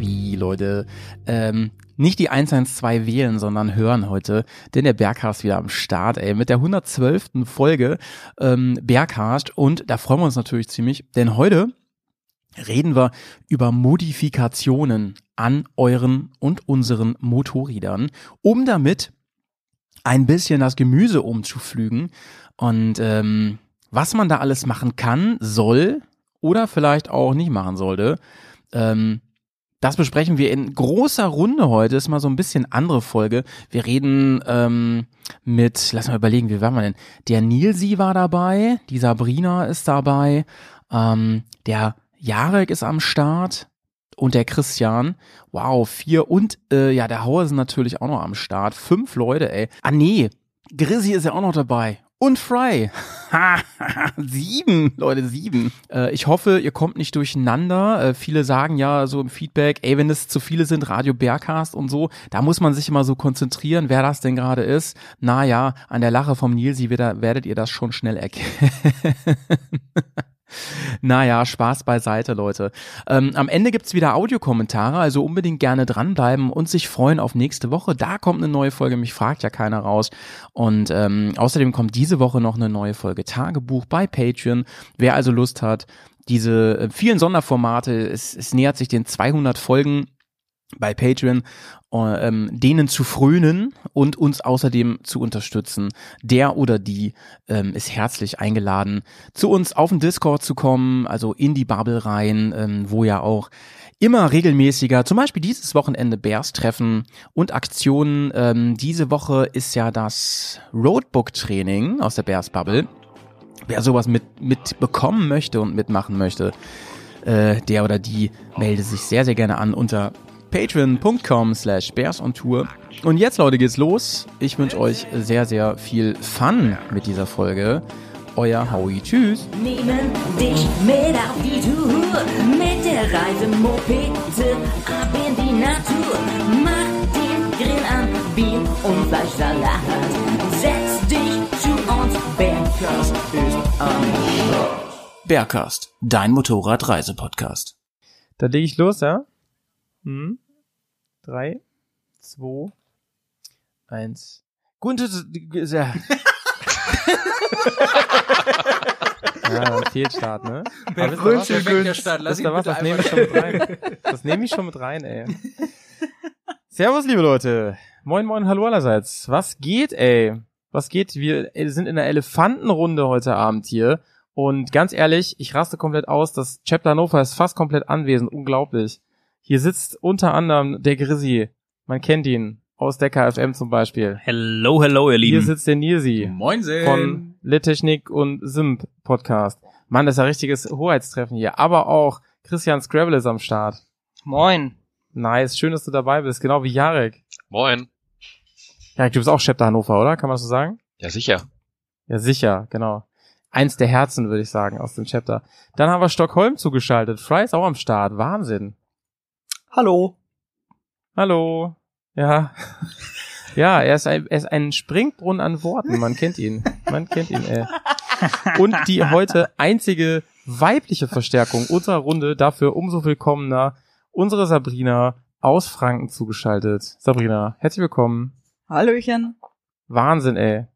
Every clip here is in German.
Wie, Leute. Ähm, nicht die 112 wählen, sondern hören heute, denn der Berghast wieder am Start, ey, mit der 112. Folge ähm, Berghast und da freuen wir uns natürlich ziemlich, denn heute reden wir über Modifikationen an euren und unseren Motorrädern, um damit ein bisschen das Gemüse umzuflügen und ähm, was man da alles machen kann, soll oder vielleicht auch nicht machen sollte. Ähm, das besprechen wir in großer Runde heute. Ist mal so ein bisschen andere Folge. Wir reden ähm, mit, lass mal überlegen, wie waren wir denn? Der Nilsi war dabei, die Sabrina ist dabei, ähm, der Jarek ist am Start und der Christian. Wow, vier und äh, ja, der Hauer sind natürlich auch noch am Start. Fünf Leute, ey. Ah nee, Grizzy ist ja auch noch dabei und Fry. sieben, Leute, sieben. Äh, ich hoffe, ihr kommt nicht durcheinander. Äh, viele sagen ja so im Feedback, ey, wenn es zu viele sind, Radio Bearcast und so, da muss man sich immer so konzentrieren, wer das denn gerade ist. Naja, an der Lache vom Nilsi werdet ihr das schon schnell erkennen. Naja, Spaß beiseite, Leute. Ähm, am Ende gibt's wieder Audiokommentare, also unbedingt gerne dranbleiben und sich freuen auf nächste Woche. Da kommt eine neue Folge, mich fragt ja keiner raus. Und ähm, außerdem kommt diese Woche noch eine neue Folge Tagebuch bei Patreon. Wer also Lust hat, diese äh, vielen Sonderformate, es, es nähert sich den 200 Folgen bei Patreon, ähm, denen zu frönen und uns außerdem zu unterstützen. Der oder die ähm, ist herzlich eingeladen, zu uns auf den Discord zu kommen, also in die Bubble rein, ähm, wo ja auch immer regelmäßiger, zum Beispiel dieses Wochenende Bears treffen und Aktionen. Ähm, diese Woche ist ja das Roadbook-Training aus der Bears Bubble. Wer sowas mit, mitbekommen möchte und mitmachen möchte, äh, der oder die melde sich sehr, sehr gerne an unter patreon.com slash bearsontour. Und jetzt, Leute, geht's los. Ich wünsche euch sehr, sehr viel Fun mit dieser Folge. Euer Howie. Tschüss. Nehmen dich mit auf die Tour mit der Reisemopete ab in die Natur. Mach den Grill an, Bier und Fleischsalat. Setz dich zu uns, Bergkast ist am Bergcast, dein Motorradreisepodcast. Da lege ich los, ja? Hm? Drei, zwei, eins. Guten ja. ja, Fehlstart, ne? Aber wisst ihr was? Start. Lass Wisst ihn ihr was? bitte Das nehme ich schon mit rein. Das nehme ich schon mit rein, ey. Servus, liebe Leute. Moin, moin, hallo allerseits. Was geht, ey? Was geht? Wir sind in der Elefantenrunde heute Abend hier. Und ganz ehrlich, ich raste komplett aus. Das Chapter Hannover ist fast komplett anwesend. Unglaublich. Hier sitzt unter anderem der Grizzly. Man kennt ihn. Aus der KFM zum Beispiel. Hello, hello, ihr Hier Lieben. sitzt der Nirsi Moinsen. von Littechnik und Simp Podcast. Mann, das ist ein richtiges Hoheitstreffen hier. Aber auch Christian Scrabble ist am Start. Moin. Nice, schön, dass du dabei bist. Genau wie Jarek. Moin. Jarek, du bist auch Chapter Hannover, oder? Kann man das so sagen? Ja, sicher. Ja, sicher, genau. Eins der Herzen, würde ich sagen, aus dem Chapter. Dann haben wir Stockholm zugeschaltet. Fry ist auch am Start. Wahnsinn. Hallo. Hallo. Ja. Ja, er ist ein, er ist ein Springbrunnen an Worten. Man kennt ihn. Man kennt ihn, ey. Und die heute einzige weibliche Verstärkung unserer Runde, dafür umso willkommener, unsere Sabrina aus Franken zugeschaltet. Sabrina, herzlich willkommen. Hallöchen. Wahnsinn, ey.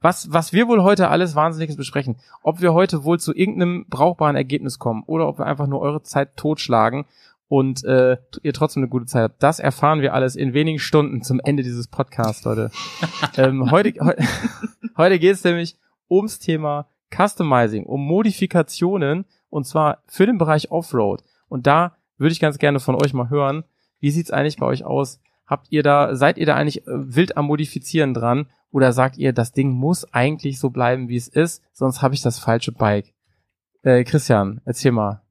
Was, was wir wohl heute alles Wahnsinniges besprechen. Ob wir heute wohl zu irgendeinem brauchbaren Ergebnis kommen oder ob wir einfach nur eure Zeit totschlagen und äh, ihr trotzdem eine gute Zeit habt. Das erfahren wir alles in wenigen Stunden zum Ende dieses Podcasts, Leute. ähm, heute heu, heute geht es nämlich ums Thema Customizing, um Modifikationen und zwar für den Bereich Offroad. Und da würde ich ganz gerne von euch mal hören, wie sieht's eigentlich bei euch aus? Habt ihr da, seid ihr da eigentlich äh, wild am Modifizieren dran? Oder sagt ihr, das Ding muss eigentlich so bleiben, wie es ist, sonst habe ich das falsche Bike? Äh, Christian, erzähl mal.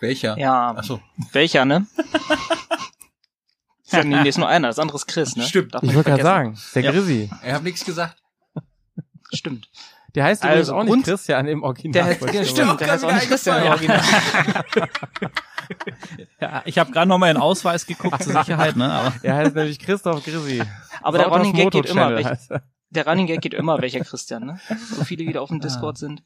Welcher? Ja, Ach so. welcher, ne? ja, nee, nee, ist nur einer, das andere ist Chris, ne? Stimmt. Darf Ich wollte gerade sagen, der Ja. Grizzly. Ich habe nichts gesagt. Stimmt. Der heißt Also, übrigens auch nicht Christian im Original. Der heißt, ja, ich stimmt, der heißt auch nicht Christian im Original. Ja, ich habe gerade noch mal in den Ausweis geguckt zur Sicherheit, ne? Aber Er heißt nämlich Christoph Grizzly. Aber der Running Gag geht immer, welch, er. Der Running Gag geht immer, welcher Christian, ne? So viele wieder auf dem Discord sind.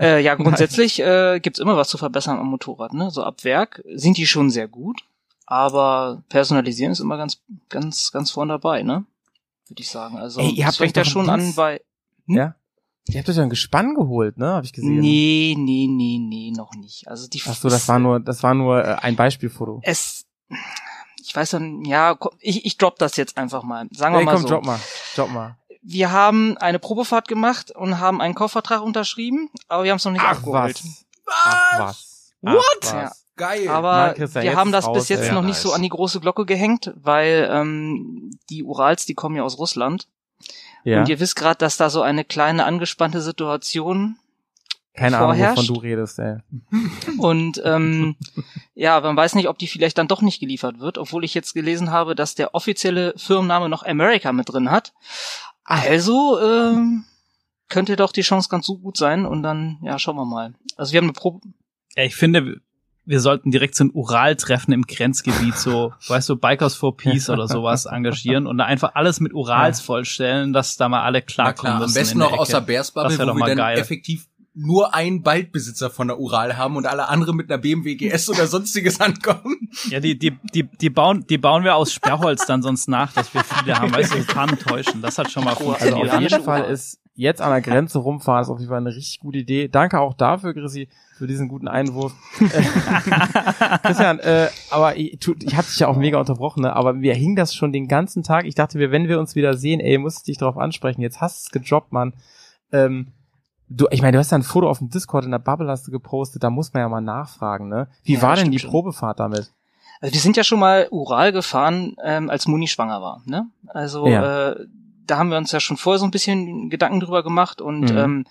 Äh, ja, grundsätzlich äh, gibt's immer was zu verbessern am Motorrad. Ne? So ab Werk sind die schon sehr gut, aber personalisieren ist immer ganz, ganz, ganz vorn dabei, ne? Würde ich sagen. Also Ey, ihr habt fängt euch ja doch schon an bei. Hm? Ja. Ihr habt euch ja ein Gespann geholt, ne? Hab ich gesehen. Nee, nee, nee, nee, noch nicht. Also die Ach so, das war nur, das war nur äh, ein Beispielfoto. es. Ich weiß dann, ja, komm, ich, ich drop das jetzt einfach mal. Sagen wir Ey, mal komm, so. drop mal, drop mal. Wir haben eine Probefahrt gemacht und haben einen Kaufvertrag unterschrieben, aber wir haben es noch nicht Ach abgeholt. was. Ach was. Ach, What? was. Ja. Geil. Aber Christian, wir haben das raus, bis jetzt noch Ja, nicht so an die große Glocke gehängt, weil ähm, die Urals, die kommen ja aus Russland. Ja. Und ihr wisst gerade, dass da so eine kleine angespannte Situation Keine Ahnung, wovon vorherrscht. du redest, ey. und ähm, ja, man weiß nicht, ob die vielleicht dann doch nicht geliefert wird, obwohl ich jetzt gelesen habe, dass der offizielle Firmenname noch America mit drin hat. Also ähm, könnte doch die Chance ganz so gut sein und dann, ja, schauen wir mal. Also wir haben eine Probe. Ja, ich finde, wir sollten direkt so ein Ural-Treffen im Grenzgebiet, so, weißt du, Bikers for Peace oder sowas engagieren und da einfach alles mit Urals vollstellen, dass da mal alle Na klarkommen klar, am müssen. besten in der noch aus der. Bärsbubble, wo wir dann geil. effektiv nur einen Waldbesitzer von der Ural haben und alle anderen mit einer BMW GS oder sonstiges ankommen. Ja, die, die, die, die bauen, die bauen wir aus Sperrholz dann sonst nach, dass wir viele haben, weißt du, total täuschen. Das hat schon mal Also funktioniert. auf iranische jeden Fall ist jetzt an der Grenze rumfahren, ist auf jeden Fall eine richtig gute Idee. Danke auch dafür, Chrissy, für diesen guten Einwurf. Christian, äh, aber ich, tu- ich hab dich ja auch mega unterbrochen, ne? aber wir hingen das schon den ganzen Tag. Ich dachte, wir, wenn wir uns wieder sehen, ey, muss ich dich darauf ansprechen. Jetzt hast du es gedroppt, Mann. Ähm, du, ich meine, du hast ja ein Foto auf dem Discord in der Bubble hast du gepostet, da muss man ja mal nachfragen, ne? Wie Ja, war denn die schon. Probefahrt damit? Also wir sind ja schon mal Ural gefahren, ähm, als Moni schwanger war. Ne? Also Ja. äh, da haben wir uns ja schon vorher so ein bisschen Gedanken drüber gemacht und Mhm. ähm,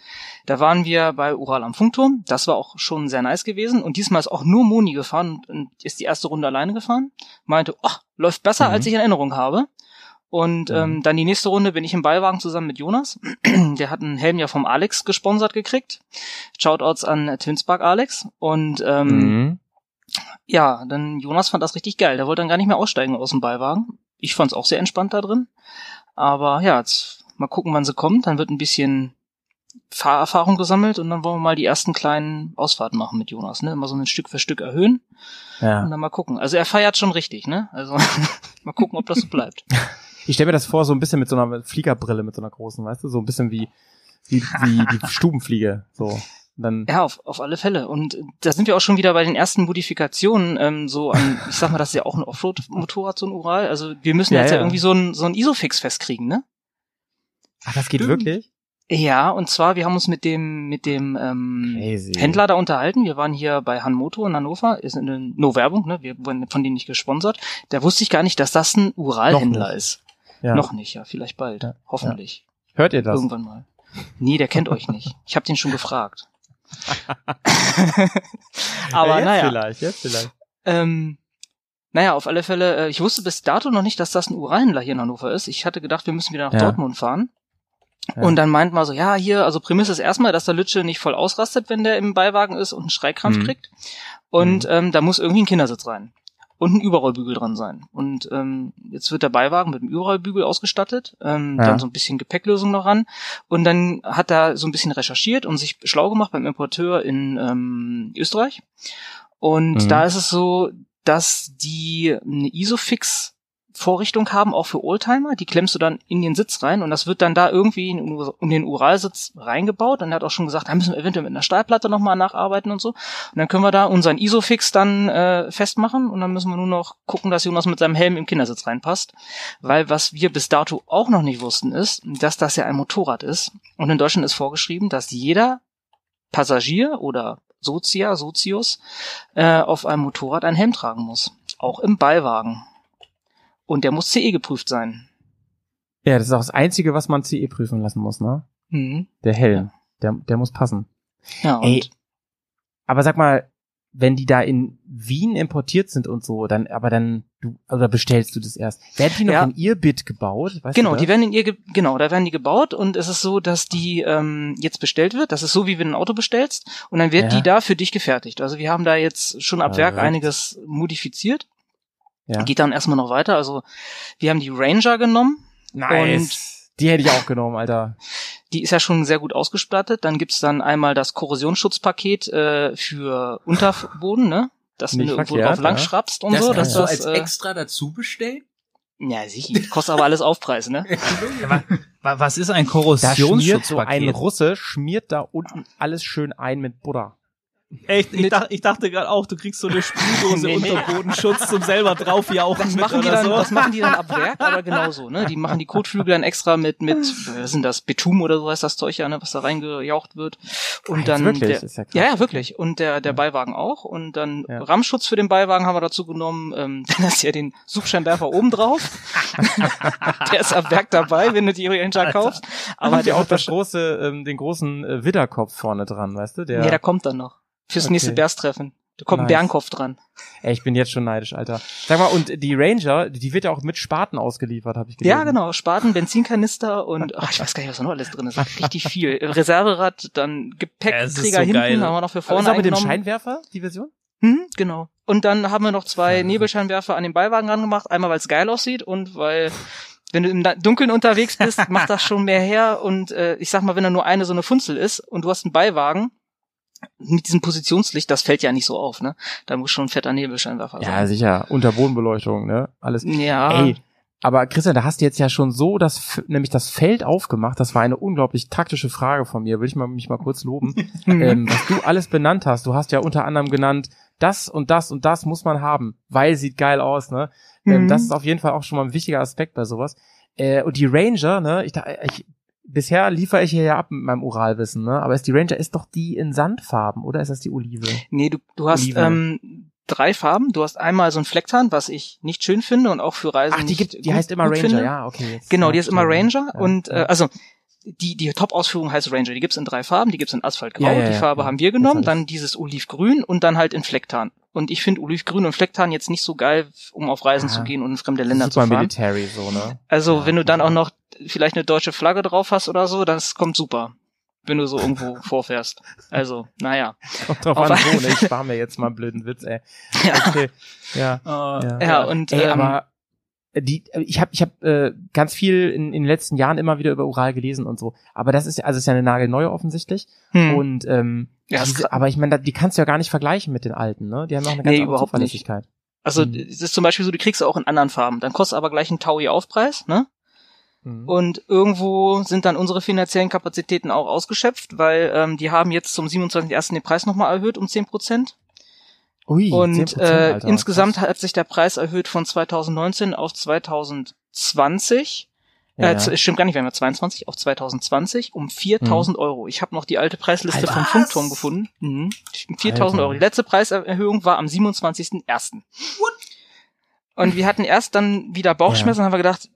da waren wir bei Ural am Funkturm. Das war auch schon sehr nice gewesen und diesmal ist auch nur Moni gefahren und, und ist die erste Runde alleine gefahren. Meinte, oh, läuft besser, Mhm. als ich in Erinnerung habe. Und ähm, dann die nächste Runde bin ich im Beiwagen zusammen mit Jonas. Der hat einen Helm ja vom Alex gesponsert gekriegt. Shoutouts an Twinspark Alex. Und ähm, Mhm. ja, dann Jonas fand das richtig geil. Der wollte dann gar nicht mehr aussteigen aus dem Beiwagen. Ich fand's auch sehr entspannt da drin. Aber ja, jetzt mal gucken, wann sie kommt. Dann wird ein bisschen Fahrerfahrung gesammelt und dann wollen wir mal die ersten kleinen Ausfahrten machen mit Jonas, ne? Immer so ein Stück für Stück erhöhen und Ja. dann mal gucken. Also er feiert schon richtig, ne? Also mal gucken, ob das so bleibt. Ich stelle mir das vor, so ein bisschen mit so einer Fliegerbrille, mit so einer großen, weißt du, so ein bisschen wie, wie, wie die Stubenfliege, so. Dann, Ja, auf, auf alle Fälle. Und da sind wir auch schon wieder bei den ersten Modifikationen, ähm, so an, ich sag mal, das ist ja auch ein Offroad-Motorrad, so ein Ural. Also wir müssen Ja, jetzt ja, ja. irgendwie so ein, so ein Isofix festkriegen, ne? ach, das geht Stimmt. wirklich? Ja, und zwar, wir haben uns mit dem, mit dem ähm, Crazy. Händler da unterhalten. Wir waren hier bei Han Moto in Hannover, ist eine No-Werbung, ne? Wir wurden von denen nicht gesponsert. Da wusste ich gar nicht, dass das ein Ural-Händler ist. Ja. Noch nicht, ja, vielleicht bald. Ja, Hoffentlich. Hört ihr das? Irgendwann mal. Nee, der kennt euch nicht. Ich habe den schon gefragt. Aber ja, jetzt naja. vielleicht, jetzt vielleicht. Ähm, naja, auf alle Fälle, äh, ich wusste bis dato noch nicht, dass das ein Uralhändler hier in Hannover ist. Ich hatte gedacht, wir müssen wieder nach Ja. Dortmund fahren. Ja. Und dann meint man so, ja, hier, also Prämisse ist erstmal, dass der Lütsche nicht voll ausrastet, wenn der im Beiwagen ist und einen Schreikrampf Mhm. kriegt. Und Mhm. ähm, da muss irgendwie ein Kindersitz rein. Und ein Überrollbügel dran sein. Und ähm, jetzt wird der Beiwagen mit einem Überrollbügel ausgestattet, ähm, Ja. dann so ein bisschen Gepäcklösung noch ran. Und dann hat er so ein bisschen recherchiert und sich schlau gemacht beim Importeur in ähm, Österreich. Und Mhm. da ist es so, dass die eine Isofix Vorrichtung haben, auch für Oldtimer. Die klemmst du dann in den Sitz rein und das wird dann da irgendwie in, um den Uralsitz reingebaut. Und er hat auch schon gesagt, da müssen wir eventuell mit einer Stahlplatte nochmal nacharbeiten und so. Und dann können wir da unseren Isofix dann äh, festmachen und dann müssen wir nur noch gucken, dass Jonas mit seinem Helm im Kindersitz reinpasst. Weil was wir bis dato auch noch nicht wussten, ist, dass das ja ein Motorrad ist. Und in Deutschland ist vorgeschrieben, dass jeder Passagier oder Sozia, Sozius, äh, auf einem Motorrad einen Helm tragen muss. Auch im Beiwagen. Und der muss CE geprüft sein. Ja, das ist auch das Einzige, was man CE prüfen lassen muss, ne? Mhm. Der Helm. Der, der muss passen. Ja, und Ey, aber sag mal, wenn die da in Wien importiert sind und so, dann, aber dann, du, oder bestellst du das erst? Werden die noch Ja. in ihr Bit gebaut? Weißt genau, die werden in ihr, ge genau, da werden die gebaut und es ist so, dass die ähm, jetzt bestellt wird. Das ist so, wie wenn du ein Auto bestellst und dann wird Ja. die da für dich gefertigt. Also wir haben da jetzt schon ab Werk einiges modifiziert. Ja. Geht dann erstmal noch weiter. Also wir haben die Ranger genommen. Nice. die hätte ich auch genommen, Alter. Die ist ja schon sehr gut ausgestattet. Dann gibt's dann einmal das Korrosionsschutzpaket äh, für Unterboden, ne? Dass Nicht du irgendwo verkehrt, drauf lang schraubst und Das so, kannst dass du das als äh, extra dazu bestellen? ja sicher, kostet aber alles Aufpreis, ne? Wa- Was ist ein Da schmiert so ein Korrosionsschutzpaket? Russe, schmiert da unten alles schön ein mit Butter. Echt? Ich, dachte, ich dachte gerade auch, du kriegst so eine Sprühdose Nee, nee. Unterbodenschutz zum selber drauf jauchen Das mit machen die oder dann, so. das machen die dann ab Werk, aber genauso, ne? Die machen die Kotflügel dann extra mit, mit, was sind das, Betum oder so heißt das Zeug ja, ne, was da reingejaucht wird. Und dann, wirklich? der, Ist ja ja, ja, wirklich. Und der, der Beiwagen auch. Und dann Ja. Rammschutz für den Beiwagen haben wir dazu genommen. Ähm, dann hast du ja den Suchscheinwerfer oben drauf. der ist ab Werk dabei, wenn du die Ranger kaufst. Aber ja der auch das große, ähm, den großen äh, Widderkopf vorne dran, weißt du? Der, Nee, der kommt dann noch. Fürs Okay. nächste Bärstreffen. Da kommt ein Nice. Bärenkopf dran. Ey, ich bin jetzt schon neidisch, Alter. Sag mal, und die Ranger, die wird ja auch mit Spaten ausgeliefert, habe ich gelesen. Ja, genau. Spaten, Benzinkanister und ach, ich weiß gar nicht, was da noch alles drin ist. Richtig viel. Reserverad, dann Ja, Gepäckträger ist so hinten, geil. haben wir noch für Aber vorne ist auch mit dem. Scheinwerfer, die Version? Hm, genau. Und dann haben wir noch zwei Nebelscheinwerfer an den Beiwagen rangemacht. Einmal, weil es geil aussieht und weil, wenn du im Dunkeln unterwegs bist, macht das schon mehr her. Und äh, ich sag mal, wenn da nur eine so eine Funzel ist und du hast einen Beiwagen mit diesem Positionslicht, das fällt ja nicht so auf, ne? Da muss schon ein fetter Nebelscheinwerfer Ja, sein. sicher. Unterbodenbeleuchtung, ne? Alles. Ja. Ey, aber Christian, da hast du jetzt ja schon so das, nämlich das Feld aufgemacht. Das war eine unglaublich taktische Frage von mir. Will ich mal, mich mal kurz loben. Ähm, was du alles benannt hast. Du hast ja unter anderem genannt, das und das und das muss man haben, weil sieht geil aus, ne? Ähm, Mhm. das ist auf jeden Fall auch schon mal ein wichtiger Aspekt bei sowas. Äh, und die Ranger, ne? Ich, da- ich, bisher liefere ich hier ja ab mit meinem Uralwissen, ne? Aber ist die Ranger ist doch die in Sandfarben, oder ist das die Olive? Nee, du, du hast ähm, drei Farben. Du hast einmal so ein Flecktarn, was ich nicht schön finde und auch für Reisen Ach, die gibt, die heißt immer Ranger, finde. ja, okay. Jetzt, Genau, die ist immer. Ranger Ja, und ja. äh, also die die Top-Ausführung heißt Ranger. Die gibt's in drei Farben. Die gibt's in Asphaltgrau. Ja, die Farbe haben wir genommen. Dann dieses Olivgrün und dann halt in Flecktarn. Und ich finde Olivgrün und Flecktarn jetzt nicht so geil, um auf Reisen zu gehen und in fremde Länder super zu fahren. military so, ne? Also wenn du dann auch noch vielleicht eine deutsche Flagge drauf hast oder so, das kommt super. Wenn du so irgendwo vorfährst. Also, naja. Kommt drauf Auf an, wo, ne? Ich spare mir jetzt mal einen blöden Witz, ey. Ja, Okay. Ja. Äh, ja und Ey, ähm, aber die, ich habe ich hab, äh, ganz viel in, in den letzten Jahren immer wieder über Ural gelesen und so. Aber das ist ja, also ist ja eine nagelneue offensichtlich. hm. Und ähm, Ja, diese, aber ich meine, da- die kannst du ja gar nicht vergleichen mit den alten, ne? Die haben auch eine ganz Nee, andere überhaupt nicht. Zuverlässigkeit. Also es ist zum Beispiel so, die kriegst du auch in anderen Farben. Dann kostet aber gleich ein Taui Aufpreis, ne? Mhm. Und irgendwo sind dann unsere finanziellen Kapazitäten auch ausgeschöpft, weil ähm, die haben jetzt zum 27.01. den Preis nochmal erhöht um 10 Prozent. Ui, Und 10%, äh, Alter, insgesamt krass. hat sich der Preis erhöht von 2019 auf 2020. Ja, äh, ja. z- stimmt gar nicht, wir haben ja 22 auf 2020 um 4000 Euro. Ich habe noch die alte Preisliste Alter, vom? Funkturm gefunden. Mhm. 4000 Alter. Euro. Die letzte Preiserhöhung war am 27.01. Und wir hatten erst dann wieder Bauchschmerzen und haben wir gedacht,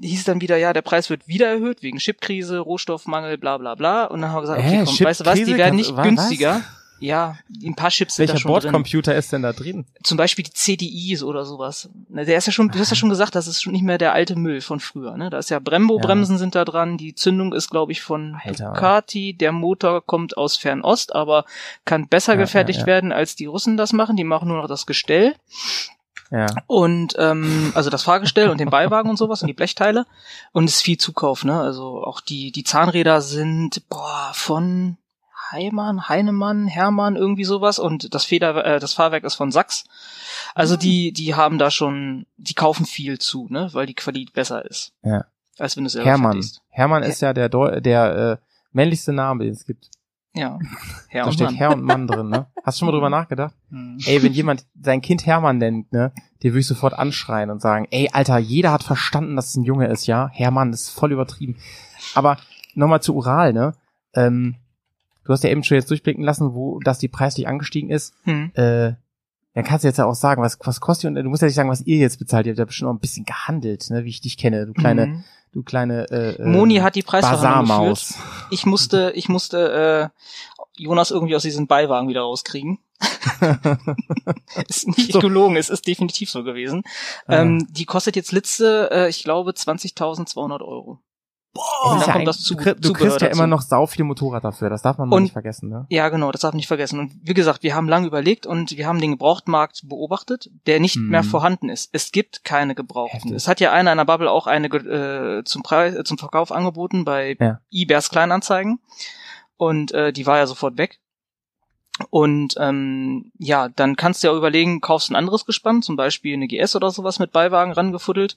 hieß dann wieder, ja, der Preis wird wieder erhöht wegen Chipkrise, Rohstoffmangel, bla bla bla. Und dann haben wir gesagt, okay, Hä, komm, weißt du was, die werden nicht Wa- was? günstiger. Ja, ein paar Chips sind Welcher da schon drin Bordcomputer ist denn da drin? zum Beispiel die CDIs oder sowas. Der ist ja schon, du hast ja schon gesagt, das ist schon nicht mehr der alte Müll von früher. Ne? Da ist ja Brembo-Bremsen sind da dran. Die Zündung ist, glaube ich, von Alter. Ducati. Der Motor kommt aus Fernost, aber kann besser Ja, gefertigt ja, ja. werden, als die Russen das machen. Die machen nur noch das Gestell Ja. und ähm, also das Fahrgestell und den Beiwagen und sowas und die Blechteile. Und es ist viel Zukauf. Ne? Also auch die die Zahnräder sind boah von Heimann, Heinemann, Hermann, irgendwie sowas und das Feder, äh, das Fahrwerk ist von Sachs. Also die, die haben da schon, die kaufen viel zu, ne, weil die Qualität besser ist. Ja. Als wenn du es selber Hermann. Hermann ist ja der Deu der äh, männlichste Name, den es gibt. Ja. Herr da und steht Mann. Herr und Mann drin, ne? Hast du schon mal drüber nachgedacht? Hm. Ey, wenn jemand sein Kind Hermann nennt, ne, den würde ich sofort anschreien und sagen, ey, Alter, jeder hat verstanden, dass es ein Junge ist, ja? Hermann, das ist voll übertrieben. Aber nochmal zu Ural, ne? Ähm, du hast ja eben schon jetzt durchblicken lassen, wo das die preislich angestiegen ist. Hm. Äh, dann kannst du jetzt ja auch sagen, was, was kostet ihr, und du musst ja nicht sagen, was ihr jetzt bezahlt. Ihr habt ja bestimmt auch ein bisschen gehandelt, ne, wie ich dich kenne, du kleine, Mhm. du kleine, äh, äh, Moni hat die Preisverhandlung geführt. Ich musste, ich musste äh, Jonas irgendwie aus diesem Beiwagen wieder rauskriegen. ist nicht So. gelogen, es ist definitiv so gewesen. Ah. Ähm, die kostet jetzt Litze, äh, ich glaube, 20.200 Euro. Ist dann ja kommt das zu, du, kriegst ja dazu. immer noch sau viel Motorrad dafür, das darf man mal Und- nicht vergessen, ne? Ja, genau, das darf man nicht vergessen. Und wie gesagt, wir haben lange überlegt und wir haben den Gebrauchtmarkt beobachtet, der nicht Mhm. mehr vorhanden ist. Es gibt keine Gebrauchten. Heftig. Es hat ja einer in der Bubble auch eine äh, zum Preis, äh, zum Verkauf angeboten bei Ja. eBay's Kleinanzeigen und äh, die war ja sofort weg. Und ähm, ja, dann kannst du ja überlegen, kaufst ein anderes Gespann, zum Beispiel eine GS oder sowas mit Beiwagen rangefuddelt.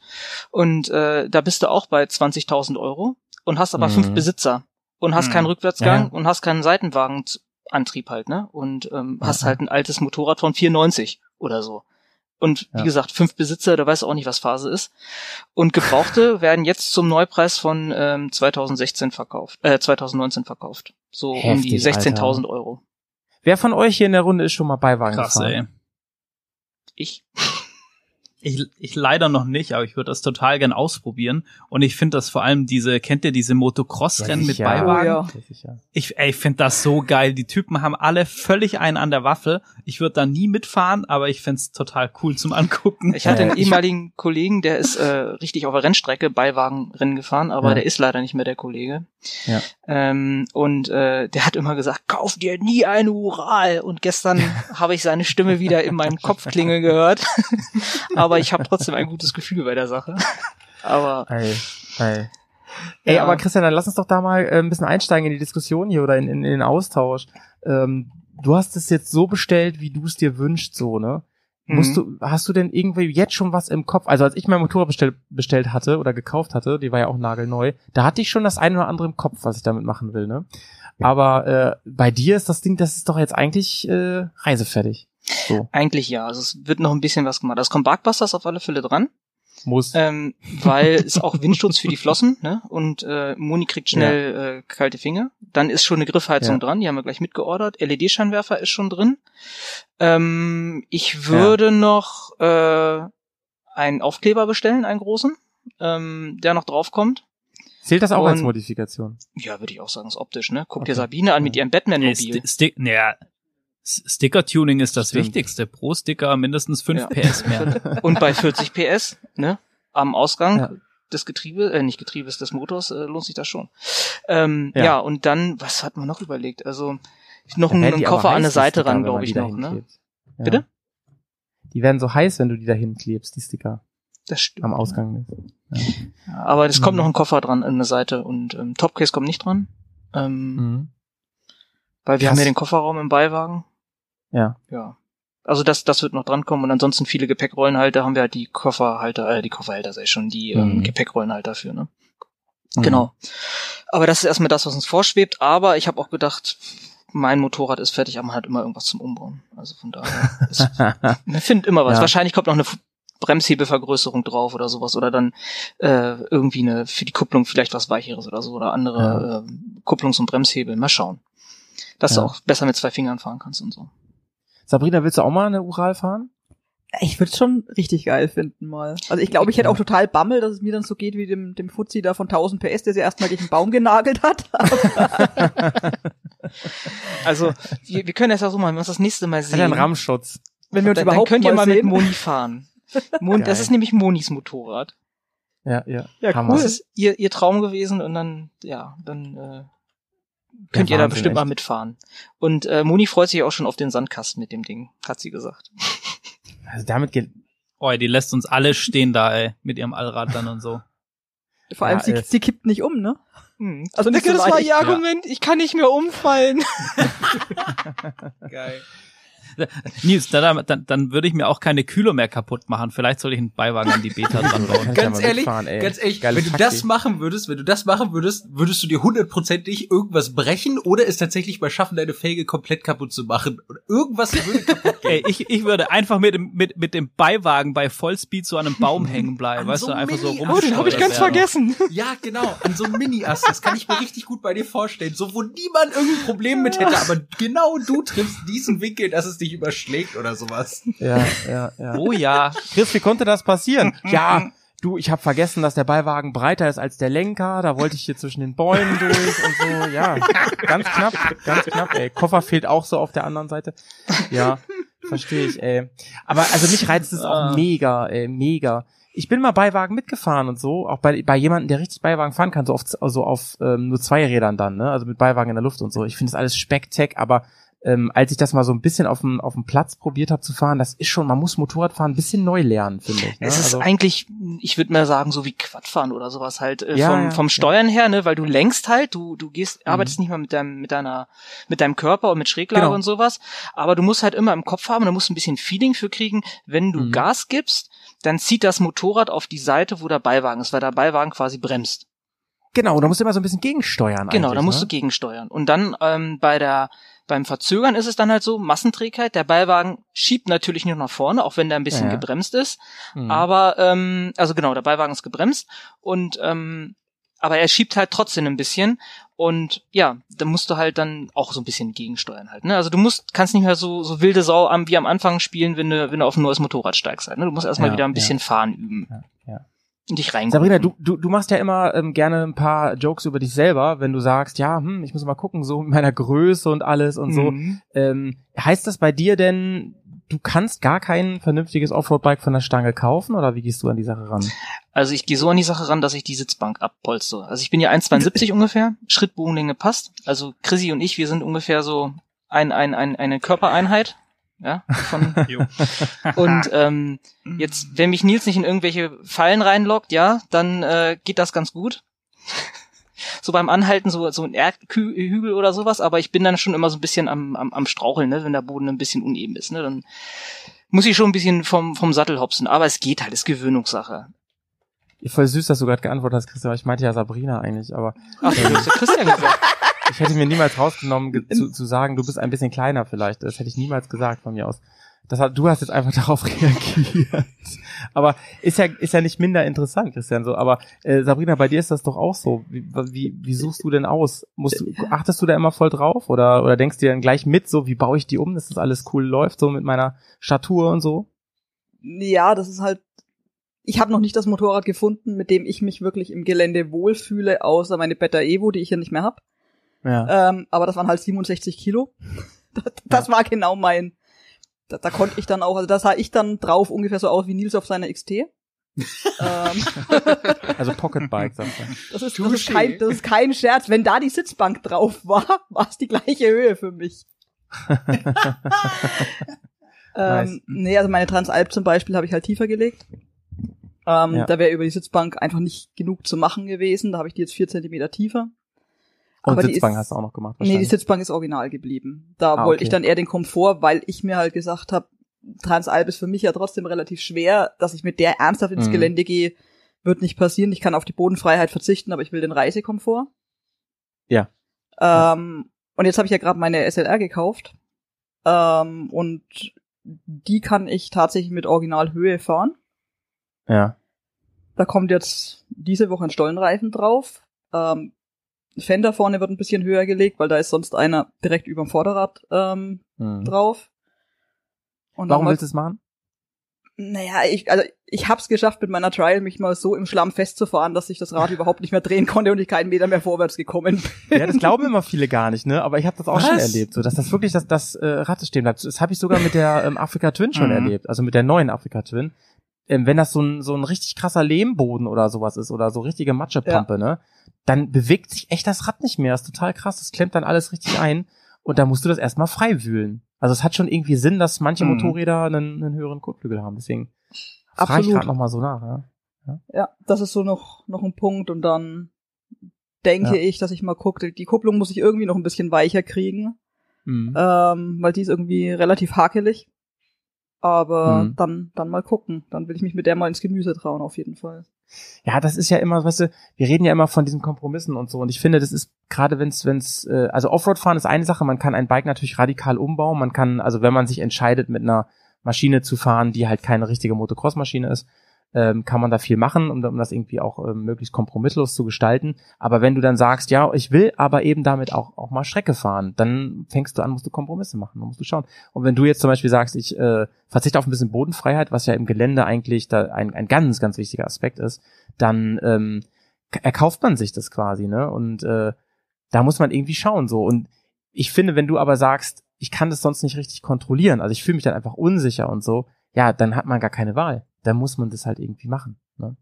Und äh, da bist du auch bei 20.000 Euro und hast aber Mhm. fünf Besitzer und hast Mhm. keinen Rückwärtsgang Ja. und hast keinen Seitenwagenantrieb halt, ne? Und ähm, hast halt ein altes Motorrad von 94 oder so. Und wie Ja. gesagt, fünf Besitzer, da weißt du auch nicht, was Phase ist. Und Gebrauchte werden jetzt zum Neupreis von ähm, 2016 verkauft, äh, 2019 verkauft. So um die Heftig, 16.000 Euro. Wer von euch hier in der Runde ist schon mal Beiwagen Krass, gefahren? ey. Ich? Ich, ich leider noch nicht, aber ich würde das total gern ausprobieren. Und ich finde das vor allem diese, kennt ihr diese Motocross-Rennen mit sicher. Beiwagen? Oh, ja. Ja. Ich, ey, ich finde das so geil. Die Typen haben alle völlig einen an der Waffe. Ich würde da nie mitfahren, aber ich find's total cool zum Angucken. Ich hatte einen ehemaligen Kollegen, der ist äh, richtig auf der Rennstrecke Beiwagenrennen gefahren, aber Ja. der ist leider nicht mehr der Kollege. Ja. Ähm, und äh, der hat immer gesagt, kauf dir nie eine Ural. Und gestern habe ich seine Stimme wieder in meinem Kopf klingeln gehört. aber ich habe trotzdem ein gutes Gefühl bei der Sache. Aber Ey, ey. Ey, Ja. aber Christian, dann lass uns doch da mal äh, ein bisschen einsteigen in die Diskussion hier oder in, in, in den Austausch. Ähm, du hast es jetzt so bestellt, wie du es dir wünschst, so, ne? Musst Mhm. du, hast du denn irgendwie jetzt schon was im Kopf? Also als ich mein Motorrad bestell, bestellt hatte oder gekauft hatte, die war ja auch nagelneu, da hatte ich schon das eine oder andere im Kopf, was ich damit machen will, ne? Aber äh, bei dir ist das Ding, das ist doch jetzt eigentlich äh, reisefertig. So, eigentlich ja. Also es wird noch ein bisschen was gemacht. Es kommt Barkbusters auf alle Fälle dran. Muss. Ähm, weil es auch Windschutz für die Flossen, ne? Und äh, Moni kriegt schnell äh, kalte Finger. Dann ist schon eine Griffheizung Ja. dran, die haben wir gleich mitgeordert. LED-Scheinwerfer ist schon drin. Ähm, ich würde noch äh, einen Aufkleber bestellen, einen großen, ähm, der noch draufkommt. Zählt das auch als und- Modifikation? Ja, würde ich auch sagen, ist optisch, ne? Guck dir Okay. Sabine an mit Ja. ihrem Batman-Mobil. Sti Stick, naja, Sticker-Tuning ist das Stimmt. Wichtigste. Pro Sticker mindestens 5 Ja. PS mehr. Und bei 40 PS, ne? Am Ausgang Ja. des Getriebe, äh, nicht Getriebes, des Motors, äh, lohnt sich das schon. Ähm, Ja. ja. und dann, was hat man noch überlegt? Also noch einen, einen Koffer an die Seite Sticker, ran, glaube ich noch, ne? Bitte? Die werden so heiß, wenn du die dahin klebst, die Sticker Das stimmt. am Ausgang. Ja, aber es kommt Mhm. noch ein Koffer dran an eine Seite und ähm, Topcase kommt nicht dran. Ähm, Mhm. Weil wir Krass. haben ja den Kofferraum im Beiwagen. Ja. Ja. Also das, das wird noch drankommen und ansonsten viele Gepäckrollenhalter haben wir halt die Kofferhalter, äh, die Kofferhalter sei schon, die ähm, Mhm. Gepäckrollenhalter für, ne? Mhm. Genau. Aber das ist erstmal das, was uns vorschwebt. Aber ich habe auch gedacht, mein Motorrad ist fertig, aber man hat immer irgendwas zum Umbauen. Also von daher, ist, man findet immer was. Ja. Wahrscheinlich kommt noch eine Bremshebelvergrößerung drauf oder sowas oder dann äh, irgendwie eine für die Kupplung vielleicht was weicheres oder so oder andere äh, Kupplungs- und Bremshebel. Mal schauen, dass Ja. du auch besser mit zwei Fingern fahren kannst und so. Sabrina, willst du auch mal eine Ural fahren? Ich würde schon richtig geil finden mal. Also ich glaube, ich hätte auch total Bammel, dass es mir dann so geht wie dem, dem Fuzzi da von 1000 PS, der sie erstmal gegen einen Baum genagelt hat. Also wir, wir können das ja so machen, wenn wir uns das nächste Mal Hat ja einen sehen. Rahmenschutz. Wenn wir uns dann, dann überhaupt könnt ihr mal mal mit sehen. Moni fahren. Mon, das ist nämlich Monis Motorrad. Ja, ja. Ja, Hammer. Das ist ihr, ihr Traum gewesen und dann, ja, dann äh, könnt Ja, ihr da bestimmt mal echt. mitfahren. Und äh, Moni freut sich auch schon auf den Sandkasten mit dem Ding, hat sie gesagt. Also damit geht. Oh, die lässt uns alle stehen da, ey, mit ihrem Allrad dann und so. Vor allem, Ja, sie, sie kippt nicht um, ne? Hm. Also nicht so das war ihr Argument, ich kann nicht mehr umfallen. Geil. Nils, dann, dann, dann würde ich mir auch keine Kühler mehr kaputt machen. Vielleicht soll ich einen Beiwagen an die Beta dran bauen. Ganz ehrlich, mitfahren, ey. ganz ehrlich, Geile wenn du das machen würdest, wenn du das machen würdest, würdest du dir hundertprozentig irgendwas brechen oder es tatsächlich mal schaffen, deine Felge komplett kaputt zu machen. Irgendwas würde kaputt gehen. Ey, ich, ich würde einfach mit dem, mit, mit dem Beiwagen bei Vollspeed so an einem Baum hängen bleiben, An weißt so du, einfach so rum. Oh, den hab ich ganz vergessen. Ja, genau, an so einem Mini-Ast. Das kann ich mir richtig gut bei dir vorstellen. So, wo niemand irgendein Problem mit hätte, aber genau du triffst diesen Winkel, dass es dich überschlägt oder sowas. Ja, ja, ja. Oh ja. Chris, wie konnte das passieren? ja, du, ich habe vergessen, dass der Beiwagen breiter ist als der Lenker. Da wollte ich hier zwischen den Bäumen durch und so. Ja, ganz knapp, ganz knapp. Ey, Koffer fehlt auch so auf der anderen Seite. Ja, verstehe ich. Ey, aber also mich reizt es auch mega, ey, mega. ich bin mal Beiwagen mitgefahren und so, auch bei, bei jemandem, der richtig Beiwagen fahren kann, so auf, also auf ähm, nur zwei Rädern dann, ne? Also mit Beiwagen in der Luft und so. Ich finde das alles Speckteck, aber ähm, als ich das mal so ein bisschen auf dem, auf dem Platz probiert habe zu fahren, das ist schon, man muss Motorradfahren ein bisschen neu lernen, finde ich. Ne? Es ist also, eigentlich, ich würde mal sagen, so wie Quadfahren oder sowas halt äh, Ja, vom, ja, vom ja. Steuern her, ne, weil du lenkst halt, du du gehst, Mhm. arbeitest nicht mal mit deinem mit deiner mit deinem Körper und mit Schräglage Genau. und sowas, aber du musst halt immer im Kopf haben, da musst du ein bisschen Feeling für kriegen, wenn du Mhm. Gas gibst, dann zieht das Motorrad auf die Seite, wo der Beiwagen ist, weil der Beiwagen quasi bremst. genau, da musst du immer so ein bisschen gegensteuern. Genau, da musst ne? du gegensteuern. Und dann ähm, bei der beim Verzögern ist es dann halt so, Massenträgheit, der Beiwagen schiebt natürlich nur nach vorne, auch wenn der ein bisschen Ja, ja. gebremst ist. Mhm. Aber, ähm, also genau, der Beiwagen ist gebremst und ähm, aber er schiebt halt trotzdem ein bisschen und ja, da musst du halt dann auch so ein bisschen gegensteuern halt. Ne? Also du musst, kannst nicht mehr so, so wilde Sau am, wie am Anfang spielen, wenn du, wenn du auf ein neues Motorrad steigst halt. Ne? Du musst erstmal Ja, wieder ein ja. bisschen fahren üben. Ja, ja. Dich rein. Sabrina, du, du, du machst ja immer ähm, gerne ein paar Jokes über dich selber, wenn du sagst, ja, hm, ich muss mal gucken, so mit meiner Größe und alles und so. Mhm. Ähm, heißt das bei dir denn, du kannst gar kein vernünftiges Offroad-Bike von der Stange kaufen oder wie gehst du an die Sache ran? Also ich gehe so an die Sache ran, dass ich die Sitzbank abpolstere. Also ich bin ja 1,72 ungefähr, Schrittbogenlänge passt. Also Chrissy und ich, wir sind ungefähr so ein, ein, ein, eine Körpereinheit. Ja, von, und ähm, jetzt, wenn mich Nils nicht in irgendwelche Fallen reinlockt, ja, dann äh, geht das ganz gut. so beim Anhalten, so, so ein Erdhügel oder sowas, aber ich bin dann schon immer so ein bisschen am, am, am Straucheln, ne, wenn der Boden ein bisschen uneben ist. Ne, dann muss ich schon ein bisschen vom, vom Sattel hopsen. Aber es geht halt, ist Gewöhnungssache. Voll süß, dass du gerade geantwortet hast, Christian, aber ich meinte ja Sabrina eigentlich, aber Ach, du hast Christian gesagt. ich hätte mir niemals rausgenommen, ge zu, zu sagen, du bist ein bisschen kleiner vielleicht. Das hätte ich niemals gesagt von mir aus. Das hat, du hast jetzt einfach darauf reagiert. Aber ist ja, ist ja nicht minder interessant, Christian, so. Aber äh, Sabrina, bei dir ist das doch auch so. Wie, wie, wie suchst du denn aus? Musst du, achtest du da immer voll drauf? Oder, oder denkst du dir dann gleich mit, so, wie baue ich die um, dass das alles cool läuft, so mit meiner Statur und so? Ja, das ist halt. Ich habe noch nicht das Motorrad gefunden, mit dem ich mich wirklich im Gelände wohlfühle, außer meine Beta Evo, die ich hier nicht mehr hab. Ja. Ähm, aber das waren halt 67 Kilo. Das, das war genau mein. Da, da konnte ich dann auch, also da sah ich dann drauf ungefähr so aus wie Nils auf seiner XT. ähm, Also Pocketbike, sagst du. das, ist, das, ist kein, das ist kein Scherz. Wenn da die Sitzbank drauf war, war es die gleiche Höhe für mich. Nice. ähm, nee, also meine Transalp zum Beispiel habe ich halt tiefer gelegt. Ähm, Ja. Da wäre über die Sitzbank einfach nicht genug zu machen gewesen. Da habe ich die jetzt vier Zentimeter tiefer. Und Aber die Sitzbank ist- hast du auch noch gemacht Nee, die. Sitzbank ist original geblieben. Da Ah, wollte okay. ich dann eher den Komfort, weil ich mir halt gesagt habe, Transalp ist für mich ja trotzdem relativ schwer, dass ich mit der ernsthaft ins Mhm. Gelände gehe, wird nicht passieren. Ich kann auf die Bodenfreiheit verzichten, aber ich will den Reisekomfort. Ja. Ähm, und jetzt habe ich ja gerade meine SLR gekauft. Ähm, und die kann ich tatsächlich mit Originalhöhe fahren. Ja. Da kommt jetzt diese Woche ein Stollenreifen drauf. Ähm, Fender vorne wird ein bisschen höher gelegt, weil da ist sonst einer direkt über dem Vorderrad ähm, Hm. drauf. Und Warum willst du es machen? Naja, ich, also ich hab's geschafft, mit meiner Trial mich mal so im Schlamm festzufahren, dass ich das Rad überhaupt nicht mehr drehen konnte und ich keinen Meter mehr vorwärts gekommen bin. Ja, das glauben immer viele gar nicht, ne? Aber ich habe das auch schon Was? erlebt, so dass das wirklich das, das äh, Rad stehen bleibt. Das habe ich sogar mit der ähm, Afrika Twin schon Mhm. erlebt, also mit der neuen Afrika Twin. Ähm, wenn das so ein so ein richtig krasser Lehmboden oder sowas ist oder so richtige Matschepampe, ne? Dann bewegt sich echt das Rad nicht mehr. Das ist total krass. Das klemmt dann alles richtig ein und da musst du das erstmal frei wühlen. Also es hat schon irgendwie Sinn, dass manche Mhm. Motorräder einen, einen höheren Kotflügel haben. Deswegen frage ich gerade noch mal so nach. Ja? Ja, das ist so noch, noch ein Punkt und dann denke Ja. ich, dass ich mal gucke, die Kupplung muss ich irgendwie noch ein bisschen weicher kriegen, Mhm. ähm, weil die ist irgendwie relativ hakelig. Aber Mhm. dann, dann mal gucken. Dann will ich mich mit der mal ins Gemüse trauen, auf jeden Fall. Ja, das ist ja immer, weißt du, wir reden ja immer von diesen Kompromissen und so. Und ich finde, das ist gerade, wenn es, wenn es, äh, also Offroad fahren ist eine Sache. Man kann ein Bike natürlich radikal umbauen. Man kann, also wenn man sich entscheidet, mit einer Maschine zu fahren, die halt keine richtige Motocross-Maschine ist, ähm, kann man da viel machen, um, um das irgendwie auch ähm, möglichst kompromisslos zu gestalten. Aber wenn du dann sagst, ja, ich will aber eben damit auch, auch mal Strecke fahren, dann fängst du an, musst du Kompromisse machen, dann musst du schauen. Und wenn du jetzt zum Beispiel sagst, ich äh, verzichte auf ein bisschen Bodenfreiheit, was ja im Gelände eigentlich da ein, ein ganz, ganz wichtiger Aspekt ist, dann ähm, erkauft man sich das quasi, ne? Und äh, da muss man irgendwie schauen so. Und ich finde, wenn du aber sagst, ich kann das sonst nicht richtig kontrollieren, also ich fühle mich dann einfach unsicher und so, ja, dann hat man gar keine Wahl. Dann muss man das halt irgendwie machen. Ne?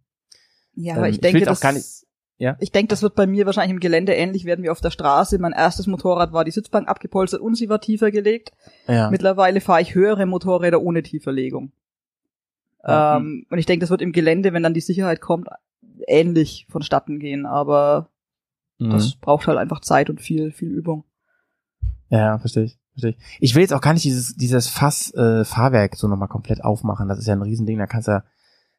Ja, aber Ähm, ich ich denke, das, nicht- ja? ich denke, das wird bei mir wahrscheinlich im Gelände ähnlich werden wie auf der Straße. Mein erstes Motorrad war die Sitzbank abgepolstert und sie war tiefer gelegt. Ja. Mittlerweile fahre ich höhere Motorräder ohne Tieferlegung. Ja. Ähm, und ich denke, das wird im Gelände, wenn dann die Sicherheit kommt, ähnlich vonstatten gehen. Aber Mhm. das braucht halt einfach Zeit und viel, viel Übung. Ja, verstehe ich. Ich. Will jetzt auch gar nicht dieses, dieses Fass äh, Fahrwerk so nochmal komplett aufmachen. Das ist ja ein Riesending, da kannst du ja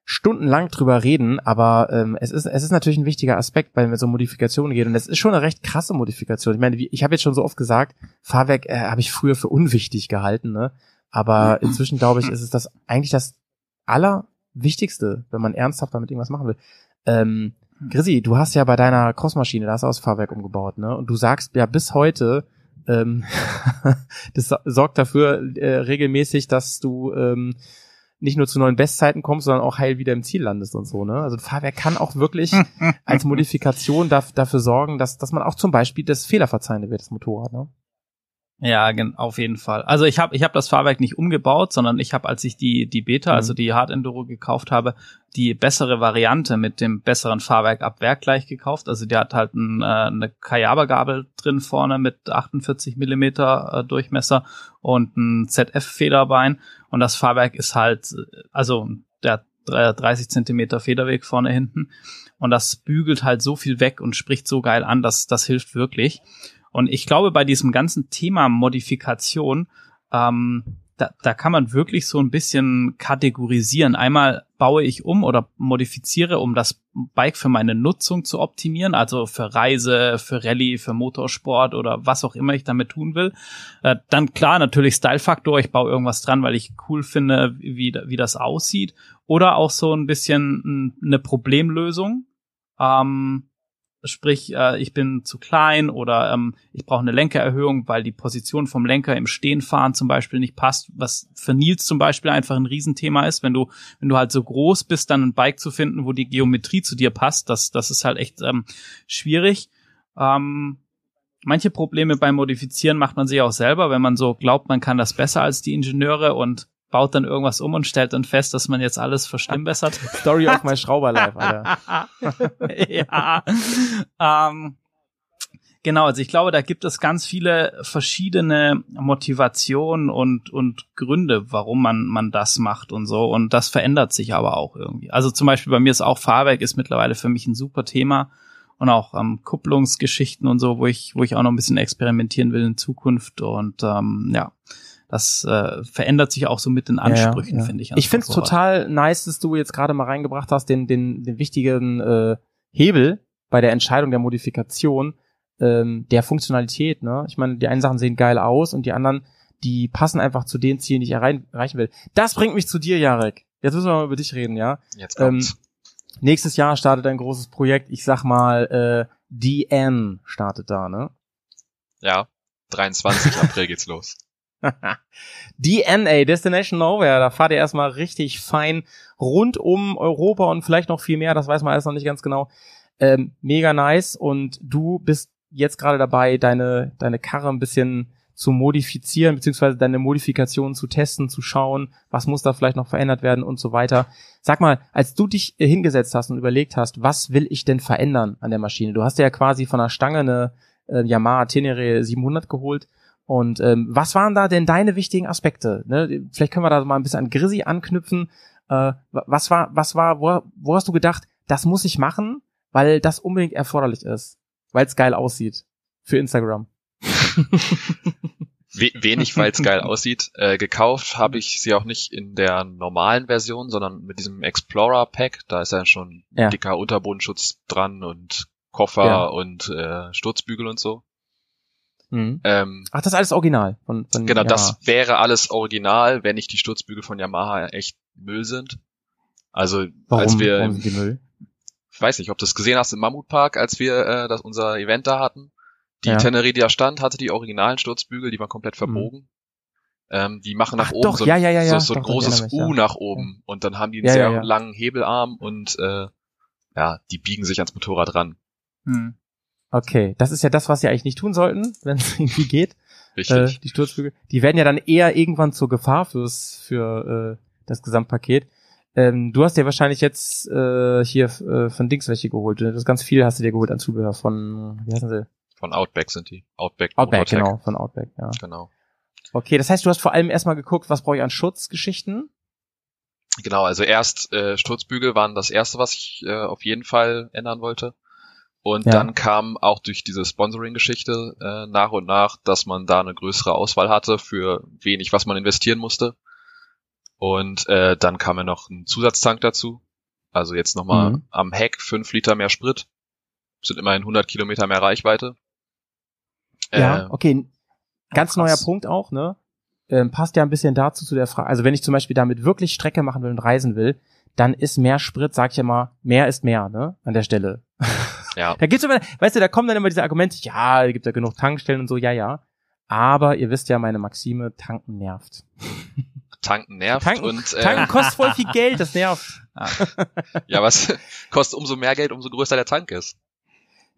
stundenlang drüber reden, aber ähm, es ist es ist natürlich ein wichtiger Aspekt, weil es um Modifikationen geht und es ist schon eine recht krasse Modifikation. Ich meine, ich habe jetzt schon so oft gesagt, Fahrwerk äh, habe ich früher für unwichtig gehalten, ne? Aber inzwischen glaube ich, ist es das eigentlich das allerwichtigste, wenn man ernsthaft damit irgendwas machen will. Ähm, Grisi, du hast ja bei deiner Crossmaschine, da hast du aus Fahrwerk umgebaut, ne? Und du sagst ja bis heute, ähm, das so- sorgt dafür äh, regelmäßig, dass du ähm, nicht nur zu neuen Bestzeiten kommst, sondern auch heil wieder im Ziel landest und so, ne? Also ein Fahrwerk kann auch wirklich als Modifikation daf dafür sorgen, dass, dass man auch zum Beispiel das Fehlerverzeihende wird, das Motorrad, ne? Ja, auf jeden Fall. Also ich habe ich hab das Fahrwerk nicht umgebaut, sondern ich habe, als ich die die Beta, Mhm. also die Hard Enduro gekauft habe, die bessere Variante mit dem besseren Fahrwerk ab Werk gleich gekauft. Also die hat halt ein, äh, eine Kayaba-Gabel drin vorne mit 48 Millimeter äh, Durchmesser und ein ZF-Federbein. Und das Fahrwerk ist halt, also der hat drei- 30 Zentimeter Federweg vorne hinten. Und das bügelt halt so viel weg und spricht so geil an, dass das hilft wirklich. Und ich glaube, bei diesem ganzen Thema Modifikation, ähm, da, da kann man wirklich so ein bisschen kategorisieren. Einmal baue ich um oder modifiziere, um das Bike für meine Nutzung zu optimieren, also für Reise, für Rallye, für Motorsport oder was auch immer ich damit tun will. Äh, dann klar, natürlich Style-Faktor, ich baue irgendwas dran, weil ich cool finde, wie, wie das aussieht. Oder auch so ein bisschen eine Problemlösung. Ähm, Sprich, äh, ich bin zu klein oder ähm, ich brauche eine Lenkererhöhung, weil die Position vom Lenker im Stehenfahren zum Beispiel nicht passt, was für Nils zum Beispiel einfach ein Riesenthema ist, wenn du, wenn du halt so groß bist, dann ein Bike zu finden, wo die Geometrie zu dir passt, das, das ist halt echt ähm, schwierig. Ähm, manche Probleme beim Modifizieren macht man sich auch selber, wenn man so glaubt, man kann das besser als die Ingenieure und baut dann irgendwas um und stellt dann fest, dass man jetzt alles verschlimmbessert. Story of my Schrauber Life, Alter. ja. Ähm, genau, also ich glaube, da gibt es ganz viele verschiedene Motivationen und, und Gründe, warum man, man das macht und so. Und das verändert sich aber auch irgendwie. Also zum Beispiel bei mir ist auch Fahrwerk ist mittlerweile für mich ein super Thema. Und auch ähm, Kupplungsgeschichten und so, wo ich, wo ich auch noch ein bisschen experimentieren will in Zukunft. Und ähm, ja, das äh, verändert sich auch so mit den Ansprüchen, Ja, ja. finde ich. Ich finde es total nice, dass du jetzt gerade mal reingebracht hast, den, den, den wichtigen äh, Hebel bei der Entscheidung der Modifikation ähm, der Funktionalität. Ne? Ich meine, die einen Sachen sehen geil aus und die anderen, die passen einfach zu den Zielen, die ich erreichen will. Das bringt mich zu dir, Jarek. Jetzt müssen wir mal über dich reden, ja? Jetzt Ähm, kommt's. nächstes Jahr startet ein großes Projekt. Ich sag mal, äh, DN startet da, ne? ja, 23 April geht's los. DNA, Destination Nowhere, da fahrt ihr erstmal richtig fein rund um Europa und vielleicht noch viel mehr, das weiß man alles noch nicht ganz genau. Ähm, mega nice und du bist jetzt gerade dabei, deine, deine Karre ein bisschen zu modifizieren, beziehungsweise deine Modifikationen zu testen, zu schauen, was muss da vielleicht noch verändert werden und so weiter. Sag mal, als du dich hingesetzt hast und überlegt hast, was will ich denn verändern an der Maschine? Du hast ja quasi von der Stange eine äh, Yamaha Tenere 700 geholt und ähm, was waren da denn deine wichtigen Aspekte? Ne? Vielleicht können wir da mal ein bisschen an Grisi anknüpfen. Äh, wa- was war, was war, wo, wo hast du gedacht, das muss ich machen, weil das unbedingt erforderlich ist, weil es geil aussieht für Instagram? We wenig, weil es geil aussieht. Äh, gekauft habe ich sie auch nicht in der normalen Version, sondern mit diesem Explorer Pack. Da ist ja schon Ja. dicker Unterbodenschutz dran und Koffer Ja. und äh, Sturzbügel und so. Mhm. Ähm, Ach, das ist alles original von, von genau, Yamaha. das wäre alles original, wenn nicht die Sturzbügel von Yamaha echt Müll sind. Also Warum, als wir, warum sind die Müll? ich weiß nicht, ob du das gesehen hast im Mammutpark, als wir äh, das unser Event da hatten. Die Ja. Tenerie, die da stand, hatte die originalen Sturzbügel, die waren komplett verbogen. Ähm, die machen nach Ach, oben doch, so, ja, ja, ja, ja, so, so ein doch, ich großes U mich, ja. nach oben und dann haben die einen Ja, sehr ja, ja. langen Hebelarm und äh, ja, die biegen sich ans Motorrad ran. Hm. Okay, das ist ja das, was sie eigentlich nicht tun sollten, wenn es irgendwie geht. Äh, Richtig. die Sturzbügel. Die werden ja dann eher irgendwann zur Gefahr fürs, für äh, das Gesamtpaket. Ähm, du hast dir wahrscheinlich jetzt äh, hier äh, von Dings welche geholt. Das ganz viel hast du dir geholt an Zubehör von, wie heißen sie? Von Outback sind die. Outback. Outback, Motortech. genau, von Outback, ja. Genau. Okay, das heißt, du hast vor allem erstmal geguckt, was brauche ich an Schutzgeschichten? Genau, also erst äh, Sturzbügel waren das erste, was ich äh, auf jeden Fall ändern wollte. Und Ja. dann kam auch durch diese Sponsoring-Geschichte äh, nach und nach, dass man da eine größere Auswahl hatte für wenig, was man investieren musste. Und äh, dann kam ja noch ein Zusatztank dazu. Also jetzt nochmal Mhm. am Heck fünf Liter mehr Sprit. Sind immerhin 100 Kilometer mehr Reichweite. Ja, Äh, okay. Ganz krass. neuer Punkt auch, ne? Ähm, passt ja ein bisschen dazu zu der Frage. Also wenn ich zum Beispiel damit wirklich Strecke machen will und reisen will, dann ist mehr Sprit, sag ich immer, mehr ist mehr, ne? An der Stelle. Ja. Da gibt's immer, weißt du, da kommen dann immer diese Argumente, ja, es gibt ja genug Tankstellen und so, ja, ja. Aber ihr wisst ja, meine Maxime, tanken nervt. Tanken nervt Tanken, und äh, tanken kostet voll viel Geld, das nervt. ja, was kostet umso mehr Geld, umso größer der Tank ist.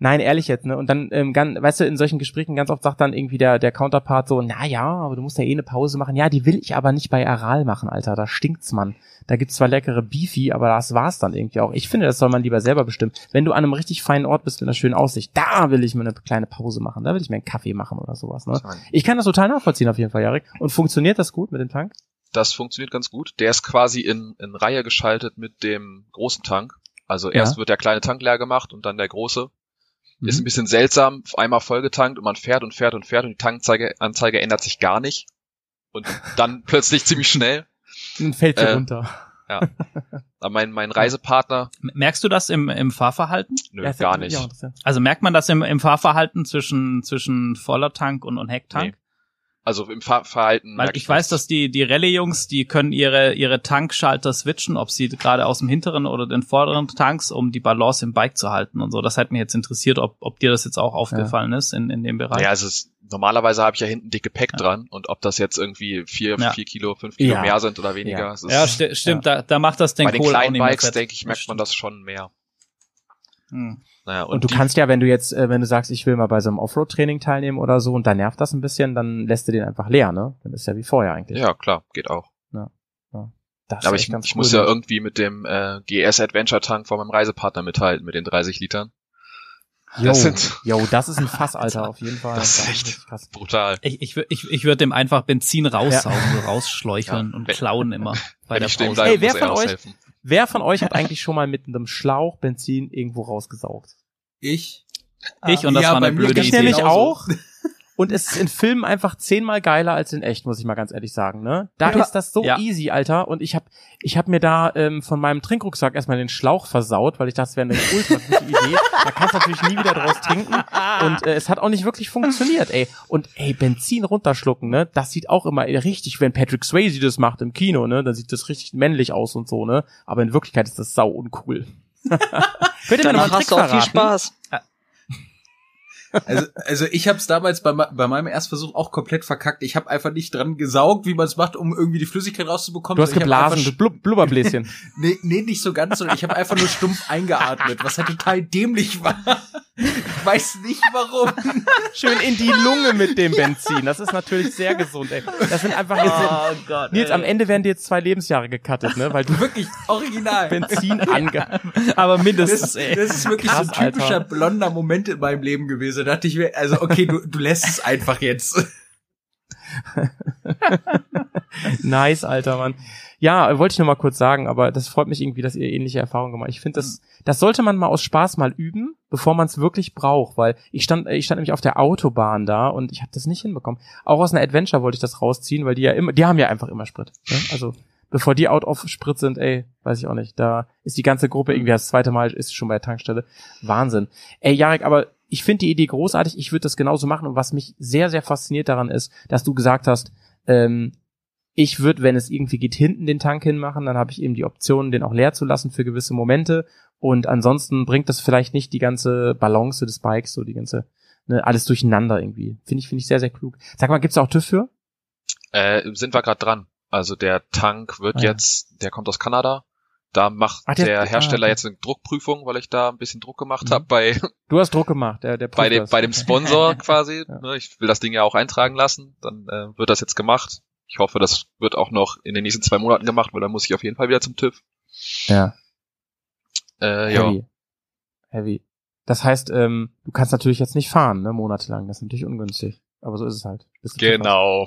Nein, ehrlich jetzt, ne? Und dann, ähm, ganz, weißt du, in solchen Gesprächen ganz oft sagt dann irgendwie der, der Counterpart so, na ja, aber du musst ja eh eine Pause machen. Ja, die will ich aber nicht bei Aral machen, Alter. Da stinkt's, Mann. Da gibt's zwar leckere Beefy, aber das war's dann irgendwie auch. Ich finde, das soll man lieber selber bestimmen. Wenn du an einem richtig feinen Ort bist mit einer schönen Aussicht, da will ich mir eine kleine Pause machen. Da will ich mir einen Kaffee machen oder sowas, ne? Ich kann das total nachvollziehen auf jeden Fall, Jarek. Und funktioniert das gut mit dem Tank? Das funktioniert ganz gut. Der ist quasi in, in Reihe geschaltet mit dem großen Tank. Also Ja. erst wird der kleine Tank leer gemacht und dann der große. Ist Mhm. ein bisschen seltsam, einmal vollgetankt und man fährt und fährt und fährt und die Tankzeige Anzeige ändert sich gar nicht. Und dann plötzlich ziemlich schnell. Dann fällt sie Äh, runter. Aber mein, mein Reisepartner, Merkst du das im, im Fahrverhalten? nö, Ja, gar nicht. Also merkt man das im, im Fahrverhalten zwischen, zwischen voller Tank und, und Hecktank? Nee. Also im Fahr Verhalten. Weil ich weiß, dass die, die Rallye-Jungs, die können ihre, ihre Tankschalter switchen, ob sie gerade aus dem hinteren oder den vorderen Tanks, um die Balance im Bike zu halten und so. Das hat mich jetzt interessiert, ob, ob dir das jetzt auch aufgefallen ist in, in dem Bereich. Ja, also es, normalerweise habe ich ja hinten dick Gepäck Ja. dran und ob das jetzt irgendwie vier, Ja. vier Kilo, fünf Kilo Ja. mehr sind oder weniger. Ja. ist- Ja, sti stimmt, Da, da macht das den bei den Kohl auch kleinen Bikes, denke ich, merkt man das schon mehr. Hm. Naja, Und, du die- kannst ja, wenn du jetzt, äh, wenn du sagst, ich will mal bei so einem Offroad-Training teilnehmen oder so und da nervt das ein bisschen, dann lässt du den einfach leer, ne? Dann ist ja wie vorher eigentlich. Ja, klar, geht auch. Das ist Aber echt ich, ganz ich cool, muss ja ne? irgendwie mit dem äh, GS Adventure Tank von meinem Reisepartner mithalten, mit den 30 Litern. Jo, das sind- jo, das ist ein Fass, Alter, auf jeden Fall. Das ist echt- krass. Brutal. Ich, ich, ich, ich würde dem einfach Benzin raussaugen, so rausschläucheln Ja. und Wenn- klauen immer bei der ich Ey, wer muss er von euch- aushelfen. Wer von euch hat eigentlich schon mal mit einem Schlauch Benzin irgendwo rausgesaugt? Ich? Ich und das Ja, war eine blöde ganz Ich Idee. nämlich auch. Und es ist in Filmen einfach zehnmal geiler als in echt, muss ich mal ganz ehrlich sagen. Ne? Da Ja. ist das so Ja. easy, Alter. Und ich habe ich hab mir da ähm, von meinem Trinkrucksack erstmal den Schlauch versaut, weil ich dachte, es wäre eine ultra gute Idee. Da kannst du natürlich nie wieder draus trinken. Und äh, es hat auch nicht wirklich funktioniert, ey. Und ey, Benzin runterschlucken, ne? Das sieht auch immer richtig, wenn Patrick Swayze das macht im Kino, ne? Dann sieht das richtig männlich aus und so, ne? Aber in Wirklichkeit ist das sau uncool. Mal Danach hast du auch viel? Spaß. Also, also ich habe es damals bei, bei meinem Erstversuch auch komplett verkackt. Ich habe einfach nicht dran gesaugt, wie man es macht, um irgendwie die Flüssigkeit rauszubekommen. Du hast geblasen, einfach du Blub Blubberbläschen. Nee, nee, nicht so ganz, sondern ich habe einfach nur stumpf eingeatmet, was halt total dämlich war. Ich weiß nicht warum. Schön in die Lunge mit dem Benzin. Das ist natürlich sehr gesund, ey. Das sind einfach jetzt, Oh Gott. Nils, am Ende werden dir jetzt zwei Lebensjahre gecuttet, ne? Weil du Wirklich original. Benzin ange... Aber Das, mindestens, das ey. ist wirklich Krass, so ein typischer Alter. blonder Moment in meinem Leben gewesen. Da dachte ich mir, also okay, du, du lässt es einfach jetzt. Nice, Alter, Mann. Ja, wollte ich nur mal kurz sagen, aber das freut mich irgendwie, dass ihr ähnliche Erfahrungen gemacht habt. Ich finde, das, das sollte man mal aus Spaß mal üben, bevor man es wirklich braucht, weil ich stand, ich stand nämlich auf der Autobahn da und ich habe das nicht hinbekommen. Auch aus einer Adventure wollte ich das rausziehen, weil die ja immer, die haben ja einfach immer Sprit. Ne? Also bevor die out of Sprit sind, ey, weiß ich auch nicht. Da ist die ganze Gruppe irgendwie das zweite Mal ist schon bei der Tankstelle. Wahnsinn. Ey, Jarek, aber ich finde die Idee großartig. Ich würde das genauso machen. Und was mich sehr, sehr fasziniert daran ist, dass du gesagt hast, ähm, ich würde, wenn es irgendwie geht, hinten den Tank hinmachen, dann habe ich eben die Option, den auch leer zu lassen für gewisse Momente. Und ansonsten bringt das vielleicht nicht die ganze Balance des Bikes, so die ganze, ne, alles durcheinander irgendwie. Finde ich, finde ich sehr, sehr klug. Sag mal, gibt's da auch TÜV für? Äh, sind wir gerade dran. Also der Tank wird Ah, ja. jetzt, der kommt aus Kanada. Da macht Ach, der- der, ah, Hersteller okay. jetzt eine Druckprüfung, weil ich da ein bisschen Druck gemacht Mhm. habe bei, Du hast Druck gemacht, der, der bei, dem, das. bei dem Sponsor quasi. Ja. Ne, Ich will das Ding ja auch eintragen lassen. Dann äh, wird das jetzt gemacht. Ich hoffe, das wird auch noch in den nächsten zwei Monaten gemacht, weil dann muss ich auf jeden Fall wieder zum TÜV. Ja. Äh, ja. Heavy. Heavy. Das heißt, ähm, du kannst natürlich jetzt nicht fahren, ne, monatelang. Das ist natürlich ungünstig. Aber so ist es halt. Bis du Genau.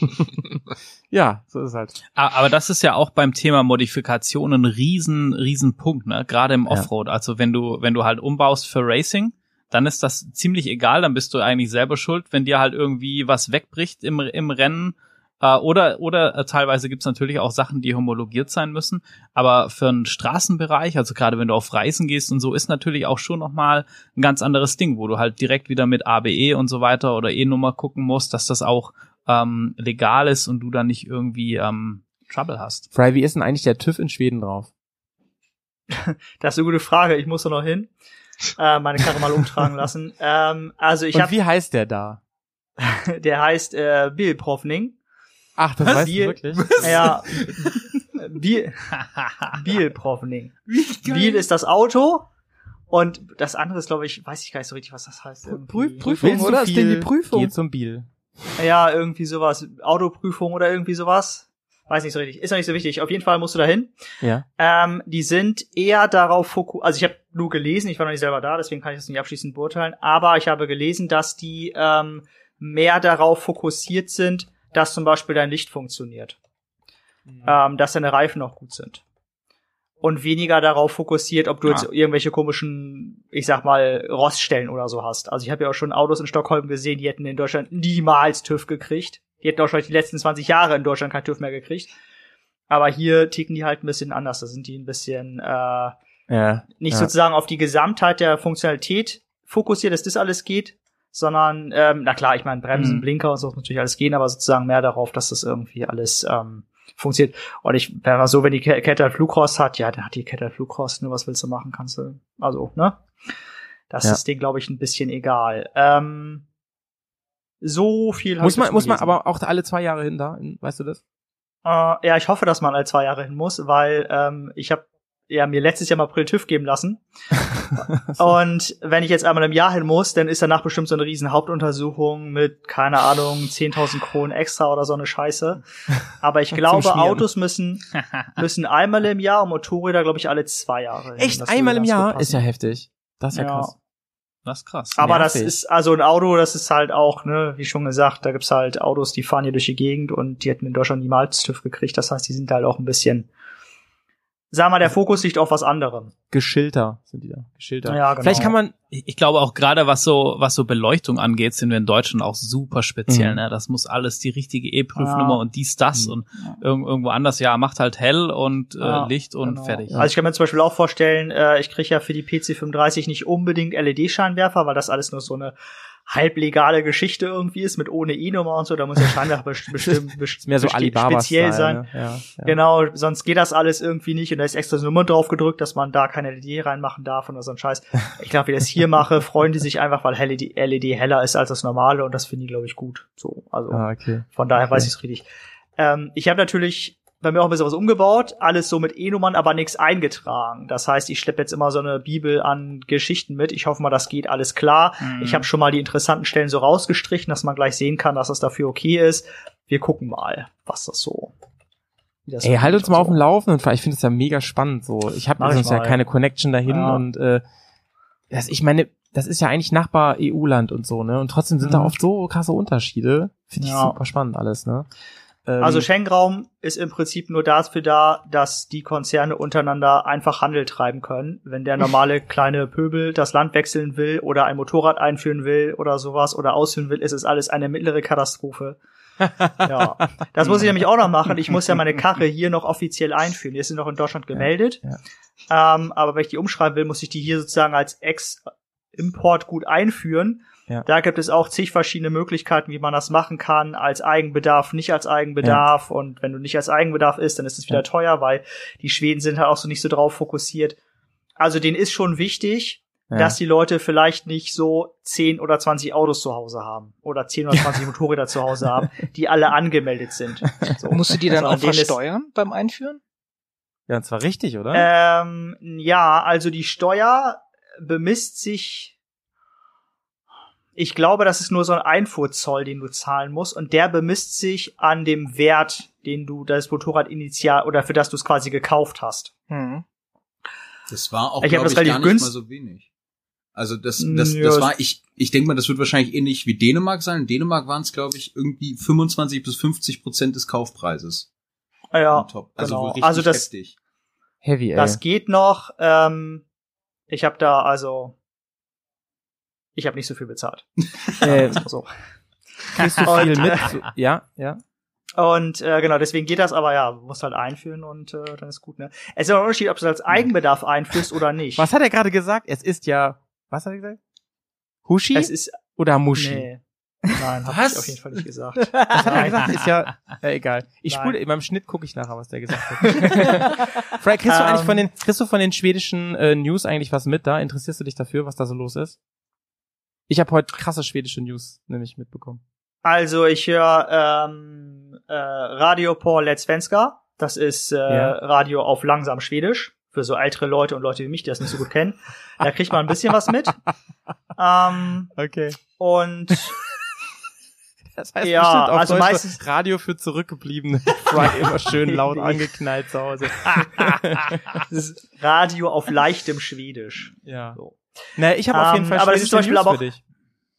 Ja, so ist es halt. Aber das ist ja auch beim Thema Modifikation ein riesen, riesen Punkt, ne? Gerade im Ja. Offroad. Also wenn du, wenn du halt umbaust für Racing, dann ist das ziemlich egal, dann bist du eigentlich selber schuld, wenn dir halt irgendwie was wegbricht im, im Rennen. Äh, oder oder äh, teilweise gibt's natürlich auch Sachen, die homologiert sein müssen. Aber für einen Straßenbereich, also gerade wenn du auf Reisen gehst und so, ist natürlich auch schon nochmal ein ganz anderes Ding, wo du halt direkt wieder mit ABE und so weiter oder E-Nummer gucken musst, dass das auch ähm, legal ist und du dann nicht irgendwie ähm, Trouble hast. Fry, wie ist denn eigentlich der TÜV in Schweden drauf? Das ist eine gute Frage. Ich muss da noch hin. Äh, meine Karre mal umtragen lassen. Ähm, also ich Und habe, wie heißt der da? der heißt äh, Bill Provning. Ach, das Was? weißt du Biel- wirklich? Ja, Biel, Biel Provning. Biel ist das Auto und das andere ist, glaube ich, weiß ich gar nicht so richtig, was das heißt. Prüf, Prüfung, du oder? Ist denn die? Prüfung? Geh zum Biel. Ja, irgendwie sowas. Autoprüfung oder irgendwie sowas. Weiß nicht so richtig. Ist noch nicht so wichtig. Auf jeden Fall musst du dahin. Ja. Ähm, die sind eher darauf fokussiert, also ich habe nur gelesen, ich war noch nicht selber da, deswegen kann ich das nicht abschließend beurteilen, aber ich habe gelesen, dass die ähm, mehr darauf fokussiert sind, dass zum Beispiel dein Licht funktioniert. Ähm, dass deine Reifen noch gut sind. Und weniger darauf fokussiert, ob du jetzt irgendwelche komischen, ich sag mal, Roststellen oder so hast. Also ich habe ja auch schon Autos in Stockholm gesehen, die hätten in Deutschland niemals TÜV gekriegt. Die hätten auch schon die letzten 20 Jahre in Deutschland kein TÜV mehr gekriegt. Aber hier ticken die halt ein bisschen anders. Da sind die ein bisschen äh, Ja. nicht ja. sozusagen auf die Gesamtheit der Funktionalität fokussiert, dass das alles geht, sondern, ähm, na klar, ich meine, Bremsen, Mhm. Blinker und so muss natürlich alles gehen, aber sozusagen mehr darauf, dass das irgendwie alles ähm, funktioniert. Und ich wäre so, wenn die Ke- Kette halt Flugrost hat, ja, dann hat die Kette halt Flugrost, nur was willst du machen, kannst du, also, ne? Das Ja. ist denen, glaube ich, ein bisschen egal. Ähm, so viel Muss man, muss man aber auch alle zwei Jahre hin da, weißt du das? Äh, ja, ich hoffe, dass man alle zwei Jahre hin muss, weil ähm, ich habe ja mir letztes Jahr im April TÜV geben lassen. Und wenn ich jetzt einmal im Jahr hin muss, dann ist danach bestimmt so eine riesen Hauptuntersuchung mit, keine Ahnung, 10.000 Kronen extra oder so eine Scheiße. Aber ich glaube. Autos müssen, müssen einmal im Jahr und Motorräder, glaube ich, alle zwei Jahre. hin. Echt? Das würde Einmal im Jahr? Ist ja heftig. Das ist ja, Ja. krass. Das ist krass. Aber das nervig. ist, also ein Auto, das ist halt auch, ne, wie schon gesagt, da gibt's halt Autos, die fahren hier durch die Gegend und die hätten in Deutschland niemals TÜV gekriegt. Das heißt, die sind halt auch ein bisschen, sag mal, der Fokus liegt auf was anderem. Geschilter sind die da. Geschilter. Ja, genau. Vielleicht kann man, ich glaube auch gerade was so was so Beleuchtung angeht, sind wir in Deutschland auch super speziell. Mhm. Ne? Das muss alles die richtige E-Prüfnummer Ja. und dies das Mhm. und irg irgendwo anders ja macht halt hell und äh, Ja, Licht und Genau. fertig. Also ich kann mir zum Beispiel auch vorstellen, äh, ich kriege ja für die PC35 nicht unbedingt LED-Scheinwerfer, weil das alles nur so eine halblegale Geschichte irgendwie ist, mit ohne E-Nummer und so. Da muss der Scheinwerfer best bestimmt best mehr so Alibaba speziell sein. Ne? Ja, ja. Genau, sonst geht das alles irgendwie nicht und da ist extra so eine Nummer drauf gedrückt, dass man da keine LED reinmachen darf oder so ein Scheiß. Ich glaube, wie ich das hier mache, freuen die sich einfach, weil LED, LED heller ist als das normale und das finden die, glaube ich, gut. So, also Ah, okay. von daher Okay. weiß ich es richtig. Ähm, ich habe natürlich bei mir auch ein bisschen was umgebaut, alles so mit E-Nummern, aber nichts eingetragen. Das heißt, ich schleppe jetzt immer so eine Bibel an Geschichten mit. Ich hoffe mal, das geht alles klar. Mhm. Ich habe schon mal die interessanten Stellen so rausgestrichen, dass man gleich sehen kann, dass das dafür okay ist. Wir gucken mal, was das so. das Ey, halt uns mal auf und dem Laufenden. Ich finde das ja mega spannend. So, ich habe sonst ja keine Connection dahin Ja. und äh, das, ich meine, das ist ja eigentlich Nachbar EU-Land und so, ne? Und trotzdem sind da Mhm. oft so krasse Unterschiede. Finde ich Ja. super spannend alles, ne? Ähm, Also Schengen-Raum ist im Prinzip nur dafür da, dass die Konzerne untereinander einfach Handel treiben können. Wenn der normale kleine Pöbel das Land wechseln will oder ein Motorrad einführen will oder sowas oder ausführen will, ist es alles eine mittlere Katastrophe. ja, das muss ich nämlich auch noch machen. Ich muss ja meine Karre hier noch offiziell einführen. Die ist noch in Deutschland gemeldet. Ähm, aber wenn ich die umschreiben will, muss ich die hier sozusagen als Ex-Import gut einführen. Ja. Da gibt es auch zig verschiedene Möglichkeiten, wie man das machen kann, als Eigenbedarf, nicht als Eigenbedarf. Und wenn du nicht als Eigenbedarf ist, dann ist es wieder Ja. teuer, weil die Schweden sind halt auch so nicht so drauf fokussiert. Also denen ist schon wichtig, ja. dass die Leute vielleicht nicht so 10 oder 20 Autos zu Hause haben oder 10 oder 20 Motorräder zu Hause haben, die alle angemeldet sind. So. Musst du die dann Sondern auch ist- versteuern beim Einführen? ja, und zwar richtig, oder? Ähm, ja, also die Steuer bemisst sich. Ich glaube, das ist nur so ein Einfuhrzoll, den du zahlen musst und der bemisst sich an dem Wert, den du das Motorrad initial oder für das du es quasi gekauft hast. Hm. Das war auch, Ich hab glaube das ich, relativ gar nicht günst- mal so wenig. Also das, das, Ja, das war, ich, ich denke mal, das wird wahrscheinlich ähnlich wie Dänemark sein. In Dänemark waren es, glaube ich, irgendwie 25 bis 50 Prozent des Kaufpreises. Ja, on top. Also genau. Also das- heftig. Heavy, ey. das geht noch. Ähm, ich habe da also, ich habe nicht so viel bezahlt. äh, so. kriegst du Und, viel mit? äh, So, ja, ja. Und äh, genau, deswegen geht das, aber ja, musst halt einführen und äh, dann ist gut, ne? Es ist ja ein Unterschied, ob du es als Eigenbedarf einführst oder nicht. Was hat er gerade gesagt? Es ist ja, was hat er gesagt? Hushi Es ist oder Mushi? nee. Nein, hab Was? ich auf jeden Fall nicht gesagt. Was hat er Nein. gesagt? Ist ja äh, egal. Ich Nein. spule in meinem Schnitt gucke ich nachher, was der gesagt hat. Frank, kriegst du eigentlich Ähm. von den kriegst du von den schwedischen äh, News eigentlich was mit da? Interessierst du dich dafür, was da so los ist? Ich habe heute krasse schwedische News nämlich mitbekommen. Also ich höre ähm, äh, Radio på Svenska. Das ist äh, Ja. Radio auf langsam Schwedisch. Für so ältere Leute und Leute wie mich, die das nicht so gut kennen. Da kriegt man ein bisschen was mit. Ähm, Okay. und Das heißt Ja, also Deutsch meistens- Radio für Zurückgebliebene. Frank immer schön laut angeknallt zu Hause. das ist Radio auf leichtem Schwedisch. ja. So. Na, ich habe auf jeden Ähm, Fall aber das ist zum Beispiel News aber für auch- dich.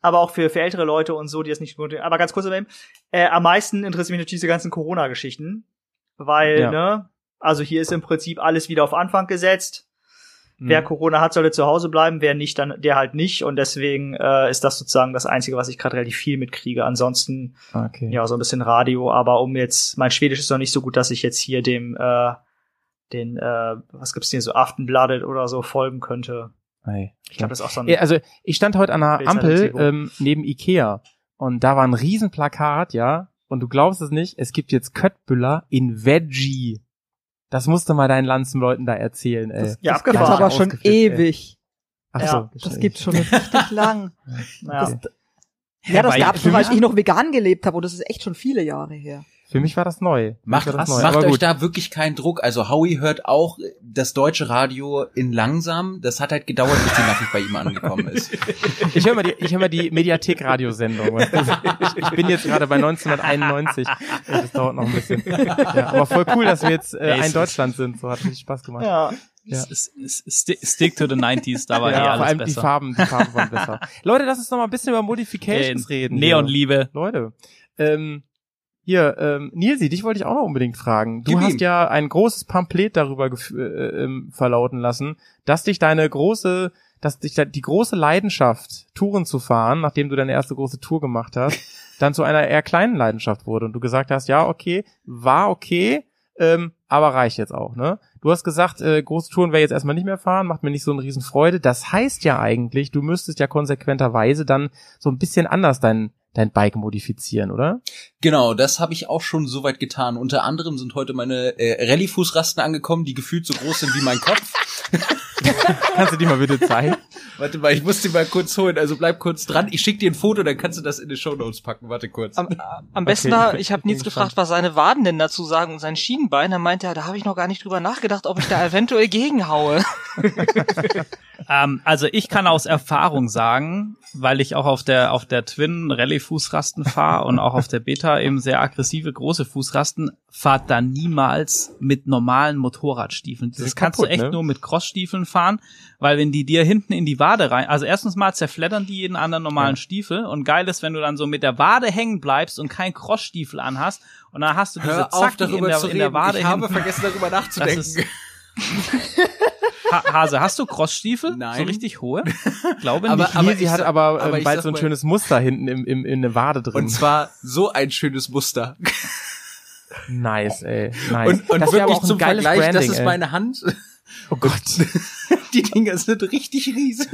aber auch für, für ältere Leute und so, die das nicht gut Aber ganz kurz erwähnen, äh, am meisten interessieren mich natürlich diese ganzen Corona-Geschichten, weil, Ja. ne, also hier ist im Prinzip alles wieder auf Anfang gesetzt. Hm. Wer Corona hat, sollte zu Hause bleiben, wer nicht, dann der halt nicht. Und deswegen äh, ist das sozusagen das Einzige, was ich gerade relativ viel mitkriege. Ansonsten, Okay. ja, so ein bisschen Radio, aber um jetzt, mein Schwedisch ist noch nicht so gut, dass ich jetzt hier dem, äh, den, äh, was gibt's denn hier so, Aftenbladet oder so folgen könnte. Hey. Ich glaube, das ist auch so ein also ich stand heute an einer Ampel ähm, neben Ikea und da war ein Riesenplakat, ja, und du glaubst es nicht, es gibt jetzt Köttbüller in Veggie. Das musst du mal deinen Lanzenleuten da erzählen, ey. Das, Ja, das gibt's abgefahren. aber schon ewig. Ach ja, so, Das gibt's schon richtig lang. naja. Das, ja, das Weil- gab's schon, als ich noch vegan gelebt habe und das ist echt schon viele Jahre her. Für mich war das neu. Macht, das neu. macht euch gut. da wirklich keinen Druck. Also Howie hört auch das deutsche Radio in langsam. Das hat halt gedauert, bis die Nachricht bei ihm angekommen ist. Ich höre mal die, ich hör mal die Mediathek-Radiosendung. Ich, ich bin jetzt gerade bei 1991. Das dauert noch ein bisschen. Ja, aber voll cool, dass wir jetzt äh, ein Deutschland sind. So hat richtig Spaß gemacht. ja. Ja. Stick, to the 90s, da war eh ja, alles vor allem besser. die Farben, die Farben waren besser. Leute, lass uns noch mal ein bisschen über Modifications reden. Neonliebe. Leute, ähm, hier, ähm, Nilsi, dich wollte ich auch noch unbedingt fragen. Du Gib hast ihm. ja ein großes Pamphlet darüber gef- äh, ähm, verlauten lassen, dass dich deine große, dass dich die große Leidenschaft, Touren zu fahren, nachdem du deine erste große Tour gemacht hast, dann zu einer eher kleinen Leidenschaft wurde und du gesagt hast, ja, okay, war okay, ähm, aber reicht jetzt auch, ne? Du hast gesagt, äh, große Touren werde ich jetzt erstmal nicht mehr fahren, macht mir nicht so eine riesen Freude. Das heißt ja eigentlich, du müsstest ja konsequenterweise dann so ein bisschen anders dein, dein Bike modifizieren, oder? Genau, das habe ich auch schon soweit getan. Unter anderem sind heute meine äh, Rallye-Fußrasten angekommen, die gefühlt so groß sind wie mein Kopf. Kannst du die mal bitte zeigen? Warte mal, ich muss die mal kurz holen. Also bleib kurz dran. Ich schick dir ein Foto, dann kannst du das in die Shownotes packen. Warte kurz. Am, am besten Okay, war, ich habe Nils gefragt, was seine Waden denn dazu sagen und sein Schienenbein. Da meinte er, da habe ich noch gar nicht drüber nachgedacht, ob ich da eventuell gegenhaue. Ähm, also ich kann aus Erfahrung sagen, weil ich auch auf der auf der Twin Rallye Fußrasten fahre und auch auf der Beta eben sehr aggressive große Fußrasten, fahrt da niemals mit normalen Motorradstiefeln. Das sind kannst kaputt, du echt ne? nur mit Crossstiefeln fahren, weil wenn die dir hinten in die Wade rein, also erstens mal zerfleddern die jeden anderen normalen Ja. Stiefel und geil ist, wenn du dann so mit der Wade hängen bleibst und kein Crossstiefel anhast und dann hast du diese Hör auf, Zacken in der, in der. Wade ich habe hinten. vergessen, darüber nachzudenken. Ha Hase, hast du Crossstiefel? Nein. So richtig hohe? Glaube Aber- nicht. aber Nilsi ich hat aber, aber ähm, bald so ein mal- schönes Muster hinten im, im, in der Wade drin. Und zwar so ein schönes Muster. nice, ey. Nice. Und, und das wäre aber wirklich auch ein zum geiles Vergleich, Branding, das ist ey. meine Hand. Oh Gott. Die Dinger sind richtig riesig.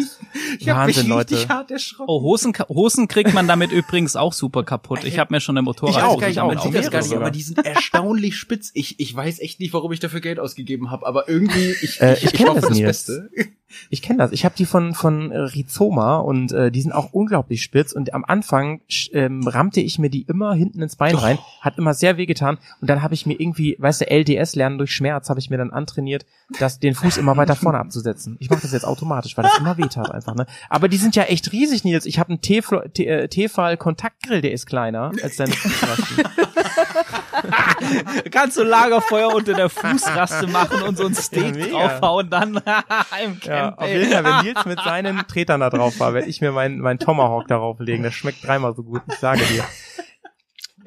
Ich habe mich Wahnsinn, richtig Leute. hart erschrocken. Oh, Hosen, Hosen kriegt man damit übrigens auch super kaputt. Ich habe mir schon eine Motorrad Ich auch, ich auch. Sieht das gar nicht, aber die sind erstaunlich spitz. Ich, ich weiß echt nicht, warum ich dafür Geld ausgegeben habe, aber irgendwie, ich, Äh, ich, ich ich kenn hoffe das, das. Beste. Ich kenne das. Ich habe die von von äh, Rhizoma und äh, die sind auch unglaublich spitz und am Anfang ähm, rammte ich mir die immer hinten ins Bein rein, hat immer sehr weh getan und dann habe ich mir irgendwie, weißt du, LDS lernen durch Schmerz, habe ich mir dann antrainiert, das den Fuß immer weiter vorne abzusetzen. Ich mache das jetzt automatisch, weil das immer weh tat einfach, ne? Aber die sind ja echt riesig, Nils. Ich habe einen Teflo- Te- äh, Tefal Kontaktgrill, der ist kleiner als deine Fußrasten. Kannst du Lagerfeuer unter der Fußraste machen und so ein Steak mega. draufhauen, dann im Ja, Camp. auf ey. jeden Fall, wenn Nils mit seinen Tretern da drauf war, werde ich mir meinen mein Tomahawk darauf legen. Das schmeckt dreimal so gut, ich sage dir.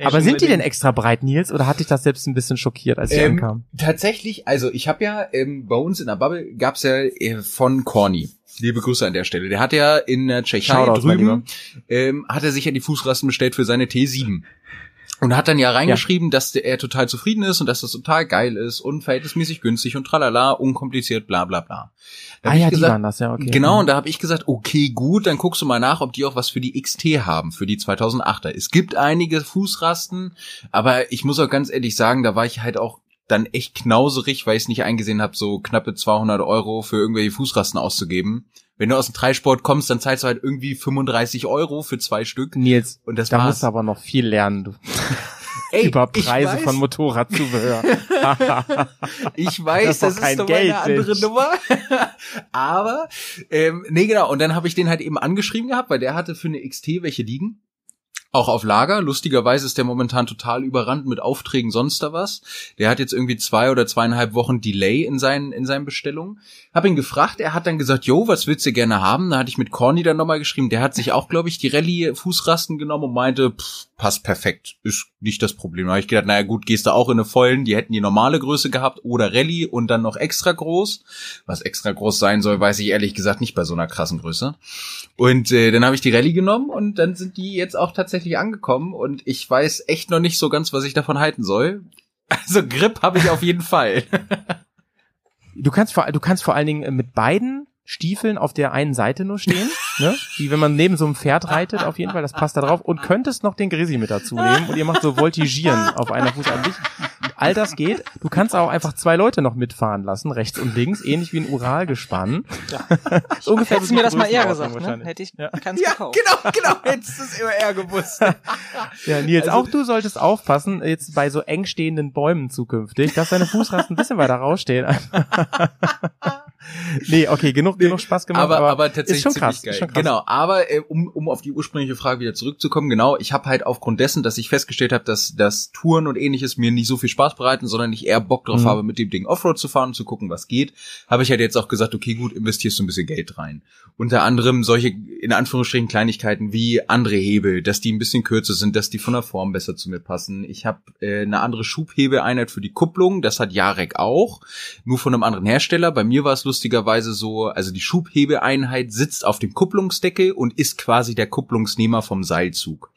Aber sind die denn extra breit, Nils, oder hat dich das selbst ein bisschen schockiert, als die Ähm, ankamen? tatsächlich, also ich habe ja ähm, bei uns in der Bubble gab's ja äh, von Corny. Liebe Grüße an der Stelle. Der hat ja in der Tschechei Shoutouts, mein drüben, ähm, hat er sich ja die Fußrasten bestellt für seine T7. Und hat dann ja reingeschrieben, dass der, er total zufrieden ist und dass das total geil ist und verhältnismäßig günstig und tralala, unkompliziert, bla bla bla. Da Ah ja, die gesagt, waren das, ja, okay. Genau, und da habe ich gesagt, okay, gut, dann guckst du mal nach, ob die auch was für die XT haben, für die 2008er. Es gibt einige Fußrasten, aber ich muss auch ganz ehrlich sagen, da war ich halt auch dann echt knauserig, weil ich es nicht eingesehen habe, so knappe 200 Euro für irgendwelche Fußrasten auszugeben. Wenn du aus dem Dreisport kommst, dann zahlst du halt irgendwie 35 Euro für zwei Stück. Nils, Und das da war's. musst du aber noch viel lernen, du. Ey, Über Preise von Motorradzubehör. Ich weiß, Das ist das, ist doch Geld, eine andere Mensch. Nummer. Aber, ähm, nee, genau. Und dann habe ich den halt eben angeschrieben gehabt, weil der hatte für eine XT welche liegen. Auch auf Lager. Lustigerweise ist der momentan total überrannt mit Aufträgen sonst da was. Der hat jetzt irgendwie zwei oder zweieinhalb Wochen Delay in seinen, in seinen Bestellungen. Hab ihn gefragt, er hat dann gesagt, jo, was willst du gerne haben? Da hatte ich mit Corny dann nochmal geschrieben. Der hat sich auch, glaube ich, die Rallye-Fußrasten genommen und meinte, pff, passt perfekt. Ist nicht das Problem. Da habe ich gedacht, naja gut, gehst du auch in eine vollen, die hätten die normale Größe gehabt oder Rallye und dann noch extra groß. Was extra groß sein soll, weiß ich ehrlich gesagt nicht bei so einer krassen Größe. Und äh, dann habe ich die Rallye genommen und dann sind die jetzt auch tatsächlich angekommen und ich weiß echt noch nicht so ganz, was ich davon halten soll. Also Grip habe ich auf jeden Fall. Du kannst vor, du kannst vor allen Dingen äh, mit beiden Stiefeln auf der einen Seite nur stehen, ne? Wie wenn man neben so einem Pferd reitet, auf jeden Fall, das passt da drauf. Und könntest noch den Grizzly mit dazu nehmen und ihr macht so Voltigieren auf einer Fuß an dich. All das geht. Du kannst auch einfach zwei Leute noch mitfahren lassen, rechts und links, ähnlich wie ein Uralgespann. So ungefähr Hättest du mir das mal eher gesagt, ne? Hätte ich Ja. keins ja, gekauft. genau, genau. Hättest du es immer eher gewusst. Ja, Nils, Also- auch du solltest aufpassen, jetzt bei so eng stehenden Bäumen zukünftig, dass deine Fußrasten ein bisschen weiter rausstehen. Nee, okay, genug, genug Spaß gemacht. aber, aber, tatsächlich ist schon ziemlich krass, geil. Schon krass. Genau, aber äh, um, um auf die ursprüngliche Frage wieder zurückzukommen, genau, ich habe halt aufgrund dessen, dass ich festgestellt habe, dass das Touren und ähnliches mir nicht so viel Spaß bereiten, sondern ich eher Bock drauf Mhm. habe, mit dem Ding Offroad zu fahren und zu gucken, was geht, habe ich halt jetzt auch gesagt, okay, gut, investierst du ein bisschen Geld rein. Unter anderem solche, in Anführungsstrichen, Kleinigkeiten wie andere Hebel, dass die ein bisschen kürzer sind, dass die von der Form besser zu mir passen. Ich habe äh, eine andere Schubhebeleinheit für die Kupplung, das hat Jarek auch, nur von einem anderen Hersteller. Bei mir war es lustigerweise so, also die Schubhebeeinheit sitzt auf dem Kupplungsdeckel und ist quasi der Kupplungsnehmer vom Seilzug.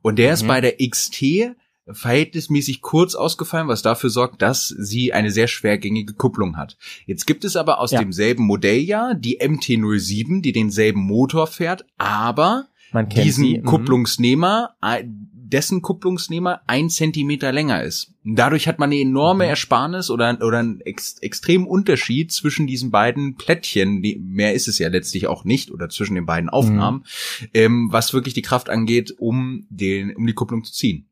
Und der ist Mhm. bei der XT verhältnismäßig kurz ausgefallen, was dafür sorgt, dass sie eine sehr schwergängige Kupplung hat. Jetzt gibt es aber aus Ja. demselben Modelljahr die MT-07, die denselben Motor fährt, aber diesen sie. mhm. Kupplungsnehmer, äh, dessen Kupplungsnehmer ein Zentimeter länger ist. Dadurch hat man eine enorme Mhm. Ersparnis oder, oder einen ex, extremen Unterschied zwischen diesen beiden Plättchen, die, mehr ist es ja letztlich auch nicht, oder zwischen den beiden Aufnahmen, ähm, was wirklich die Kraft angeht, um den, um die Kupplung zu ziehen.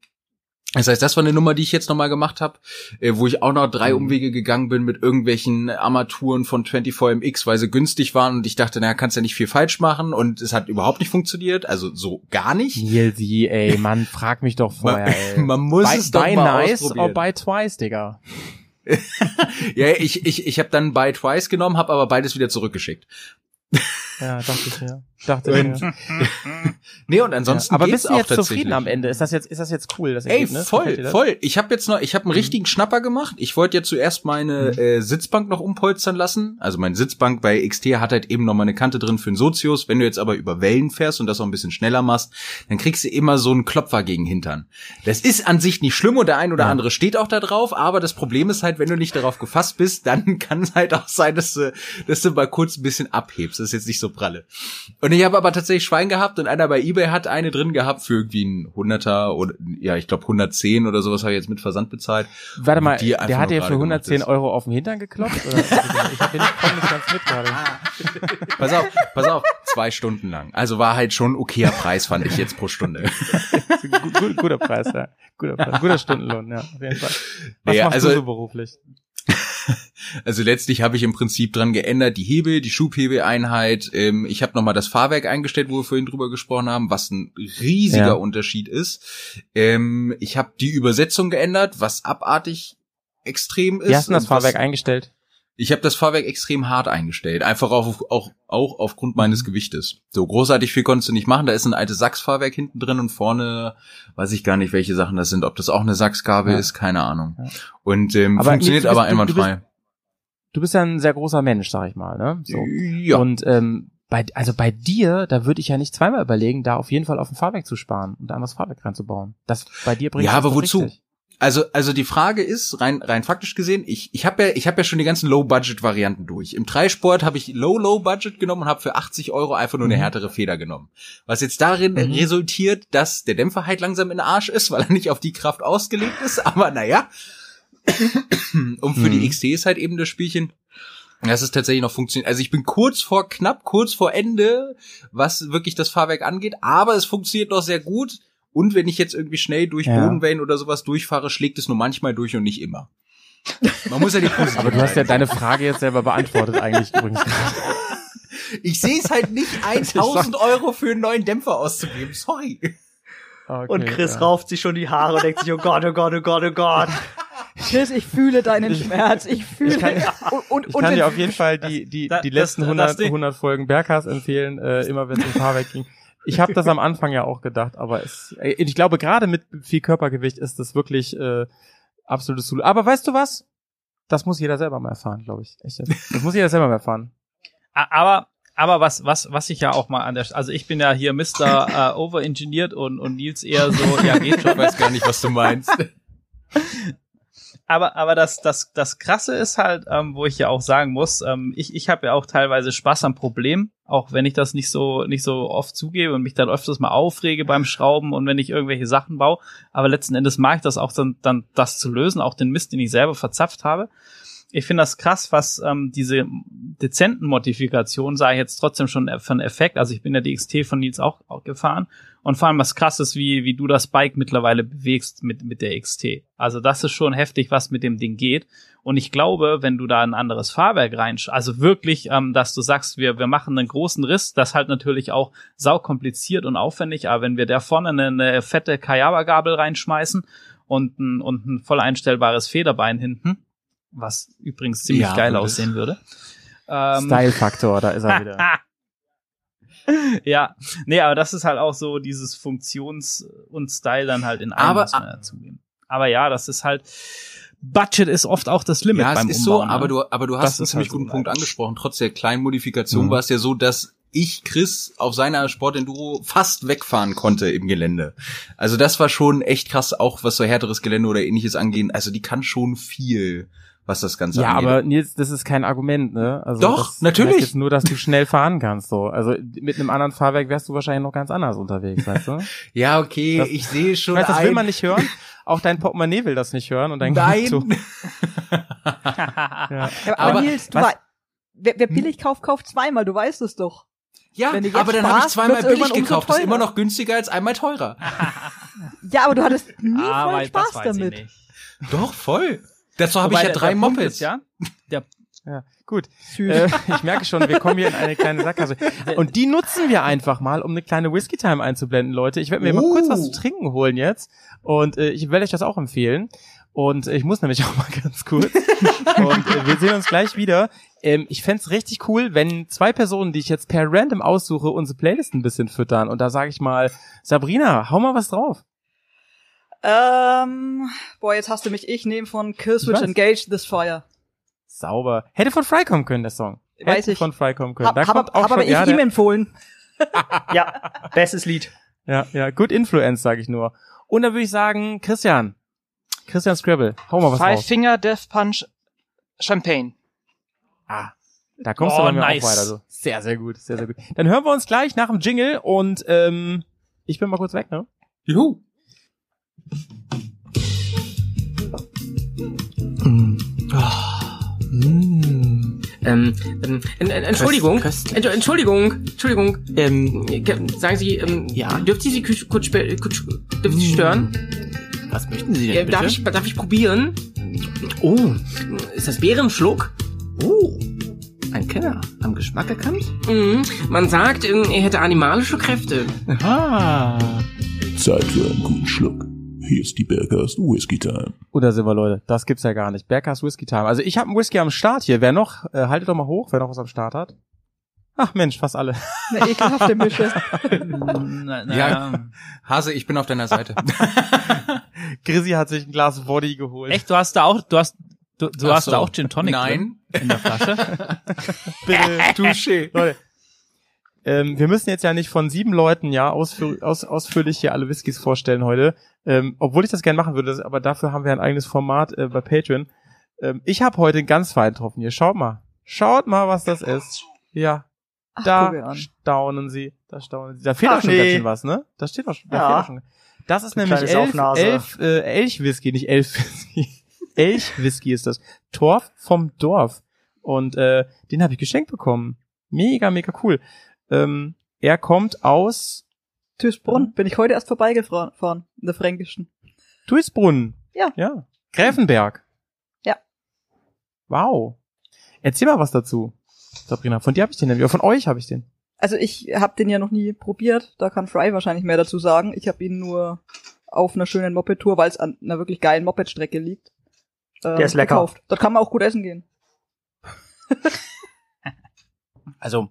Das heißt, das war eine Nummer, die ich jetzt nochmal gemacht habe, äh, wo ich auch noch drei Mhm. Umwege gegangen bin mit irgendwelchen Armaturen von 24MX, weil sie günstig waren und ich dachte, naja, kannst ja nicht viel falsch machen und es hat überhaupt nicht funktioniert, also so gar nicht. Nilsi, ey, Mann, frag mich doch vorher, ey. Man muss buy, es doch buy mal nice ausprobieren. or buy twice, Digga. Ja, ich, ich, ich habe dann Buy Twice genommen, habe aber beides wieder zurückgeschickt. Ja, dachte ich mir. Dachte Und ich mir. Nee, und ansonsten Ja, aber geht's bist du auch jetzt zufrieden am Ende? Ist das jetzt, ist das jetzt cool, das Ey, Ergebnis? Voll, das? voll. Ich habe jetzt noch, ich habe einen richtigen Schnapper gemacht. Ich wollte ja zuerst meine Mhm. äh, Sitzbank noch umpolstern lassen. Also meine Sitzbank bei XT hat halt eben noch mal eine Kante drin für einen Sozius. Wenn du jetzt aber über Wellen fährst und das auch ein bisschen schneller machst, dann kriegst du immer so einen Klopfer gegen Hintern. Das ist an sich nicht schlimm und der ein oder Ja. andere steht auch da drauf, aber das Problem ist halt, wenn du nicht darauf gefasst bist, dann kann es halt auch sein, dass du, dass du mal kurz ein bisschen abhebst. Das ist jetzt nicht so pralle. Und ich habe aber tatsächlich Schwein gehabt und einer bei eBay hat eine drin gehabt für irgendwie ein Hunderter oder ja, ich glaube 110 oder sowas habe ich jetzt mit Versand bezahlt. Warte mal, der hat dir für gerade 110 gemacht ist. Euro auf den Hintern geklopft? Oder? ich habe nicht, ganz mit gerade. Pass auf, pass auf, zwei Stunden lang. Also war halt schon okayer Preis, fand ich jetzt pro Stunde. Gut, gut, guter Preis, ja. Guter, Preis, guter Stundenlohn, ja, auf jeden Fall. Was Ja, machst also- du so beruflich? Also letztlich habe ich im Prinzip dran geändert, die Hebel, die Schubhebeleinheit. Ähm, ich habe nochmal das Fahrwerk eingestellt, wo wir vorhin drüber gesprochen haben, was ein riesiger Ja. Unterschied ist. Ähm, ich habe die Übersetzung geändert, was abartig extrem ist. Wie hast du das Fahrwerk eingestellt? Ich habe das Fahrwerk extrem hart eingestellt, einfach auf, auch, auch aufgrund meines Mhm. Gewichtes. So großartig viel konntest du nicht machen. Da ist ein altes Sachsfahrwerk hinten drin und vorne weiß ich gar nicht, welche Sachen das sind. Ob das auch eine Sachsgabel Ja. ist, keine Ahnung. Ja. Und ähm, Aber funktioniert du aber bist- du- du bist- einwandfrei. Du bist ja ein sehr großer Mensch, sag ich mal, ne? So. Ja. Und ähm, bei, also bei dir, da würde ich ja nicht zweimal überlegen, da auf jeden Fall auf ein Fahrwerk zu sparen und da ein anderes Fahrwerk reinzubauen. Das bei dir bringt Ja, aber wozu? richtig. Also, also die Frage ist, rein, rein faktisch gesehen, ich, ich habe ja, ich habe ja schon die ganzen Low-Budget-Varianten durch. Im Dreisport habe ich Low-Low-Budget genommen und habe für 80 Euro einfach nur eine Mhm. härtere Feder genommen. Was jetzt darin Mhm. resultiert, dass der Dämpfer halt langsam in den Arsch ist, weil er nicht auf die Kraft ausgelegt ist. Aber naja. Und für Mhm. die XT ist halt eben das Spielchen, dass es tatsächlich noch funktioniert. Also ich bin kurz vor knapp, kurz vor Ende, was wirklich das Fahrwerk angeht, aber es funktioniert noch sehr gut. Und wenn ich jetzt irgendwie schnell durch Ja. Bodenwellen oder sowas durchfahre, schlägt es nur manchmal durch und nicht immer. Man muss ja die positive Aber du hast ja deine Frage jetzt selber beantwortet eigentlich übrigens. Ich sehe es halt nicht, 1000 Euro für einen neuen Dämpfer auszugeben. Sorry. Okay, Und Chris ja. rauft sich schon die Haare und denkt sich, oh Gott, oh Gott, oh Gott, oh Gott. Chris, ich fühle deinen Schmerz. Ich fühle. kann- und, und, Ich kann dir auf jeden Fall die, die, Da- die das- letzten das 100, Ding- 100 Folgen Berghaus empfehlen, äh, immer wenn es um Fahrwerk ging. Ich habe das am Anfang ja auch gedacht, aber es, ich glaube, gerade mit viel Körpergewicht ist das wirklich äh, absolutes Zul. Aber weißt du was? Das muss jeder selber mal erfahren, glaube ich. Echt jetzt. Das muss jeder selber mal erfahren. Aber, aber was, was, was ich ja auch mal an der, also ich bin ja hier Mr. äh, overengineert und, und Nils eher so, ja, geht Ich schon. weiß gar nicht, was du meinst. Aber, aber das, das, das Krasse ist halt, ähm, wo ich ja auch sagen muss, ähm, ich, ich habe ja auch teilweise Spaß am Problem, auch wenn ich das nicht so, nicht so oft zugebe und mich dann öfters mal aufrege beim Schrauben und wenn ich irgendwelche Sachen baue. Aber letzten Endes mag ich das auch dann, dann das zu lösen, auch den Mist, den ich selber verzapft habe. Ich finde das krass, was ähm, diese dezenten Modifikationen, sage ich jetzt trotzdem schon für einen Effekt. Also ich bin ja die XT von Nils auch, auch gefahren. Und vor allem was krass ist, wie, wie du das Bike mittlerweile bewegst mit, mit der XT. Also das ist schon heftig, was mit dem Ding geht. Und ich glaube, wenn du da ein anderes Fahrwerk rein, also wirklich, ähm, dass du sagst, wir, wir machen einen großen Riss, das halt natürlich auch sau kompliziert und aufwendig, aber wenn wir da vorne eine, eine fette Kayaba-Gabel reinschmeißen und ein, und ein voll einstellbares Federbein hinten, was übrigens ziemlich Ja, geil aussehen würde. Ähm, Style-Faktor, da ist er wieder. ja, nee, aber das ist halt auch so dieses Funktions- und Style dann halt in einem, Aber- muss man ja zugeben. Aber ja, das ist halt, Budget ist oft auch das Limit ja, es beim ist so, Umbauen. aber ne? du, aber du Das hast einen ist ziemlich halt so guten. Punkt angesprochen. Trotz der kleinen Modifikation Mhm. war es ja so, dass ich Chris auf seiner Sportenduro fast wegfahren konnte im Gelände. Also das war schon echt krass, auch was so härteres Gelände oder ähnliches angehen. Also die kann schon viel, was das Ganze Ja, angeht. aber Nils, das ist kein Argument, ne? Also Doch, das natürlich. Jetzt nur, dass du schnell fahren kannst, so. Also mit einem anderen Fahrwerk wärst du wahrscheinlich noch ganz anders unterwegs, weißt du? ja, okay, Das- ich sehe schon weißt, das will man nicht hören. Auch dein Portemonnaie will das nicht hören und dein Nein. Ja. Ja, aber, Aber Nils, du was- wei- wer, wer billig kauft, kauft zweimal. Du weißt es doch. Ja, aber dann habe ich zweimal billig gekauft. Das ist immer noch günstiger als einmal teurer. Ja, aber du hattest nie Ah, voll weil Spaß damit. nicht. Doch, voll. Dazu habe ich ja der- drei der Punkt Mopeds. Ist, ja, der, Ja, gut. Süß. Äh, ich merke schon, wir kommen hier in eine kleine Sackgasse. Und die nutzen wir einfach mal, um eine kleine Whisky-Time einzublenden, Leute. Ich werde mir mal Uh. kurz was zu trinken holen jetzt. Und äh, ich werde euch das auch empfehlen. Und äh, ich muss nämlich auch mal ganz kurz. Und äh, wir sehen uns gleich wieder. Ähm, ich fänd's richtig cool, wenn zwei Personen, die ich jetzt per random aussuche, unsere Playlist ein bisschen füttern. Und da sage ich mal, Sabrina, hau mal was drauf. Ähm, boah, jetzt hast du mich. Ich nehme von Killswitch weiß. Engage This Fire. Sauber. Hätte von Fry kommen können, der Song. Weiß Hätte ich. von Fry kommen können. Hab, Da hab, kommt hab auch aber schon, ich ja, ihm empfohlen. Ja, bestes Lied. Ja, ja, good influence, sage ich nur. Und dann würde ich sagen, Christian. Christian Scrabble, hau mal was Five raus. Finger Death Punch Champagne. Ah, Da kommst Oh, du bei mir nice. auch weiter. So. Sehr, sehr gut, sehr, sehr gut. Dann hören wir uns gleich nach dem Jingle und ähm, ich bin mal kurz weg, ne? Juhu. Ähm, ähm, en- en- Entschuldigung, Ent- Entschuldigung, Entschuldigung, ähm, ge- sagen Sie, ähm, Ja? dürfte Sie Sie kurz, kurz, dürfte Sie stören? Was möchten Sie denn bitte? darf ich, darf ich probieren? oh, Ist das Bärenschluck? oh, ein Kenner. Am Geschmack erkannt? Mhm. Man sagt, ähm, er hätte animalische Kräfte. Aha. Zeit für einen guten Schluck. Hier ist die Bergers Whisky Time. Und da sind wir, Leute. Das gibt's ja gar nicht. Berghaus Whisky Time. Also ich habe einen Whisky am Start hier. Wer noch? Äh, haltet doch mal hoch, wer noch was am Start hat. Ach Mensch, fast alle. Eine ekelhafte Mische. Na, na, Ja. Hase, ich bin auf deiner Seite. Grisi hat sich ein Glas Body geholt. Echt, du hast da auch, du hast, du, du hast so. da auch Gin Tonic Nein. drin in der Flasche. Bitte. Touché. Leute, ähm, wir müssen jetzt ja nicht von sieben Leuten ja ausführ aus, ausführlich hier alle Whiskys vorstellen heute. Ähm, obwohl ich das gerne machen würde, das- aber dafür haben wir ein eigenes Format äh, bei Patreon. Ähm, ich habe heute einen ganz feinen getroffen hier. Schaut mal. Schaut mal, was das ist. Ja, Ach, da staunen sie. Da staunen sie. Da fehlt Ach, auch schon nee. ganz schön was, ne? Da steht auch schon. Da Ja. fehlt auch schon. Das ist nämlich elf, elf äh, Elch-Whisky, nicht Elf-Whisky. Elch-Whisky ist das. Torf vom Dorf. Und äh, den habe ich geschenkt bekommen. Mega, mega cool. Ähm, er kommt aus Tüßbrunn. Bin ich heute erst vorbeigefahren. In der Fränkischen. Duisbrunn. Ja. Ja. Gräfenberg. Ja. Wow. Erzähl mal was dazu, Sabrina. Von dir habe ich den nämlich. Oder von euch habe ich den. Also ich habe den ja noch nie probiert. Da kann Fry wahrscheinlich mehr dazu sagen. Ich habe ihn nur auf einer schönen Moped-Tour, weil es an einer wirklich geilen Moped-Strecke liegt. ähm, Der ist lecker. Gekauft. Dort kann man auch gut essen gehen. Also,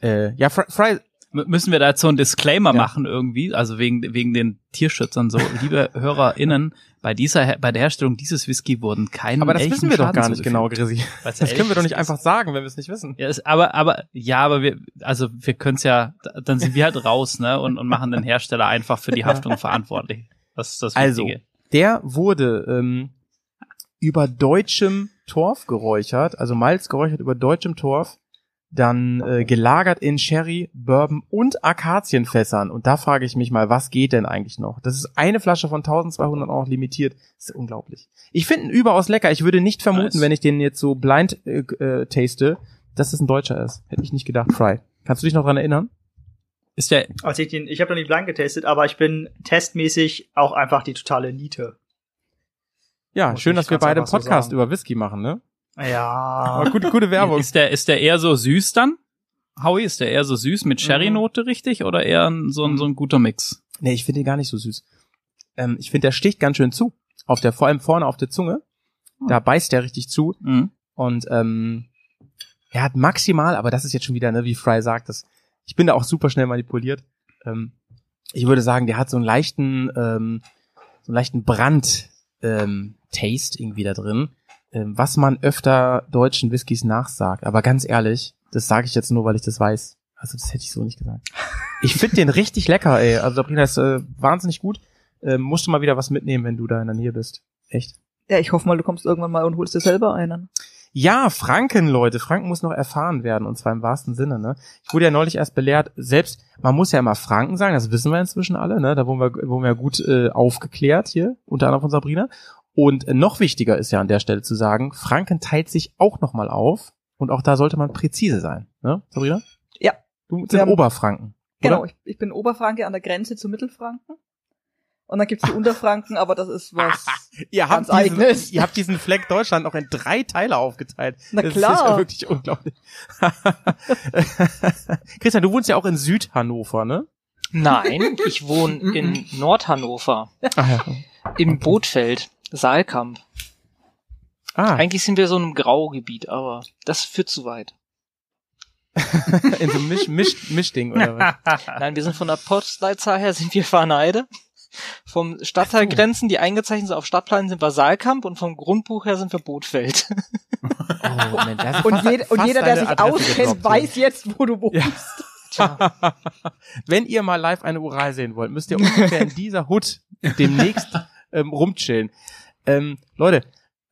äh, ja, Fry, Müssen wir da jetzt so einen Disclaimer Ja. machen irgendwie, also wegen, wegen den Tierschützern so. Liebe HörerInnen, bei dieser, bei der Herstellung dieses Whisky wurden keine aber das wissen wir doch gar nicht genau. Grisi. Das können wir doch nicht einfach sagen, wenn wir es nicht wissen. Ja, ist, aber, aber, ja, aber wir, also wir können es ja, dann sind wir halt raus, ne, und, und machen den Hersteller einfach für die Haftung verantwortlich. Das ist das Also, Wichtige. der wurde ähm, über deutschem Torf geräuchert, also Malz geräuchert über deutschem Torf, dann äh, gelagert in Sherry, Bourbon und Akazienfässern. Und da frage ich mich mal, was geht denn eigentlich noch? Das ist eine Flasche von 1200 auch limitiert. Das ist unglaublich. Ich finde ihn überaus lecker. Ich würde nicht vermuten, Nice. wenn ich den jetzt so blind äh, äh, taste, dass das ein Deutscher ist. Hätte ich nicht gedacht. Fry. Kannst du dich noch dran erinnern? Ist der, Als ich den, ich habe noch nie blind getestet, aber ich bin testmäßig auch einfach die totale Niete. Ja, Muss schön, dass wir beide einen so Podcast sagen. über Whisky machen, ne? Ja. Aber gute, gute Werbung. ist der, ist der eher so süß dann? Howie, ist der eher so süß mit Sherry-Note richtig oder eher so, ein, so ein guter Mix? Nee, ich finde den gar nicht so süß. Ähm, ich finde, der sticht ganz schön zu. Auf der, vor allem vorne auf der Zunge. Da beißt der richtig zu. Mhm. Und ähm, er hat maximal, aber das ist jetzt schon wieder, ne, wie Fry sagt, das, ich bin da auch super schnell manipuliert. Ähm, ich würde sagen, der hat so einen leichten, ähm, so einen leichten Brand ähm, Taste irgendwie da drin, was man öfter deutschen Whiskys nachsagt. Aber ganz ehrlich, das sage ich jetzt nur, weil ich das weiß. Also das hätte ich so nicht gesagt. Ich finde den richtig lecker, ey. Also Sabrina ist äh, wahnsinnig gut. Ähm, musst du mal wieder was mitnehmen, wenn du da in der Nähe bist. Echt. Ja, ich hoffe mal, du kommst irgendwann mal und holst dir selber einen. Ja, Franken, Leute. Franken muss noch erfahren werden, und zwar im wahrsten Sinne, ne? Ich wurde ja neulich erst belehrt, selbst, man muss ja immer Franken sagen, das wissen wir inzwischen alle, ne? Da wurden wir, wurden wir gut äh, aufgeklärt hier, unter anderem von Sabrina. Und noch wichtiger ist ja an der Stelle zu sagen, Franken teilt sich auch nochmal auf, und auch da sollte man präzise sein, ne, Sabrina? Ja. Du Wir haben- Oberfranken. Genau, Oder? ich, ich bin Oberfranke an der Grenze zu Mittelfranken. Und dann gibt's die Unterfranken, aber das ist was Ihr ganz habt, diesen, eigenes. ihr habt diesen Fleck Deutschland noch in drei Teile aufgeteilt. Na das klar. ist ja wirklich unglaublich. Christian, du wohnst ja auch in Südhannover, ne? Nein, ich wohne in Nordhannover, Ah, ja. im Bootfeld, Saalkamp. ah Eigentlich sind wir so in einem Graugebiet, aber das führt zu weit. in so einem Misch, Misch, Mischding oder was? Nein, wir sind von der Postleitzahl her sind wir Verneide. Vom Stadtteilgrenzen, die eingezeichnet sind auf Stadtplan, sind wir Saalkamp und vom Grundbuch her sind wir Bootfeld. Oh, Mensch, das ist Und, fast- jed und jeder, der sich Adresse auskennt, weiß jetzt, wo du wohnst. Ja. Wenn ihr mal live eine Ural sehen wollt, müsst ihr ungefähr in dieser Hut demnächst ähm, rumchillen. Ähm, Leute,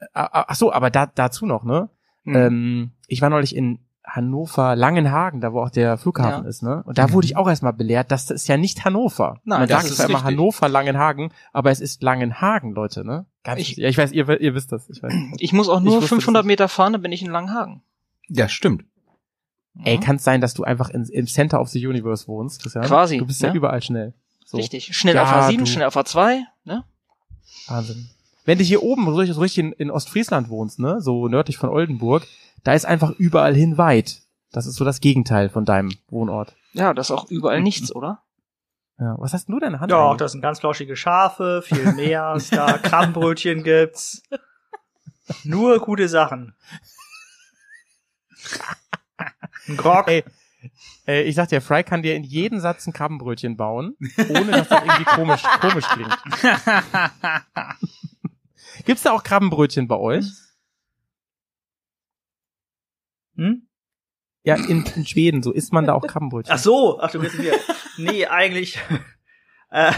äh, ach so, aber da, dazu noch, ne? Mhm. Ähm, ich war neulich in Hannover Langenhagen, da wo auch der Flughafen Ja. ist, ne? Und da wurde ich auch erstmal belehrt, dass das ist ja nicht Hannover. Nein, Man das sagt ist zwar immer richtig. Hannover Langenhagen, aber es ist Langenhagen, Leute, ne? Ganz, Ich- ja, ich weiß, ihr, ihr wisst das. Ich weiß. Ich muss auch nur wusste das 500 nicht. Meter fahren, dann bin ich in Langenhagen. Ja, stimmt. Ey, kann es sein, dass du einfach in, im Center of the Universe wohnst, Christian? Quasi, Du bist ja, ja. überall schnell. So. Richtig. Schnell Ja, auf A7, du- schnell auf A2, ne? Wahnsinn. Wenn du hier oben so richtig, so richtig in, in Ostfriesland wohnst, ne, so nördlich von Oldenburg, da ist einfach überall hin weit. Das ist so das Gegenteil von deinem Wohnort. Ja, das ist auch überall nichts, oder? Ja, was hast denn du denn in der Hand? Ja, eigentlich? das sind ganz flauschige Schafe, viel mehr, ist da Krabbenbrötchen gibt's. Nur gute Sachen. Ein Grog. Ey, ich sag dir, Fry kann dir in jeden Satz ein Krabbenbrötchen bauen, ohne dass das irgendwie komisch, komisch klingt. Gibt's da auch Krabbenbrötchen bei euch? Hm? Ja, in, in Schweden, so isst man da auch Krabbenbrötchen. Ach so, ach du bist mir. Nee, eigentlich. Äh,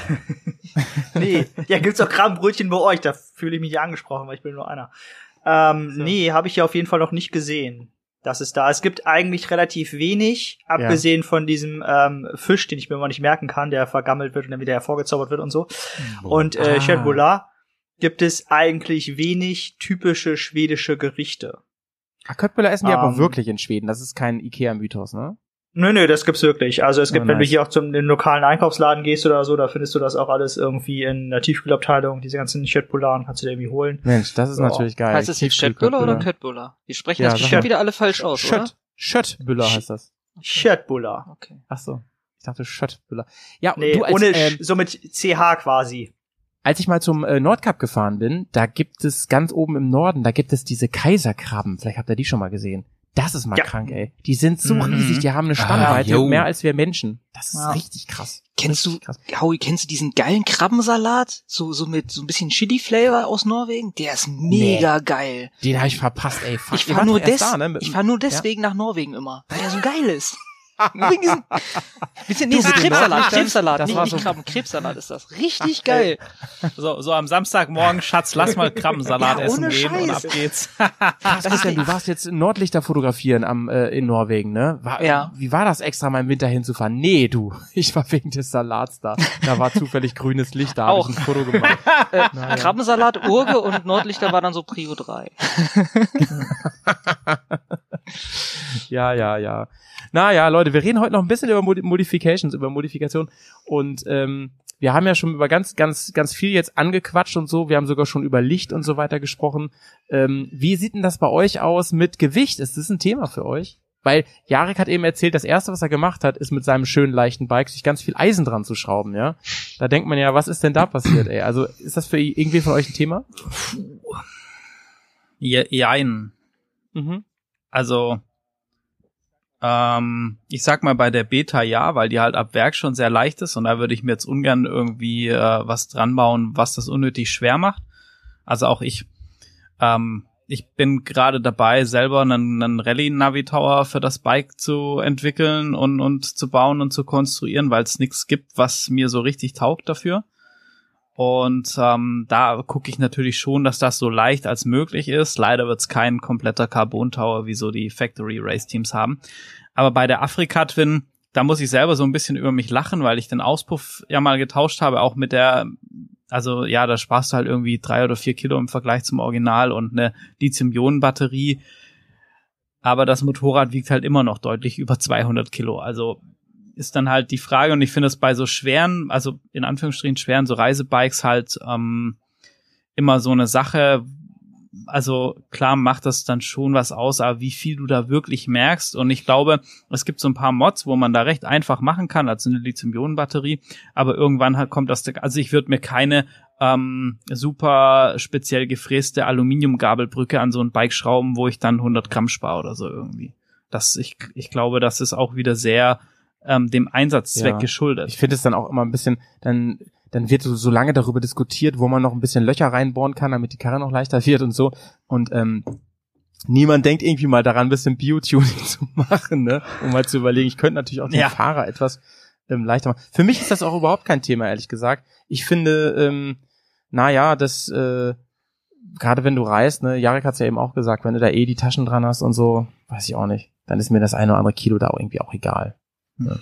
nee, ja, gibt's auch Krabbenbrötchen bei euch, da fühle ich mich ja angesprochen, weil ich bin nur einer. Ähm, Nee, habe ich ja auf jeden Fall noch nicht gesehen, dass es da. Es gibt eigentlich relativ wenig, abgesehen von diesem ähm, Fisch, den ich mir immer nicht merken kann, der vergammelt wird und dann wieder hervorgezaubert wird und so. Und äh, Ah. Chatbola gibt es eigentlich wenig typische schwedische Gerichte. Ah, Köttbullar essen die aber Ähm. wirklich in Schweden. Das ist kein Ikea-Mythos, ne? Nö, nö, das gibt's wirklich. Also es gibt, Oh, wenn du nice. hier auch zum den lokalen Einkaufsladen gehst oder so, da findest du das auch alles irgendwie in der Tiefkühlabteilung, diese ganzen Chatpolaren kannst du dir irgendwie holen. Mensch, das ist Ja. natürlich geil. heißt es jetzt Chatbuller oder Köttbuller? Die sprechen Ja, das bestimmt wieder alle falsch aus, oder? Schött. Schöttbüller heißt das. Chatbuller. Okay. Ach so. Ich dachte Schöttbüller. Ja, Nee, du als, ohne, ähm, so mit CH quasi. Als ich mal zum äh, Nordkap gefahren bin, da gibt es ganz oben im Norden, da gibt es diese Kaiserkrabben. Vielleicht habt ihr die schon mal gesehen. Das ist mal Ja. krank, ey. Die sind so Mhm. riesig, die haben eine Spannweite jo. mehr als wir Menschen. Das ist Ja. richtig krass. Kennst du, krass. Howie, kennst du diesen geilen Krabbensalat? So, so mit so ein bisschen Chili-Flavor aus Norwegen? Der ist mega geil. Den habe ich verpasst, ey. Fuck, Ich ihr fahr wart nur, des, da, ne? Ich fahr nur Ja. deswegen nach Norwegen immer, weil der so geil ist. Wegen bisschen, nee, Krebssalat, Krebssalat, das nicht, war nicht so- Krabben, Krebssalat ist das. Richtig geil. So, so am Samstagmorgen, Schatz, lass mal Krabbensalat Ja, essen gehen und ab geht's. Krass, Christian, du warst jetzt Nordlichter fotografieren am, äh, in Norwegen, ne? War, Ja. Wie war das extra mal im Winter hinzufahren? Nee, du. Ich war wegen des Salats da. Da war zufällig grünes Licht, da habe ich Auch. ein Foto gemacht. Äh, Naja. Krabbensalat, Urge und Nordlichter war dann so Prio 3. Ja, ja, ja. Naja, Leute, wir reden heute noch ein bisschen über Modi- Modifications, über Modifikation. Und ähm, wir haben ja schon über ganz, ganz, ganz viel jetzt angequatscht und so. Wir haben sogar schon über Licht und so weiter gesprochen. Ähm, wie sieht denn das bei euch aus mit Gewicht? Ist das ein Thema für euch? Weil Jarek hat eben erzählt, das erste, was er gemacht hat, ist mit seinem schönen leichten Bike sich ganz viel Eisen dran zu schrauben, ja. Da denkt man ja, was ist denn da passiert, ey? Also ist das für irgendwie von euch ein Thema? Je, jein. Mhm. Also, ähm, ich sag mal bei der Beta ja, weil die halt ab Werk schon sehr leicht ist und da würde ich mir jetzt ungern irgendwie äh, was dran bauen, was das unnötig schwer macht. Also auch ich, ähm, ich bin gerade dabei, selber einen, einen Rallye-Navi-Tower für das Bike zu entwickeln und, und zu bauen und zu konstruieren, weil es nichts gibt, was mir so richtig taugt dafür. Und ähm, da gucke ich natürlich schon, dass das so leicht als möglich ist. Leider wird es kein kompletter Carbon Tower, wie so die Factory Race Teams haben. Aber bei der Afrika Twin, da muss ich selber so ein bisschen über mich lachen, weil ich den Auspuff ja mal getauscht habe, auch mit der, also ja, da sparst du halt irgendwie drei oder vier Kilo im Vergleich zum Original und eine Lithium-Ionen-Batterie. Aber das Motorrad wiegt halt immer noch deutlich über 200 Kilo. Also ist dann halt die Frage, und ich finde es bei so schweren, also in Anführungsstrichen schweren, so Reisebikes halt ähm, immer so eine Sache. Also klar macht das dann schon was aus, aber wie viel du da wirklich merkst. Und ich glaube, es gibt so ein paar Mods, wo man da recht einfach machen kann, also eine Lithium-Ionen-Batterie. Aber irgendwann halt kommt das, also ich würde mir keine ähm, super speziell gefräste Aluminiumgabelbrücke an so ein Bike schrauben, wo ich dann 100 Gramm spare oder so irgendwie. Das, ich, ich glaube, das ist auch wieder sehr ähm, dem Einsatzzweck Ja. geschuldet. Ich finde es dann auch immer ein bisschen, dann, dann wird so, so lange darüber diskutiert, wo man noch ein bisschen Löcher reinbohren kann, damit die Karre noch leichter wird und so. Und ähm, niemand denkt irgendwie mal daran, ein bisschen Biotuning zu machen, ne? Um mal zu überlegen, ich könnte natürlich auch den Ja. Fahrer etwas ähm, leichter machen. Für mich ist das auch überhaupt kein Thema, ehrlich gesagt. Ich finde, ähm, naja, das, äh, gerade wenn du reist, ne, Jarek hat's ja eben auch gesagt, wenn du da eh die Taschen dran hast und so, weiß ich auch nicht. dann ist mir das eine oder andere Kilo da auch irgendwie auch egal. Ja.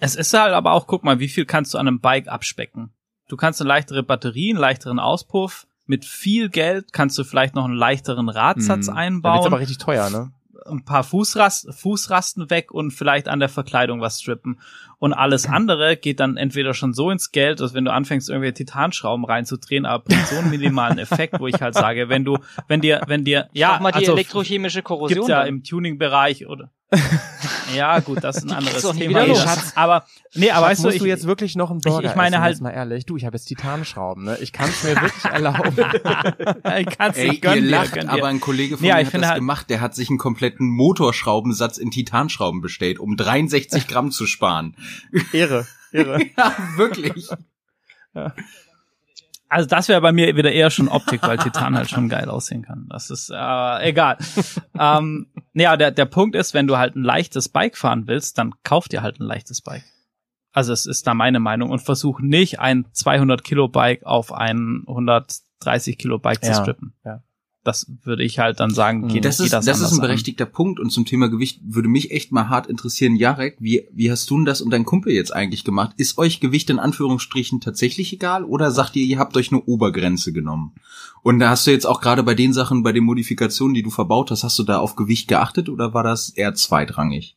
Es ist halt aber auch, guck mal, wie viel kannst du an einem Bike abspecken? Du kannst eine leichtere Batterie, einen leichteren Auspuff. Mit viel Geld kannst du vielleicht noch einen leichteren Radsatz Hm. Einbauen. wird's aber richtig teuer, ne? ein paar Fußrast, Fußrasten weg und vielleicht an der Verkleidung was strippen. Und alles andere geht dann entweder schon so ins Geld, dass wenn du anfängst, irgendwelche Titanschrauben reinzudrehen, aber bringt so einen minimalen Effekt, wo ich halt sage, wenn du, wenn dir, wenn dir, ja, mal die also elektrochemische Korrosion. gibt's ja dann. im Tuning-Bereich oder, ja, gut, das ist ein anderes Thema. los. Schatz, aber, nee, aber weißt du, musst ich, du jetzt wirklich noch einen Burger ich meine essen, halt- mal ehrlich, du, ich habe jetzt Titanschrauben, ne? Ich kann es mir wirklich erlauben. ich kann's Ey, nicht gönnen ihr dir, lacht, gönn aber ein Kollege von Ja, mir ich hat das halt- gemacht. Der hat sich einen kompletten Motorschraubensatz in Titanschrauben bestellt, um 63 Gramm zu sparen. Ehre, Ehre. Ja, wirklich. Also das wäre bei mir wieder eher schon Optik, weil Titan halt schon geil aussehen kann. Das ist äh, egal. ähm, ja, der, der Punkt ist, wenn du halt ein leichtes Bike fahren willst, dann kauf dir halt ein leichtes Bike. Also es ist da meine Meinung und versuch nicht ein 200 Kilo Bike auf ein 130 Kilo Bike zu Ja, strippen. ja. Das würde ich halt dann sagen, geht, Das geht ist, das, das ist ein an. berechtigter Punkt. Und zum Thema Gewicht würde mich echt mal hart interessieren. Jarek, wie, wie hast du denn das und dein Kumpel jetzt eigentlich gemacht? Ist euch Gewicht in Anführungsstrichen tatsächlich egal? Oder sagt ihr, ihr habt euch eine Obergrenze genommen? Und da hast du jetzt auch gerade bei den Sachen, bei den Modifikationen, die du verbaut hast, hast du da auf Gewicht geachtet oder war das eher zweitrangig?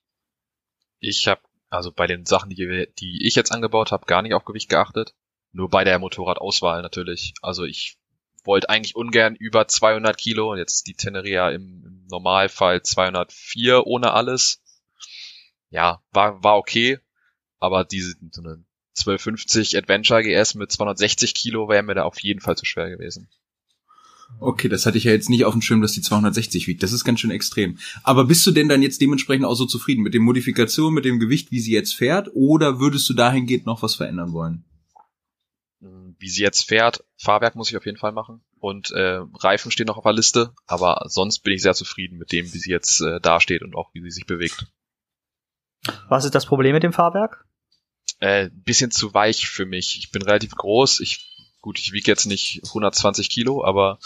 Ich habe also bei den Sachen, die, die ich jetzt angebaut habe, gar nicht auf Gewicht geachtet. Nur bei der Motorradauswahl natürlich. Also ich wollte eigentlich ungern über 200 Kilo und jetzt die Teneria im, Normalfall 204 ohne alles. Ja, war, war okay. Aber diese, so eine 1250 Adventure GS mit 260 Kilo wäre mir da auf jeden Fall zu schwer gewesen. Okay, das hatte ich ja jetzt nicht auf dem Schirm, dass die 260 wiegt. Das ist ganz schön extrem. Aber bist du denn dann jetzt dementsprechend auch so zufrieden mit den Modifikationen, mit dem Gewicht, wie sie jetzt fährt? Oder würdest du dahingehend noch was verändern wollen? Wie sie jetzt fährt. Fahrwerk muss ich auf jeden Fall machen. Und äh, Reifen stehen noch auf der Liste, aber sonst bin ich sehr zufrieden mit dem, wie sie jetzt äh, dasteht und auch wie sie sich bewegt. Was ist das Problem mit dem Fahrwerk? Äh, bisschen zu weich für mich. Ich bin relativ groß. Ich gut, ich wiege jetzt nicht 120 Kilo, aber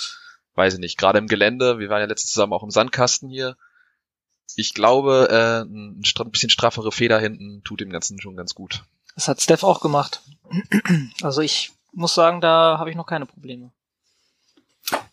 weiß ich nicht. Gerade im Gelände, wir waren ja letztens zusammen auch im Sandkasten hier. Ich glaube, äh, ein bisschen straffere Feder hinten tut dem Ganzen schon ganz gut. Das hat Steph auch gemacht. Also ich muss sagen, da habe ich noch keine Probleme.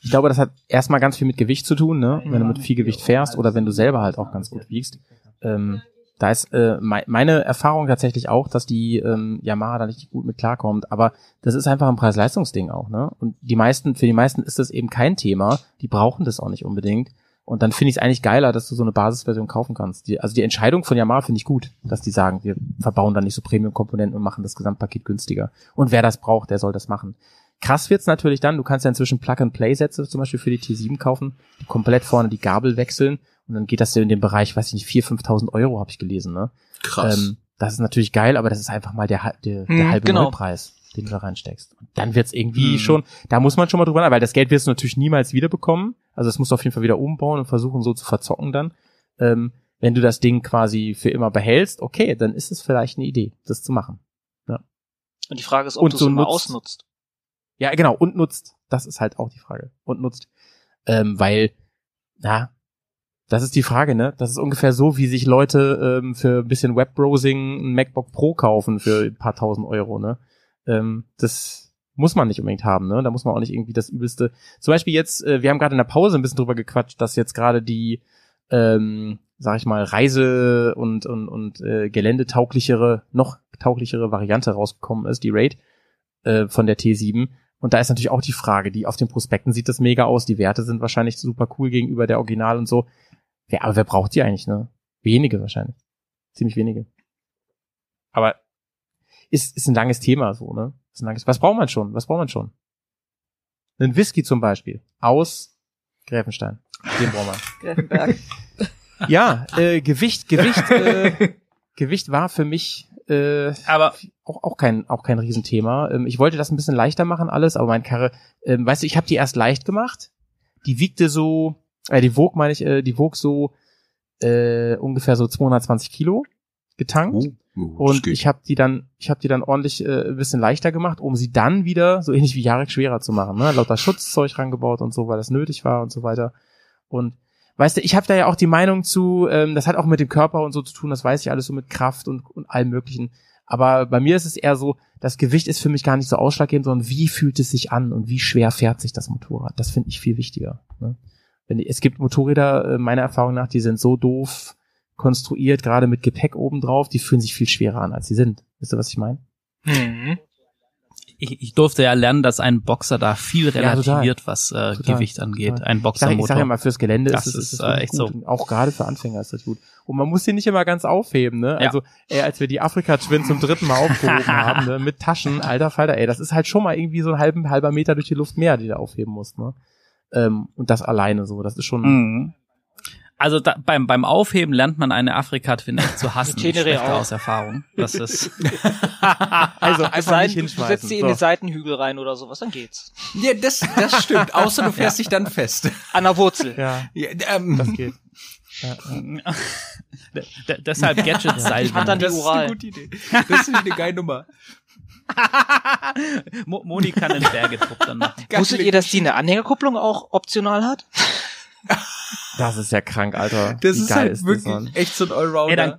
Ich glaube, das hat erstmal ganz viel mit Gewicht zu tun, ne? Wenn du mit viel Gewicht fährst oder wenn du selber halt auch ganz gut wiegst. Ähm, da ist äh, mei- meine Erfahrung tatsächlich auch, dass die ähm, Yamaha da nicht gut mit klarkommt. Aber das ist einfach ein Preis-Leistungs-Ding auch, ne? Und die meisten, für die meisten ist das eben kein Thema. Die brauchen das auch nicht unbedingt. Und dann finde ich es eigentlich geiler, dass du so eine Basisversion kaufen kannst. Die, also die Entscheidung von Yamaha finde ich gut, dass die sagen, wir verbauen da nicht so Premium-Komponenten und machen das Gesamtpaket günstiger. Und wer das braucht, der soll das machen. Krass wird's natürlich dann, du kannst ja inzwischen Plug-and-Play-Sätze zum Beispiel für die T7 kaufen, die komplett vorne die Gabel wechseln und dann geht das in den Bereich, weiß ich nicht, 4.000, 5.000 Euro habe ich gelesen. Ne? Krass. Ähm, das ist natürlich geil, aber das ist einfach mal der, der, der Hm, halbe genau. Neupreis, den du da reinsteckst. Und dann wird's irgendwie Hm. schon, da muss man schon mal drüber nach, weil das Geld wirst du natürlich niemals wiederbekommen. Also das musst du auf jeden Fall wieder umbauen und versuchen so zu verzocken dann. Ähm, wenn du das Ding quasi für immer behältst, okay, dann ist es vielleicht eine Idee, das zu machen. Und die Frage ist, ob du es immer nutzt- ausnutzt. Ja, genau, und nutzt. Das ist halt auch die Frage. Und nutzt. Ähm, weil, na, das ist die Frage, ne? Das ist ungefähr so, wie sich Leute ähm, für ein bisschen Webbrowsing ein MacBook Pro kaufen für ein paar tausend Euro, ne? Ähm, das muss man nicht unbedingt haben, ne? Da muss man auch nicht irgendwie das Übelste. Zum Beispiel jetzt, äh, wir haben gerade in der Pause ein bisschen drüber gequatscht, dass jetzt gerade die, ähm, sag ich mal, Reise- und, und, und äh, geländetauglichere, noch tauglichere Variante rausgekommen ist, die Raid äh, von der T7. Und da ist natürlich auch die Frage, die auf den Prospekten sieht das mega aus, die Werte sind wahrscheinlich super cool gegenüber der Original und so. Wer, aber wer braucht die eigentlich, ne? Wenige wahrscheinlich. Ziemlich wenige. Aber ist, ist ein langes Thema so, ne? Ist ein langes, was braucht man schon? Was braucht man schon? Einen Whisky zum Beispiel. Aus Gräfenstein. Den braucht man. Gräfenberg. Ja, äh, Gewicht, Gewicht, äh, Gewicht war für mich äh, Aber auch, auch kein auch kein Riesenthema. Ähm, ich wollte das ein bisschen leichter machen alles, aber mein Karre, ähm, weißt du, ich habe die erst leicht gemacht. Die wiegte so, äh, die wog meine ich, äh, die wog so äh, ungefähr so 220 Kilo getankt. Oh, oh, Und ich habe die dann, ich habe die dann ordentlich äh, ein bisschen leichter gemacht, um sie dann wieder so ähnlich wie Jarek schwerer zu machen. Ne? Lauter Schutzzeug rangebaut und so, weil das nötig war und so weiter. Und weißt du, ich habe da ja auch die Meinung zu, ähm, das hat auch mit dem Körper und so zu tun, das weiß ich alles so mit Kraft und, und allem möglichen. Aber bei mir ist es eher so, das Gewicht ist für mich gar nicht so ausschlaggebend, sondern wie fühlt es sich an und wie schwer fährt sich das Motorrad. Das finde ich viel wichtiger. Ne? Wenn, es gibt Motorräder, äh, meiner Erfahrung nach, die sind so doof konstruiert, gerade mit Gepäck oben drauf, die fühlen sich viel schwerer an, als sie sind. Wisst ihr, was ich meine? Mhm. Ich, ich durfte ja lernen, dass ein Boxer da viel Ja, relativiert, was äh, Total, Gewicht angeht. total. Ein Ich sage Boxermotor. sag ja mal, fürs Gelände Das ist es ist, ist äh, echt gut. so. Und Auch gerade für Anfänger ist das gut. Und man muss sie nicht immer ganz aufheben, ne? Ja. Also, ey, als wir die Afrika-Twin zum dritten Mal aufgehoben haben, ne? Mit Taschen, alter Falter, ey, das ist halt schon mal irgendwie so ein halben, halber Meter durch die Luft mehr, die du aufheben musst, ne? Ähm, und das alleine so, das ist schon, Mhm. Also da, beim, beim Aufheben lernt man eine Afrika-Twin zu hassen. Ich spreche aus Erfahrung. Das ist also einfach sei nicht denn, du hinschmeißen. setzt sie in so. den Seitenhügel rein oder sowas, dann geht's. Ja, das, das stimmt. Außer du fährst dich dann fest. An der Wurzel. Ja, Ja, ähm, das geht. Ja, ja. Deshalb Gadget-Seil. Hat dann die das ist eine gute Idee. Das ist eine geile Nummer. Mo Moni kann den Bergetrupp dann machen. Wusstet ihr, dass die eine Anhängerkupplung auch optional hat? Das ist ja krank, Alter. Das Wie ist geil halt ist wirklich das, echt so ein Ey, Allrounder. dann,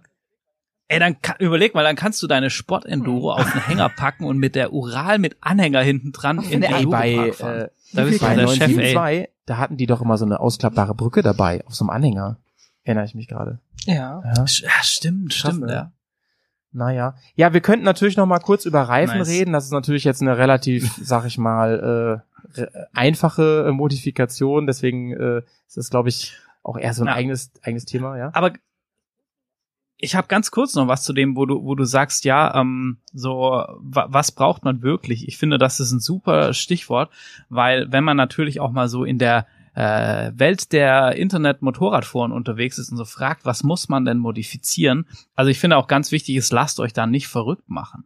ey, dann ka- überleg mal, dann kannst du deine Sport-Enduro auf den Hänger packen und mit der Ural mit Anhänger hinten dran in Ey, Enduro bei, Park fahren. äh, Da bist du bei der Chef, ey. 972, da hatten die doch immer so eine ausklappbare Brücke dabei, auf so einem Anhänger. Erinnere ich mich gerade. Ja. Ja. Sch- Ja, stimmt, Krass, stimmt, ne? ja. Naja. Ja, wir könnten natürlich noch mal kurz über Reifen Nice. reden. Das ist natürlich jetzt eine relativ, sag ich mal, äh, einfache äh, Modifikation. Deswegen äh, ist das, glaube ich, auch eher so ein Ja. eigenes, eigenes Thema, ja. Aber ich habe ganz kurz noch was zu dem, wo du, wo du sagst, ja, ähm, so wa was braucht man wirklich? Ich finde, das ist ein super Stichwort, weil wenn man natürlich auch mal so in der äh, Welt der Internet-Motorradforen unterwegs ist und so fragt, was muss man denn modifizieren? Also ich finde auch ganz wichtig ist, lasst euch da nicht verrückt machen.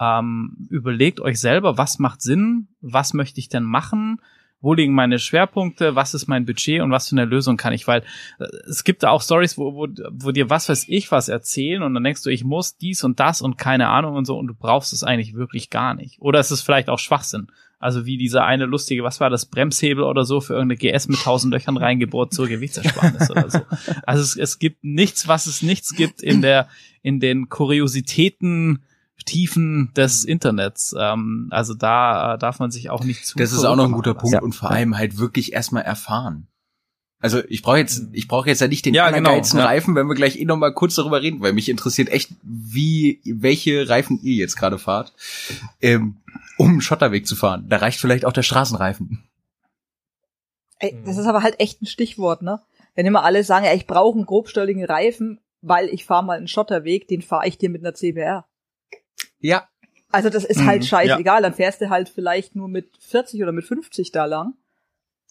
Ähm, überlegt euch selber, was macht Sinn, was möchte ich denn machen, wo liegen meine Schwerpunkte, was ist mein Budget und was für eine Lösung kann ich, weil äh, es gibt da auch Stories, wo, wo, wo dir was weiß ich was erzählen und dann denkst du, ich muss dies und das und keine Ahnung und so und du brauchst es eigentlich wirklich gar nicht. Oder es ist vielleicht auch Schwachsinn. Also wie dieser eine lustige, was war das, Bremshebel oder so für irgendeine GS mit tausend Löchern reingebohrt zur Gewichtsersparnis oder so. Also es, es gibt nichts, was es nichts gibt in der, in den Kuriositäten, Tiefen des Internets. Ähm, also da äh, darf man sich auch nicht zu. Das ist auch noch ein guter Punkt lassen. und vor allem halt wirklich erstmal erfahren. Also ich brauche jetzt, ich brauche jetzt ja nicht den Ja, genau, allergeilsten ja. Reifen, wenn wir gleich eh noch mal kurz darüber reden, weil mich interessiert echt, wie welche Reifen ihr jetzt gerade fahrt, ähm, um einen Schotterweg zu fahren. Da reicht vielleicht auch der Straßenreifen. Ey, das ist aber halt echt ein Stichwort, ne? Wenn immer alle sagen, ja, ich brauche einen grobstolligen Reifen, weil ich fahre mal einen Schotterweg, den fahre ich dir mit einer CBR. Ja, Also das ist Mhm, halt scheißegal, dann fährst du halt vielleicht nur mit 40 oder mit 50 da lang.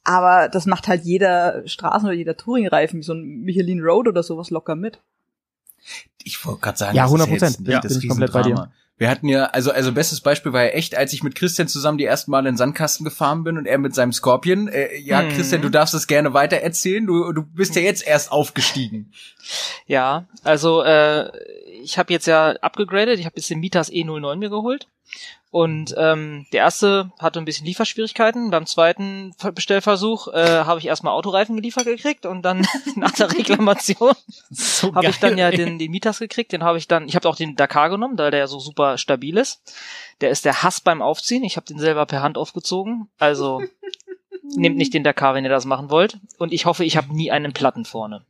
Aber das macht halt jeder Straßen- oder jeder Touringreifen, wie so ein Michelin Road oder sowas locker mit. ich wollte gerade sagen, Ja, das ist 100%. jetzt nicht Ja, das bin ich komplett bei dir. Wir hatten ja, also, also bestes Beispiel war ja echt, als ich mit Christian zusammen die ersten Mal in den Sandkasten gefahren bin und er mit seinem Scorpion. Äh, ja, Mhm. Christian, du darfst es gerne weiter erzählen. Du, du bist ja jetzt erst aufgestiegen. Ja, also äh, ich habe jetzt ja abgegradet, ich habe jetzt den Mitas E09 mir geholt. Und ähm, der erste hatte ein bisschen Lieferschwierigkeiten. Beim zweiten Ver- Bestellversuch äh, habe ich erstmal Autoreifen geliefert gekriegt und dann nach der Reklamation So habe ich dann ja den, den Mitas gekriegt. Den habe ich dann, ich habe auch den Dakar genommen, da der ja so super stabil ist. Der ist der Hass beim Aufziehen. Ich habe den selber per Hand aufgezogen. Also nehmt nicht den Dakar, wenn ihr das machen wollt. Und ich hoffe, ich habe nie einen Platten vorne.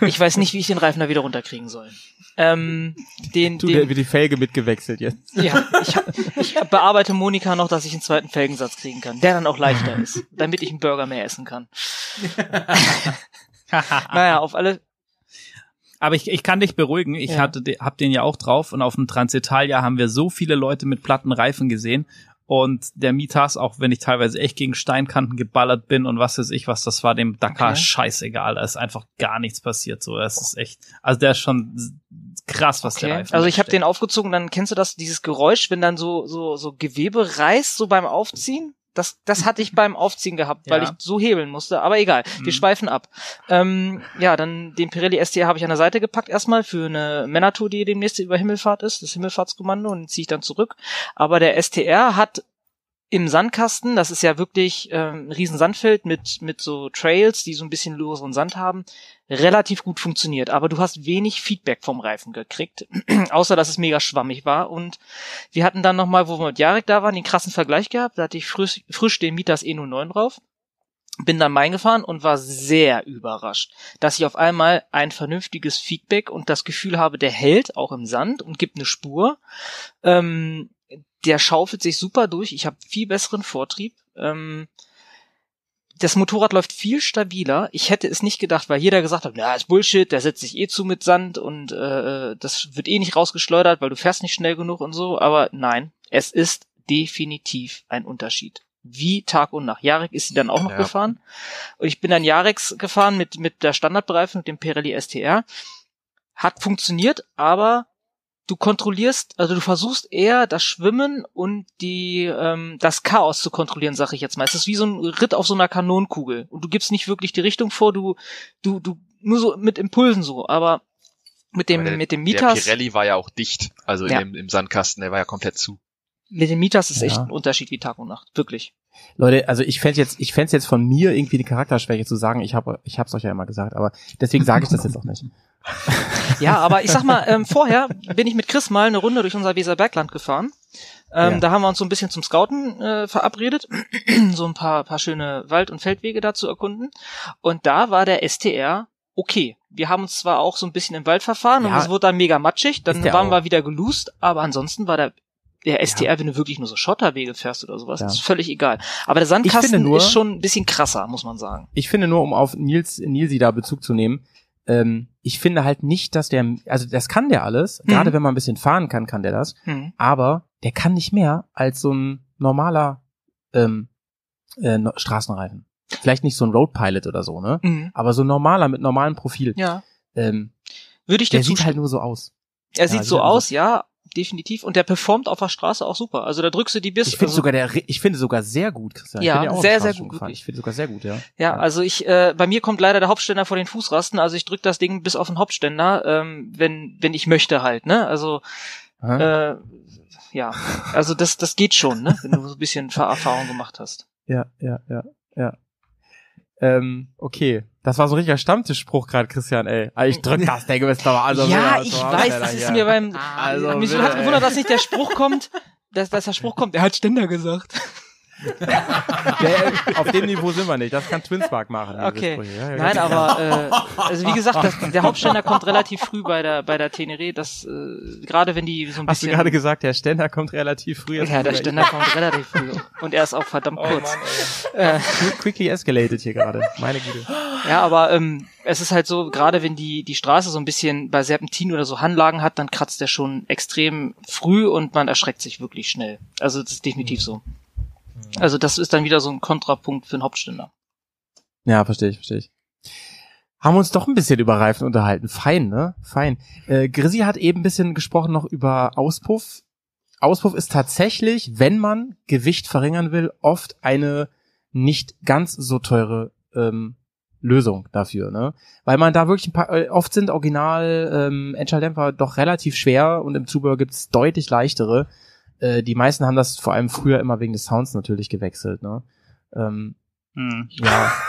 Ich weiß nicht, wie ich den Reifen da wieder runterkriegen soll. Ähm, den, Du, der den, wird die Felge mitgewechselt jetzt. ja, ich, hab- ich bearbeite Monika noch, dass ich einen zweiten Felgensatz kriegen kann, der dann auch leichter ist, damit ich einen Burger mehr essen kann. naja, auf alle, Aber ich, ich kann dich beruhigen. Ich Ja. hatte, hab den ja auch drauf und auf dem Transitalia haben wir so viele Leute mit platten Reifen gesehen. Und der Mitas, auch wenn ich teilweise echt gegen Steinkanten geballert bin und was weiß ich was, das war dem Dakar Okay. scheißegal. Da ist einfach gar nichts passiert. So, das ist echt, also der ist schon krass, was der okay. Reifen Also ich habe den aufgezogen, dann kennst du das, dieses Geräusch, wenn dann so, so, so Gewebe reißt, so beim Aufziehen? Das, das hatte ich beim Aufziehen gehabt, weil Ja. ich so hebeln musste. Aber egal, wir Mhm. schweifen ab. Ähm, ja, dann den Pirelli ST habe ich an der Seite gepackt erstmal für eine Männertour, die demnächst über Himmelfahrt ist, das Himmelfahrtskommando, und ziehe ich dann zurück. Aber der STR hat im Sandkasten, das ist ja wirklich ähm, ein riesen Sandfeld mit, mit so Trails, die so ein bisschen loseren Sand haben, relativ gut funktioniert. Aber du hast wenig Feedback vom Reifen gekriegt, außer dass es mega schwammig war. Und wir hatten dann nochmal, wo wir mit Jarek da waren, den krassen Vergleich gehabt. Da hatte ich frisch, frisch den Mitas E09 drauf. Bin dann Main gefahren und war sehr überrascht, dass ich auf einmal ein vernünftiges Feedback und das Gefühl habe, der hält auch im Sand und gibt eine Spur. Ähm, der schaufelt sich super durch. Ich habe viel besseren Vortrieb. Ähm, das Motorrad läuft viel stabiler. Ich hätte es nicht gedacht, weil jeder gesagt hat, na, ist Bullshit, der setzt sich eh zu mit Sand und äh, das wird eh nicht rausgeschleudert, weil du fährst nicht schnell genug und so. Aber nein, es ist definitiv ein Unterschied. Wie Tag und Nacht. Jarek ist sie dann auch noch Ja. gefahren. Und ich bin dann Jarex gefahren mit, mit der Standardbereifung, mit dem Pirelli STR. Hat funktioniert, aber du kontrollierst, also du versuchst eher das Schwimmen und die ähm, das Chaos zu kontrollieren, sag ich jetzt mal. Es ist wie so ein Ritt auf so einer Kanonenkugel und du gibst nicht wirklich die Richtung vor, du du du nur so mit Impulsen so, aber mit dem Aber der, mit dem Der Mitas Pirelli war ja auch dicht, also Ja. in dem, im Sandkasten, der war ja komplett zu. mit dem Mitas ist echt Ja. ein Unterschied wie Tag und Nacht, wirklich. Leute, also ich fände jetzt, ich fände jetzt von mir irgendwie eine Charakterschwäche zu sagen. Ich habe, ich hab's euch ja immer gesagt, aber deswegen sage ich das jetzt auch nicht. Ja, aber ich sag mal, ähm, vorher bin ich mit Chris mal eine Runde durch unser Weserbergland gefahren. Ähm, Ja. Da haben wir uns so ein bisschen zum Scouten äh, verabredet, so ein paar, paar schöne Wald- und Feldwege da zu erkunden. Und da war der STR okay. Wir haben uns zwar auch so ein bisschen im Wald verfahren und Ja. es wurde dann mega matschig, dann waren auch. wir wieder geloost, aber ansonsten war der der STR, wenn du wirklich nur so Schotterwege fährst oder sowas, Ja. ist völlig egal. Aber der Sandkasten nur- ist schon ein bisschen krasser, muss man sagen. Ich finde nur, um auf Nils, Nilsi da Bezug zu nehmen, ähm, ich finde halt nicht, dass der, also das kann der alles, Mhm. gerade wenn man ein bisschen fahren kann, kann der das, Hm. aber der kann nicht mehr als so ein normaler ähm, äh, Straßenreifen. Vielleicht nicht so ein Road Pilot oder so, ne? Mhm. Aber so ein normaler mit normalem Profil. Ja. Ähm, Würde ich dir der sieht halt nur so aus. Er Ja, sieht sieht so halt aus, ja, definitiv. Und der performt auf der Straße auch super. Also da drückst du die bis. Ich finde also, sogar der, ich finde sogar sehr gut, Christian. Ja, auch sehr, sehr gut. Ich finde sogar sehr gut, ja. ja, also ich, äh, bei mir kommt leider der Hauptständer vor den Fußrasten. Also ich drück das Ding bis auf den Hauptständer, ähm, wenn wenn ich möchte halt. Ne, also äh, ja, also das das geht schon, ne, wenn du so ein bisschen Fahrerfahrung gemacht hast. Ja, ja, ja, ja. Ähm, okay. Das war so ein richtiger Stammtischspruch gerade, Christian, ey. Ah, Ich drück das Ding bis doch also ja, ich so weiß, das ist mir beim. Also mich bitte, hat gewundert, dass nicht der Spruch kommt. Dass, dass der Spruch kommt, er hat Ständer gesagt. Der, auf dem Niveau sind wir nicht. Das kann Twinspark machen. Okay. Ja, ja, Nein, aber äh, also wie gesagt, das, der Hauptständer kommt relativ früh bei der bei der Teneré. Das äh, gerade wenn die so ein Hast du bisschen gerade gesagt, der Ständer kommt relativ früh. ja, der Ständer kommt relativ früh und er ist auch verdammt Oh kurz. äh, Quickly escalated hier gerade. Meine Güte. ja, aber ähm, es ist halt so, gerade wenn die die Straße so ein bisschen bei Serpentin oder so Hanlagen hat, dann kratzt der schon extrem früh und man erschreckt sich wirklich schnell. Also das ist definitiv so. Also das ist dann wieder so ein Kontrapunkt für einen Hauptständer. Ja, verstehe ich, verstehe ich. Haben uns doch ein bisschen über Reifen unterhalten. Fein, ne? Fein. Äh, Grissi hat eben ein bisschen gesprochen noch über Auspuff. Auspuff ist tatsächlich, wenn man Gewicht verringern will, oft eine nicht ganz so teure ähm, Lösung dafür, ne? Weil man da wirklich ein paar, äh, oft sind Original ähm, Endschalldämpfer doch relativ schwer und im Zubehör gibt's deutlich leichtere. Äh, die meisten haben das vor allem früher immer wegen des Sounds natürlich gewechselt, ne? Ähm, Hm. ja,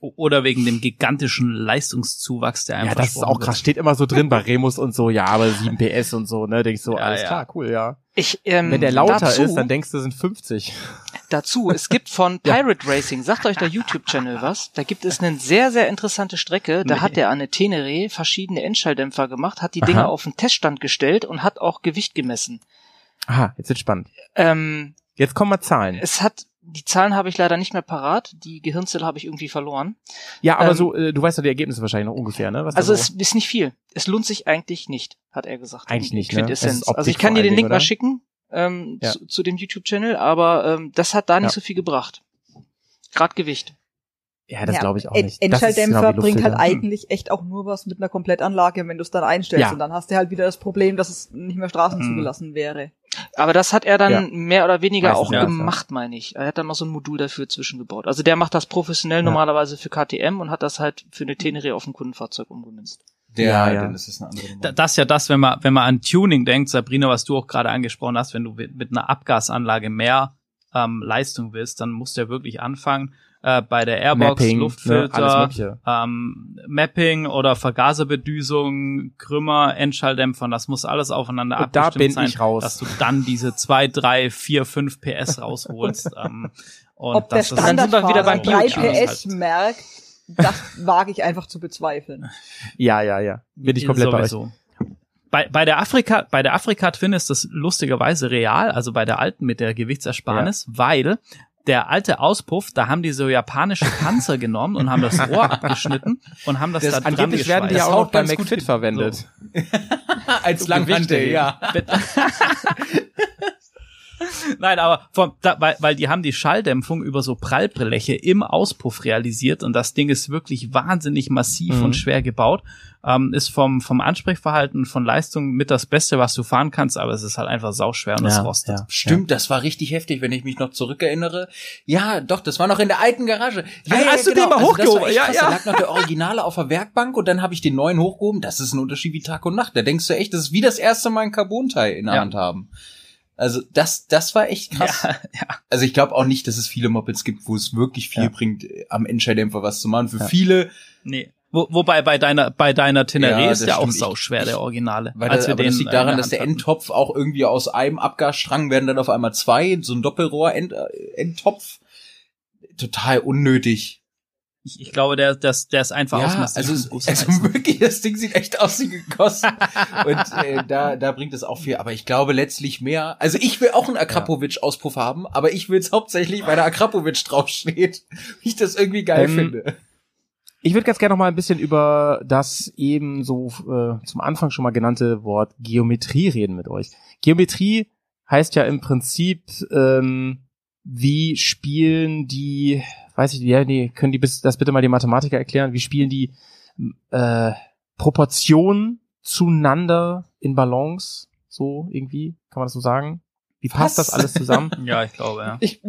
Oder wegen dem gigantischen Leistungszuwachs, der Ja, einfach das ist auch krass. Steht immer so drin bei Remus und so, ja, aber 7 PS und so, ne? Denkst du, so, Ja, alles ja. klar, cool, ja. Ich, ähm, Wenn der lauter dazu, ist, dann denkst du, es sind 50. Dazu, es gibt von Pirate Racing, sagt euch der YouTube-Channel was, da gibt es eine sehr, sehr interessante Strecke, da Nee. hat der an der Teneré verschiedene Endschalldämpfer gemacht, hat die Dinger auf den Teststand gestellt und hat auch Gewicht gemessen. Aha, jetzt wird spannend. Ähm, Jetzt kommen mal Zahlen. es hat, die Zahlen habe ich leider nicht mehr parat, die Gehirnzelle habe ich irgendwie verloren. Ja, aber ähm, so, äh, du weißt doch die Ergebnisse wahrscheinlich noch ungefähr, ne? Was Also so, es ist nicht viel. Es lohnt sich eigentlich nicht, hat er gesagt. Eigentlich nicht, ne? Also ich kann dir den Link Dingen, mal oder? schicken ähm, Ja. zu, zu dem YouTube-Channel, aber ähm, das hat da nicht Ja. so viel gebracht. Grad Gewicht. Ja, das Ja, glaube ich auch nicht. Das ist Endschalldämpfer genau wie bringt halt Luftfilter. eigentlich echt auch nur was mit einer Komplettanlage, wenn du es dann einstellst. Ja. Und dann hast du halt wieder das Problem, dass es nicht mehr Straßen Mhm. zugelassen wäre. Aber das hat er dann Ja. mehr oder weniger Meistens auch ja. gemacht, meine ich. Er hat dann noch so ein Modul dafür zwischengebaut. Also der macht das professionell Ja. normalerweise für KTM und hat das halt für eine Tenere auf ein Kundenfahrzeug umgemünzt. Der, Ja, ja. dann ist eine andere Nummer. Das ist ja das, wenn man, wenn man an Tuning denkt, Sabrina, was du auch gerade angesprochen hast, wenn du mit mit einer Abgasanlage mehr ähm, Leistung willst, dann musst du ja wirklich anfangen äh, bei der Airbox, Mapping, ne, Luftfilter, Mögliche. ähm, Mapping oder Vergaserbedüsung, Krümmer, Endschalldämpfer, das muss alles aufeinander Und da abgestimmt bin sein, ich raus. dass du dann diese zwei, drei, vier, fünf PS rausholst. ähm, und Ob der das sind wir wieder Standardfahrer beim 3 Biochar PS merkt, das wage ich einfach zu bezweifeln. Ja, ja, ja. Bin ich komplett bei euch. Sowieso. Bei, bei der Afrika, bei der Afrika Twin ist das lustigerweise real, also bei der alten mit der Gewichtsersparnis, weil der alte Auspuff, da haben die so japanische Panzer genommen und haben das Rohr abgeschnitten und haben das, Das- da dran Angeblich werden die ja auch bei ganz gut McFit verwendet. Als Langhantel, ja. Nein, aber vom, da, weil, weil die haben die Schalldämpfung über so Prallbleche im Auspuff realisiert und das Ding ist wirklich wahnsinnig massiv Mhm. und schwer gebaut. Ähm, ist vom, vom Ansprechverhalten, von Leistung mit das Beste, was du fahren kannst, aber es ist halt einfach sauschwer und es Ja, rostet. ja. Stimmt, das war richtig heftig, wenn ich mich noch zurückerinnere. Ja, doch, das war noch in der alten Garage. Ja, Hey, ja, hast du genau. den mal Also hochgehoben? Ja, krass. ja. Da lag noch der Originale auf der Werkbank und dann habe ich den neuen hochgehoben. Das ist ein Unterschied wie Tag und Nacht. Da denkst du echt, das ist wie das erste Mal ein Carbon-Teil in der Ja. Hand haben. Also das, das war echt krass. Ja, ja. Also ich glaube auch nicht, dass es viele Mopeds gibt, wo es wirklich viel Ja. bringt, äh, am Endschalldämpfer was zu machen. Für Ja. viele, Nee. Wo, wobei bei deiner bei deiner Teneré Ja, ist der auch stimmt. Ich- sauschwer, der Originale. weil als das, wir aber das den, liegt äh, daran, dass Hand der. Endtopf auch irgendwie aus einem Abgasstrang werden dann auf einmal zwei, so ein Doppelrohr-Endtopf. Total unnötig. Ich, ich glaube, der, das, der ist einfach Ja, massivem also, also wirklich, das Ding sieht echt aus wie gegossen. Und äh, da, da bringt es auch viel. Aber ich glaube letztlich mehr. Also ich will auch einen Akrapovic-Auspuff haben, aber ich will es hauptsächlich, weil der Akrapovic draufsteht. Ich das irgendwie geil Ähm, finde. Ich würde ganz gerne noch mal ein bisschen über das eben so äh, zum Anfang schon mal genannte Wort Geometrie reden mit euch. Geometrie heißt ja im Prinzip, ähm, wie spielen die, weiß ich, ja, nee, können die bis, das bitte mal die Mathematiker erklären, wie spielen die äh, Proportionen zueinander in Balance, so irgendwie, kann man das so sagen? Wie passt Was? das alles zusammen? ja, ich glaube, ja. Ich,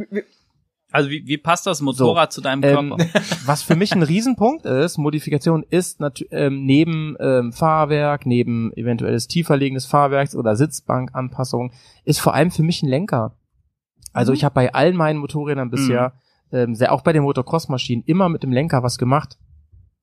Also wie, wie passt das Motorrad zu deinem Ähm, Körper? was für mich ein Riesenpunkt ist, Modifikation ist natürlich ähm, neben ähm, Fahrwerk, neben eventuelles tieferlegendes Fahrwerks oder Sitzbankanpassung, ist vor allem für mich ein Lenker. Also ich habe bei all meinen Motorrädern bisher, ähm, sehr, auch bei den Motocross-Maschinen, immer mit dem Lenker was gemacht.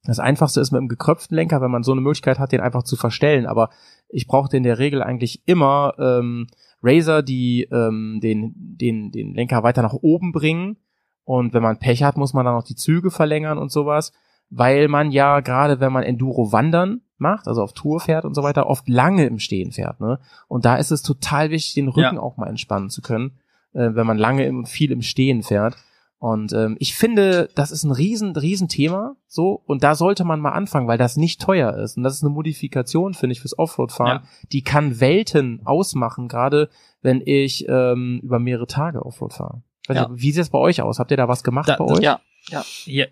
Das einfachste ist mit einem gekröpften Lenker, wenn man so eine Möglichkeit hat, den einfach zu verstellen. Aber ich brauchte in der Regel eigentlich immer ähm, Razer, die ähm, den, den, den Lenker weiter nach oben bringen. Und wenn man Pech hat, muss man dann noch die Züge verlängern und sowas. Weil man ja gerade, wenn man Enduro wandern macht, also auf Tour fährt und so weiter, oft lange im Stehen fährt. Ne? Und da ist es total wichtig, den Rücken Ja. auch mal entspannen zu können, äh, wenn man lange im, viel im Stehen fährt. Und ähm, ich finde, das ist ein riesen, riesen Thema, so, und da sollte man mal anfangen, weil das nicht teuer ist. Und das ist eine Modifikation, finde ich, fürs Offroad-Fahren. Die kann Welten ausmachen, gerade wenn ich ähm, über mehrere Tage Offroad fahre. Weiß Ja. Wie sieht es bei euch aus? Habt ihr da was gemacht Da- bei euch? Ja, ja. Ja.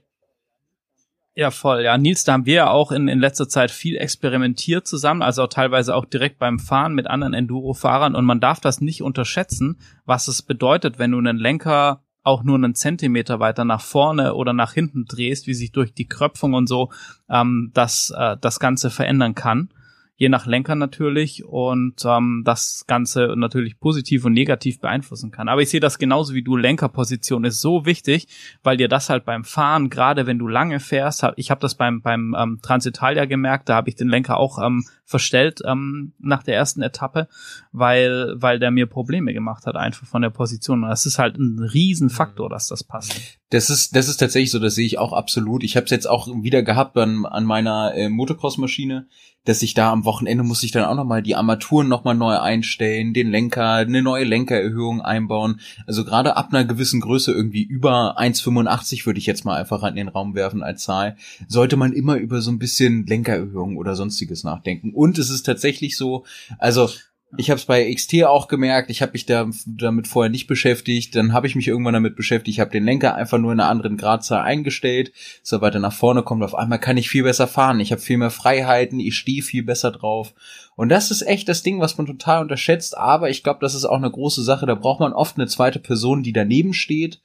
Ja, voll. Ja, Nils, da haben wir ja auch in, in letzter Zeit viel experimentiert zusammen, also auch teilweise auch direkt beim Fahren mit anderen Enduro-Fahrern und man darf das nicht unterschätzen, was es bedeutet, wenn du einen Lenker auch nur einen Zentimeter weiter nach vorne oder nach hinten drehst, wie sich durch die Kröpfung und so ähm, das, äh, das Ganze verändern kann. Je nach Lenker natürlich und ähm, das Ganze natürlich positiv und negativ beeinflussen kann. Aber ich sehe das genauso wie du. Lenkerposition ist so wichtig, weil dir das halt beim Fahren, gerade wenn du lange fährst, ich habe das beim beim ähm, Transitalia gemerkt, da habe ich den Lenker auch ähm, verstellt ähm, nach der ersten Etappe, weil weil der mir Probleme gemacht hat einfach von der Position. Und das ist halt ein Riesenfaktor, dass das passt. Das ist, das ist tatsächlich so, das sehe ich auch absolut. Ich habe es jetzt auch wieder gehabt an, an meiner äh, Motocross-Maschine, dass ich da am Wochenende muss ich dann auch nochmal die Armaturen nochmal neu einstellen, den Lenker, eine neue Lenkererhöhung einbauen. Also gerade ab einer gewissen Größe, irgendwie über 1,85 würde ich jetzt mal einfach in den Raum werfen als Zahl, sollte man immer über so ein bisschen Lenkererhöhung oder sonstiges nachdenken. Und es ist tatsächlich so, also ich habe es bei XT auch gemerkt, ich habe mich da damit vorher nicht beschäftigt, dann habe ich mich irgendwann damit beschäftigt, ich habe den Lenker einfach nur in einer anderen Gradzahl eingestellt, er weiter nach vorne kommt, auf einmal kann ich viel besser fahren, ich habe viel mehr Freiheiten, ich stehe viel besser drauf. Und das ist echt das Ding, was man total unterschätzt, aber ich glaube, das ist auch eine große Sache, da braucht man oft eine zweite Person, die daneben steht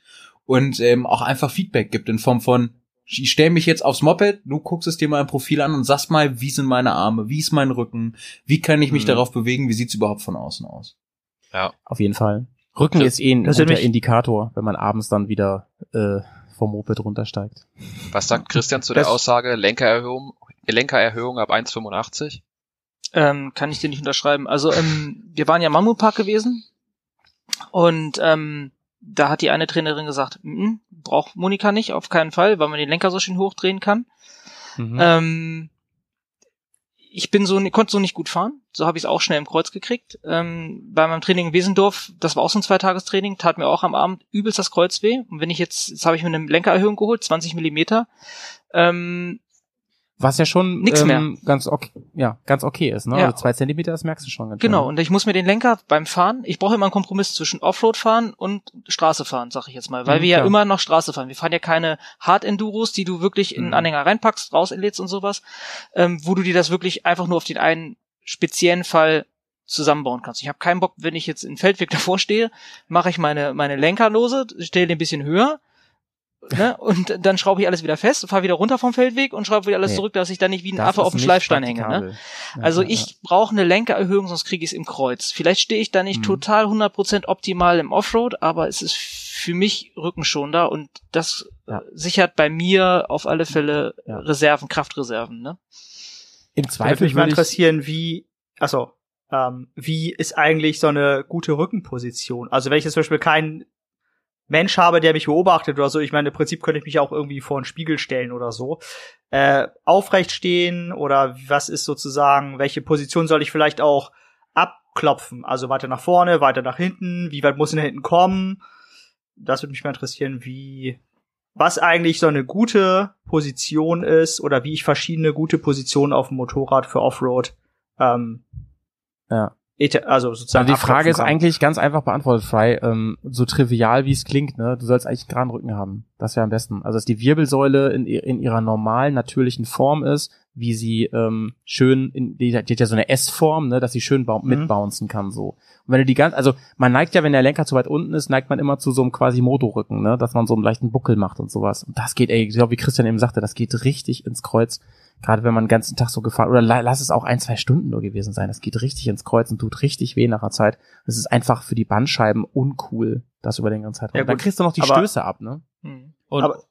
und ähm, auch einfach Feedback gibt in Form von ich stell mich jetzt aufs Moped, du guckst es dir mal im Profil an und sagst mal, wie sind meine Arme, wie ist mein Rücken, wie kann ich mich Mhm. darauf bewegen, wie sieht's überhaupt von außen aus? Auf jeden Fall. Rücken ist eh ein Das guter Indikator, wenn man abends dann wieder äh, vom Moped runtersteigt. Was sagt Christian zu der Das- Aussage Lenkererhöhung, Lenkererhöhung ab 1,85? Ähm, kann ich dir nicht unterschreiben. Also ähm, wir waren ja im Mammutpark gewesen und ähm, da hat die eine Trainerin gesagt, "Mm, braucht Monika nicht, auf keinen Fall, weil man den Lenker so schön hochdrehen kann. Mhm. Ähm, ich bin so, konnte so nicht gut fahren. So habe ich es auch schnell im Kreuz gekriegt. Ähm, bei meinem Training in Wesendorf, das war auch so ein Zweitagestraining, tat mir auch am Abend übelst das Kreuz weh. Und wenn ich jetzt, jetzt habe ich mir eine Lenkererhöhung geholt, 20 Millimeter. Ähm, Was ja schon Nix ähm, ganz okay, ja, ganz okay ist, ne? Ja. Also zwei Zentimeter, das merkst du schon ganz schön. Genau, und ich muss mir den Lenker beim Fahren, ich brauche immer einen Kompromiss zwischen Offroad fahren und Straße fahren, sag ich jetzt mal, weil Mhm, wir ja klar. immer noch Straße fahren. Wir fahren ja keine Hard Enduros, die du wirklich in einen Mhm. Anhänger reinpackst, rauslädst und sowas, ähm, wo du dir das wirklich einfach nur auf den einen speziellen Fall zusammenbauen kannst. Ich habe keinen Bock, wenn ich jetzt in Feldweg davor stehe, mache ich meine meine Lenker lose, stelle den ein bisschen höher. Ne? Und dann schraube ich alles wieder fest, fahre wieder runter vom Feldweg und schraube wieder alles Nee. zurück, dass ich dann nicht wie ein Das Affe auf dem Schleifstein hänge. Ne? Ja, Also ja, ich brauche eine Lenkererhöhung, sonst kriege ich es im Kreuz. Vielleicht stehe ich da nicht Mhm. total 100% optimal im Offroad, aber es ist für mich rückenschonender und das Ja. äh, sichert bei mir auf alle Fälle Ja. Reserven, Kraftreserven. Ne? Im Würde Zweifel mich mal würde ich, interessieren, wie, achso, ähm, wie ist eigentlich so eine gute Rückenposition? Also wenn ich jetzt zum Beispiel keinen Mensch habe, der mich beobachtet oder so, ich meine, im Prinzip könnte ich mich auch irgendwie vor einen Spiegel stellen oder so. Äh, aufrecht stehen oder was ist sozusagen, welche Position soll ich vielleicht auch abklopfen? Also weiter nach vorne, weiter nach hinten, wie weit muss ich nach hinten kommen? Das würde mich mal interessieren, wie, was eigentlich so eine gute Position ist oder wie ich verschiedene gute Positionen auf dem Motorrad für Offroad ähm, Ja. Also sozusagen Also die Frage ist kann. eigentlich ganz einfach beantwortet, Fry. Ähm, so trivial wie es klingt, ne? Du sollst eigentlich einen Rücken haben. Das wäre am besten. Also dass die Wirbelsäule in, in ihrer normalen, natürlichen Form ist, wie sie ähm, schön, in, die, die hat ja so eine S-Form, ne, dass sie schön Mhm. mitbouncen kann so. Und wenn du die ganz, also man neigt ja, wenn der Lenker zu weit unten ist, neigt man immer zu so einem quasi Motorrücken, ne, dass man so einen leichten Buckel macht und sowas. Und das geht, ey, ich glaube, wie Christian eben sagte, das geht richtig ins Kreuz. Gerade wenn man den ganzen Tag so gefahren, oder la- lass es auch ein, zwei Stunden nur gewesen sein. Das geht richtig ins Kreuz und tut richtig weh nach der Zeit. Das ist einfach für die Bandscheiben uncool, das über den ganzen Zeitraum. Ja, Dann gut. kriegst du noch die Aber- Stöße ab, ne? Hm. Und, Aber-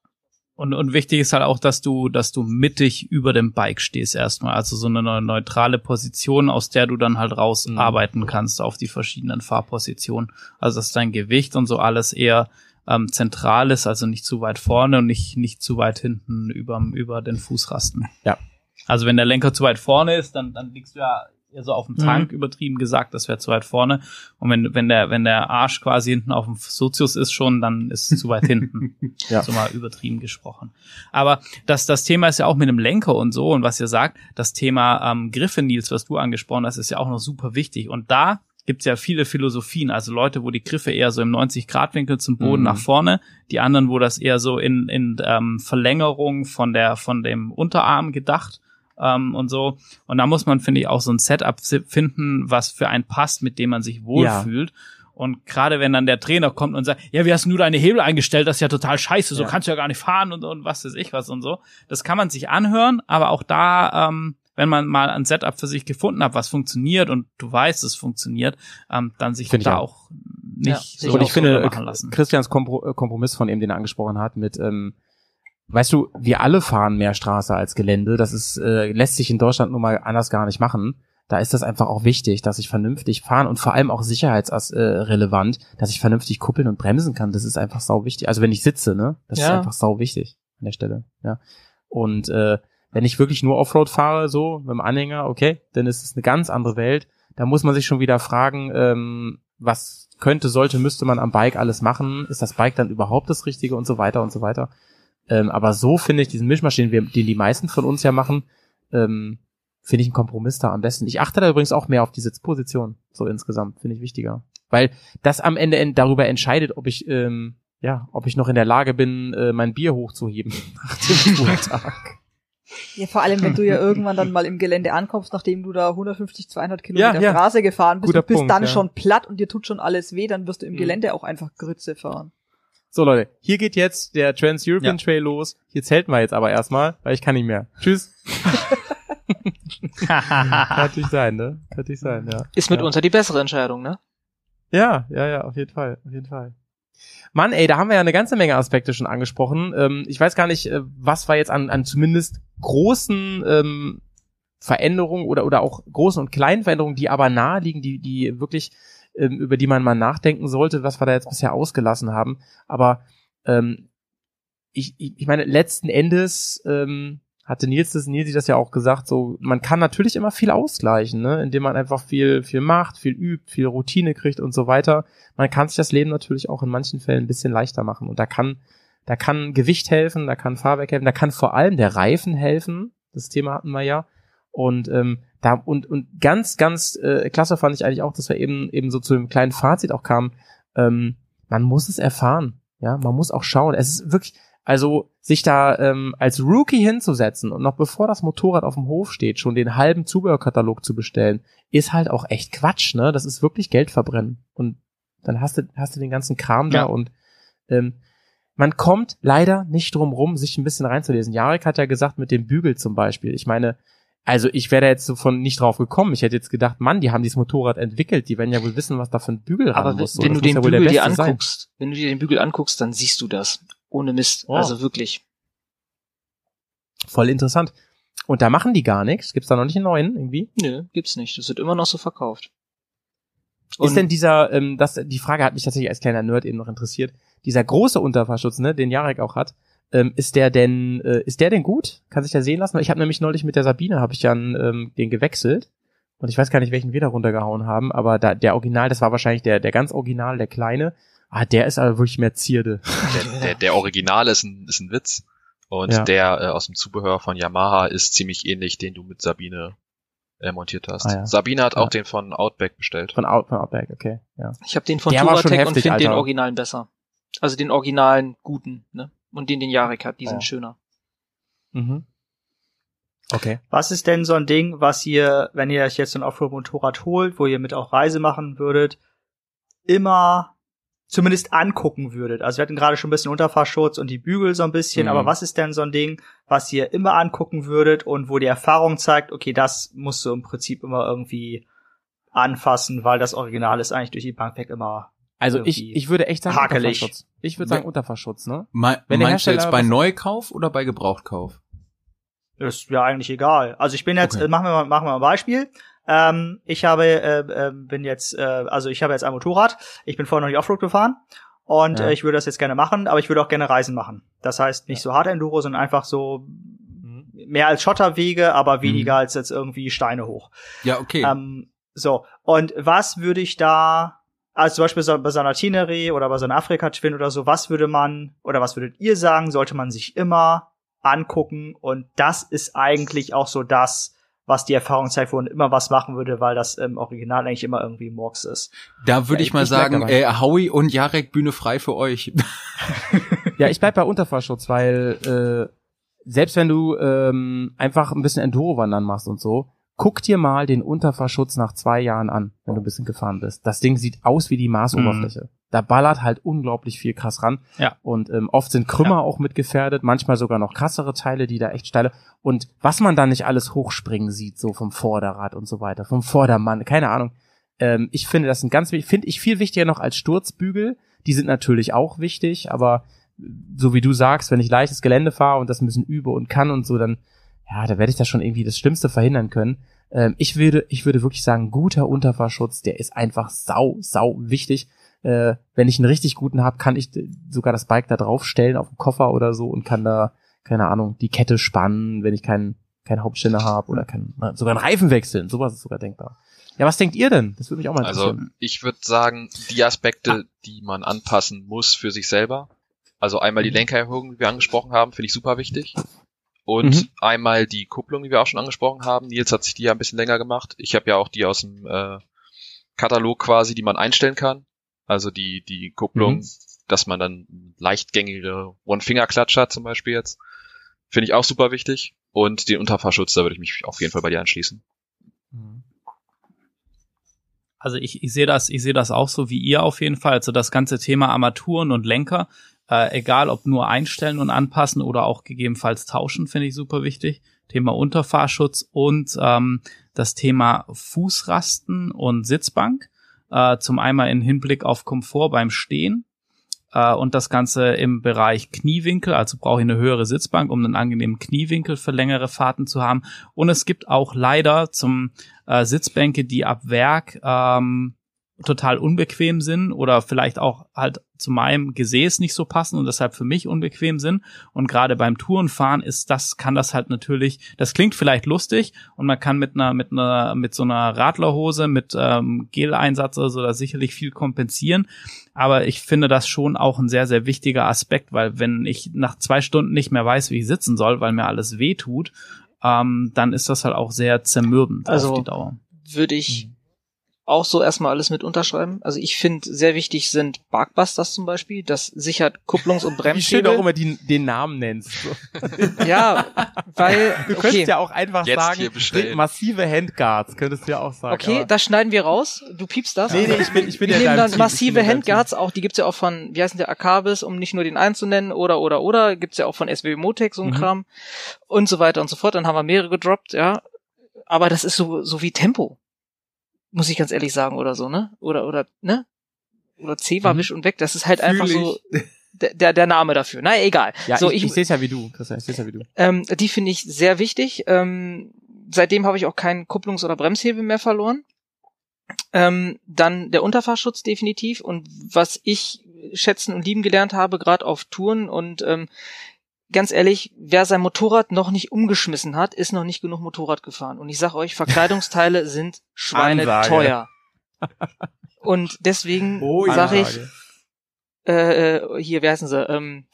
und, und wichtig ist halt auch, dass du, dass du mittig über dem Bike stehst erstmal. Also so eine neu- neutrale Position, aus der du dann halt rausarbeiten kannst auf die verschiedenen Fahrpositionen. Also dass dein Gewicht und so alles eher ähm, zentral ist, also nicht zu weit vorne und nicht, nicht zu weit hinten über, über den Fußrasten. Ja. Also wenn der Lenker zu weit vorne ist, dann, dann liegst du ja eher so auf dem Mhm. Tank, übertrieben gesagt, das wäre zu weit vorne. Und wenn, wenn der, wenn der Arsch quasi hinten auf dem Sozius ist schon, dann ist es zu weit hinten. Ja. So mal übertrieben gesprochen. Aber das, das Thema ist ja auch mit dem Lenker und so und was ihr sagt, das Thema ähm, Griffe, Nils, was du angesprochen hast, ist ja auch noch super wichtig. Und da gibt's ja viele Philosophien, also Leute, wo die Griffe eher so im 90-Grad-Winkel zum Boden Mhm. nach vorne, die anderen, wo das eher so in, in ähm, Verlängerung von der von dem Unterarm gedacht ähm, und so. Und da muss man, finde ich, auch so ein Setup finden, was für einen passt, mit dem man sich wohlfühlt. Und gerade wenn dann der Trainer kommt und sagt, ja, wie hast du deine Hebel eingestellt? Das ist ja total scheiße, so Ja. kannst du ja gar nicht fahren und, und was weiß ich was und so. Das kann man sich anhören, aber auch da, ähm, wenn man mal ein Setup für sich gefunden hat, was funktioniert und du weißt, es funktioniert, ähm, dann sich Finde ich da auch. auch nicht Ja, so Und ich finde, machen lassen. Christians Kompro äh, Kompromiss von eben, den er angesprochen hat, mit, ähm, weißt du, wir alle fahren mehr Straße als Gelände. Das ist, äh, lässt sich in Deutschland nun mal anders gar nicht machen. Da ist das einfach auch wichtig, dass ich vernünftig fahren und vor allem auch sicherheitsrelevant, äh, relevant, dass ich vernünftig kuppeln und bremsen kann. Das ist einfach sau wichtig. Also wenn ich sitze, ne, das ist Ja. einfach sau wichtig an der Stelle. Ja. Und äh, wenn ich wirklich nur Offroad fahre, so mit dem Anhänger, okay, dann ist es eine ganz andere Welt. Da muss man sich schon wieder fragen, ähm, was könnte, sollte, müsste man am Bike alles machen? Ist das Bike dann überhaupt das Richtige und so weiter und so weiter? Ähm, aber so finde ich diesen Mischmasch, den, die meisten von uns ja machen, ähm, finde ich einen Kompromiss da am besten. Ich achte da übrigens auch mehr auf die Sitzposition, so insgesamt, finde ich wichtiger. Weil das am Ende en- darüber entscheidet, ob ich, ähm, ja, ob ich noch in der Lage bin, äh, mein Bier hochzuheben nach dem Tourtag. Ja, vor allem, wenn du ja irgendwann dann mal im Gelände ankommst, nachdem du da 150, 200 Kilometer ja. Straße gefahren bist Guter und bist Punkt, dann ja. schon platt und dir tut schon alles weh, dann wirst du im Mhm. Gelände auch einfach Grütze fahren. So Leute, hier geht jetzt der Trans-European Ja. Trail los. Hier zählt wir jetzt aber erstmal, weil ich kann nicht mehr. Tschüss. Kann natürlich sein, ne? Kann natürlich sein, ja. Ist mitunter die bessere Entscheidung, ne? Ja, ja, ja, auf jeden Fall, auf jeden Fall. Mann, ey, da haben wir ja eine ganze Menge Aspekte schon angesprochen. Ähm, ich weiß gar nicht, äh, was war jetzt an, an zumindest großen ähm, Veränderungen oder, oder auch großen und kleinen Veränderungen, die aber nahe liegen, die, die wirklich, ähm, über die man mal nachdenken sollte, was wir da jetzt bisher ausgelassen haben. Aber ähm, ich, ich, ich meine, letzten Endes ähm, hatte Nils das, Nils das ja auch gesagt, so, man kann natürlich immer viel ausgleichen, ne, indem man einfach viel, viel macht, viel übt, viel Routine kriegt und so weiter. Man kann sich das Leben natürlich auch in manchen Fällen ein bisschen leichter machen und da kann, da kann Gewicht helfen, da kann Fahrwerk helfen, da kann vor allem der Reifen helfen. Das Thema hatten wir ja. Und ähm, da und und ganz ganz äh, klasse fand ich eigentlich auch, dass wir eben eben so zu einem kleinen Fazit auch kamen. Ähm, man muss es erfahren, ja, man muss auch schauen. Es ist wirklich, also sich da ähm, als Rookie hinzusetzen und noch bevor das Motorrad auf dem Hof steht, schon den halben Zubehörkatalog zu bestellen, ist halt auch echt Quatsch, ne? Das ist wirklich Geld verbrennen. Und dann hast du, hast du den ganzen Kram Ja. da und ähm, man kommt leider nicht drum rum, sich ein bisschen reinzulesen. Jarek hat ja gesagt, mit dem Bügel zum Beispiel. Ich meine, also ich wäre da jetzt so von nicht drauf gekommen. Ich hätte jetzt gedacht, Mann, die haben dieses Motorrad entwickelt. Die werden ja wohl wissen, was da für ein Bügel Aber wenn, muss. Wenn du den Bügel dir Beste sein. anguckst, wenn du dir den Bügel anguckst, dann siehst du das. Ohne Mist. Oh. Also wirklich. Voll interessant. Und da machen die gar nichts. Gibt's da noch nicht einen neuen irgendwie? Nö, gibt's nicht. Das wird immer noch so verkauft. ist denn dieser, ähm, das, die Frage hat mich tatsächlich als kleiner Nerd eben noch interessiert. Dieser große Unterfahrschutz, ne, den Jarek auch hat, ähm, ist der denn, äh, ist der denn gut? Kann sich der sehen lassen? Weil Ich habe nämlich neulich mit der Sabine, habe ich ja ähm, den gewechselt. Und ich weiß gar nicht, welchen wir da runtergehauen haben, aber da, der Original, das war wahrscheinlich der, der ganz Original, der kleine. Ah, der ist aber wirklich mehr Zierde. Der, der, der Original ist ein, ist ein Witz. Und Ja. der äh, aus dem Zubehör von Yamaha ist ziemlich ähnlich, den du mit Sabine äh, montiert hast. Ah, ja. Sabine hat Ja. auch den von Outback bestellt. Von, Out, von Outback, okay, ja. Ich habe den von Der war schon Touratec und finde den. Originalen besser. Also den originalen guten, ne? Und den, den Jarek hat, die Ja. sind schöner. Mhm. Okay. Was ist denn so ein Ding, was ihr, wenn ihr euch jetzt so ein Offroad-Motorrad holt, wo ihr mit auch Reise machen würdet, immer zumindest angucken würdet? Also wir hatten gerade schon ein bisschen Unterfahrschutz und die Bügel so ein bisschen, Mhm. aber was ist denn so ein Ding, was ihr immer angucken würdet und wo die Erfahrung zeigt, okay, das musst du im Prinzip immer irgendwie anfassen, weil das Original ist eigentlich durch die Bank weg immer Also ich, ich würde echt sagen hakelig. Unterfahrschutz. Ich würde sagen Unterfahrschutz, ne? Me Wenn der meinst du jetzt bei Neukauf oder bei Gebrauchtkauf? Ist ja eigentlich egal. Also ich bin jetzt, Okay. äh, machen wir mal, machen wir mal ein Beispiel. Ähm, ich habe, äh, äh, bin jetzt, äh, also ich habe jetzt ein Motorrad. Ich bin vorher noch nicht Offroad gefahren und Ja. äh, ich würde das jetzt gerne machen, aber ich würde auch gerne Reisen machen. Das heißt nicht so hart Enduro, sondern einfach so mehr als Schotterwege, aber weniger als jetzt irgendwie Steine hoch. Ja, okay. Ähm, so, und was würde ich da, also zum Beispiel so, bei so einer Tinerie oder bei so einer Afrika-Twin oder so, was würde man, oder was würdet ihr sagen, sollte man sich immer angucken und das ist eigentlich auch so das, was die Erfahrung zeigt, wo man immer was machen würde, weil das im Original eigentlich immer irgendwie Murks ist. da würde ja, ich mal ich merk sagen, äh, Howie und Jarek Bühne frei für euch. Ja, ich bleib bei Unterfahrschutz, weil äh, selbst wenn du ähm, einfach ein bisschen Enduro-Wandern machst und so, guck dir mal den Unterfahrschutz nach zwei Jahren an, wenn du ein bisschen gefahren bist. Das Ding sieht aus wie die Marsoberfläche. Da ballert halt unglaublich viel krass ran. Ja. Und ähm, oft sind Krümmer auch mit gefährdet, manchmal sogar noch krassere Teile, die da echt steile. Und was man da nicht alles hochspringen sieht, so vom Vorderrad und so weiter, vom Vordermann, keine Ahnung. Ähm, ich finde, das sind ganz, finde ich viel wichtiger noch als Sturzbügel. Die sind natürlich auch wichtig, aber so wie du sagst, wenn ich leichtes Gelände fahre und das ein bisschen übe und kann und so, dann, ja, da werde ich da schon irgendwie das Schlimmste verhindern können. Ähm, ich würde, ich würde wirklich sagen, guter Unterfahrschutz, der ist einfach sau, sau wichtig. Äh, wenn ich einen richtig guten habe, kann ich sogar das Bike da draufstellen auf den Koffer oder so und kann da, keine Ahnung, die Kette spannen, wenn ich keinen keinen Hauptständer habe oder kann na, sogar einen Reifen wechseln. Sowas ist sogar denkbar. Ja, was denkt ihr denn? Das würde mich auch mal Also interessieren. ich würde sagen, die Aspekte, die man anpassen muss für sich selber. Also einmal die Mhm. Lenkererhöhung, die wir angesprochen haben, finde ich super wichtig. Und Mhm. einmal die Kupplung, die wir auch schon angesprochen haben. Nils hat sich die ja ein bisschen länger gemacht. Ich habe ja auch die aus dem äh, Katalog quasi, die man einstellen kann. Also die, die Kupplung, Mhm. dass man dann leichtgängige One-Finger-Klatsch hat zum Beispiel jetzt. Finde ich auch super wichtig. Und den Unterfahrschutz, da würde ich mich auf jeden Fall bei dir anschließen. Also ich, ich sehe das, ich sehe das auch so wie ihr auf jeden Fall. Also das ganze Thema Armaturen und Lenker, äh, egal ob nur einstellen und anpassen oder auch gegebenenfalls tauschen, finde ich super wichtig. Thema Unterfahrschutz und ähm, das Thema Fußrasten und Sitzbank. Äh, zum einmal in Hinblick auf Komfort beim Stehen äh, und das Ganze im Bereich Kniewinkel, also brauche ich eine höhere Sitzbank, um einen angenehmen Kniewinkel für längere Fahrten zu haben. Und es gibt auch leider zum äh, Sitzbänke, die ab Werk ähm, total unbequem sind oder vielleicht auch halt zu meinem Gesäß nicht so passen und deshalb für mich unbequem sind. Und gerade beim Tourenfahren ist das, kann das halt natürlich, das klingt vielleicht lustig und man kann mit einer, mit einer, mit so einer Radlerhose, mit ähm, Gel-Einsatz oder so da sicherlich viel kompensieren. Aber ich finde das schon auch ein sehr, sehr wichtiger Aspekt, weil wenn ich nach zwei Stunden nicht mehr weiß, wie ich sitzen soll, weil mir alles weh tut, ähm, dann ist das halt auch sehr zermürbend Also, auf die Dauer. Würde ich auch so erstmal alles mit unterschreiben. Also ich finde sehr wichtig sind Barkbusters zum Beispiel. Das sichert Kupplungs- und Wie schön auch Bremshebel. immer die, den Namen nennst. So. Ja, weil Du okay, könntest ja auch einfach Jetzt sagen, massive Handguards, könntest du ja auch sagen. okay, das schneiden wir raus. Du piepst das. Nee, nee, ich bin, ich bin wir ja nehmen dann Team, massive Handguards, auch die gibt's ja auch von, wie heißt denn der, Akabis, um nicht nur den einen zu nennen, oder, oder, oder, gibt's ja auch von SW Motec, so ein Mhm. Kram, und so weiter und so fort, dann haben wir mehrere gedroppt, ja, aber das ist so, so wie Tempo, muss ich ganz ehrlich sagen, oder so, ne, oder, oder, ne, oder C war Mhm. wisch und weg, das ist halt einfach Fühl so, der, der, der Name dafür, na, egal. Ja, so, ich, ich, ich, sehe es ja wie du, Christian, ich sehe es ja wie du. ähm, die finde ich sehr wichtig. Ähm, seitdem habe ich auch keinen Kupplungs- oder Bremshebel mehr verloren. Ähm, dann der Unterfahrschutz definitiv. Und was ich schätzen und lieben gelernt habe, gerade auf Touren und ähm, ganz ehrlich, wer sein Motorrad noch nicht umgeschmissen hat, ist noch nicht genug Motorrad gefahren. Und ich sag euch, Verkleidungsteile sind schweineteuer. Und deswegen Oh, sage ich, äh, äh, hier, wie heißen sie, ähm,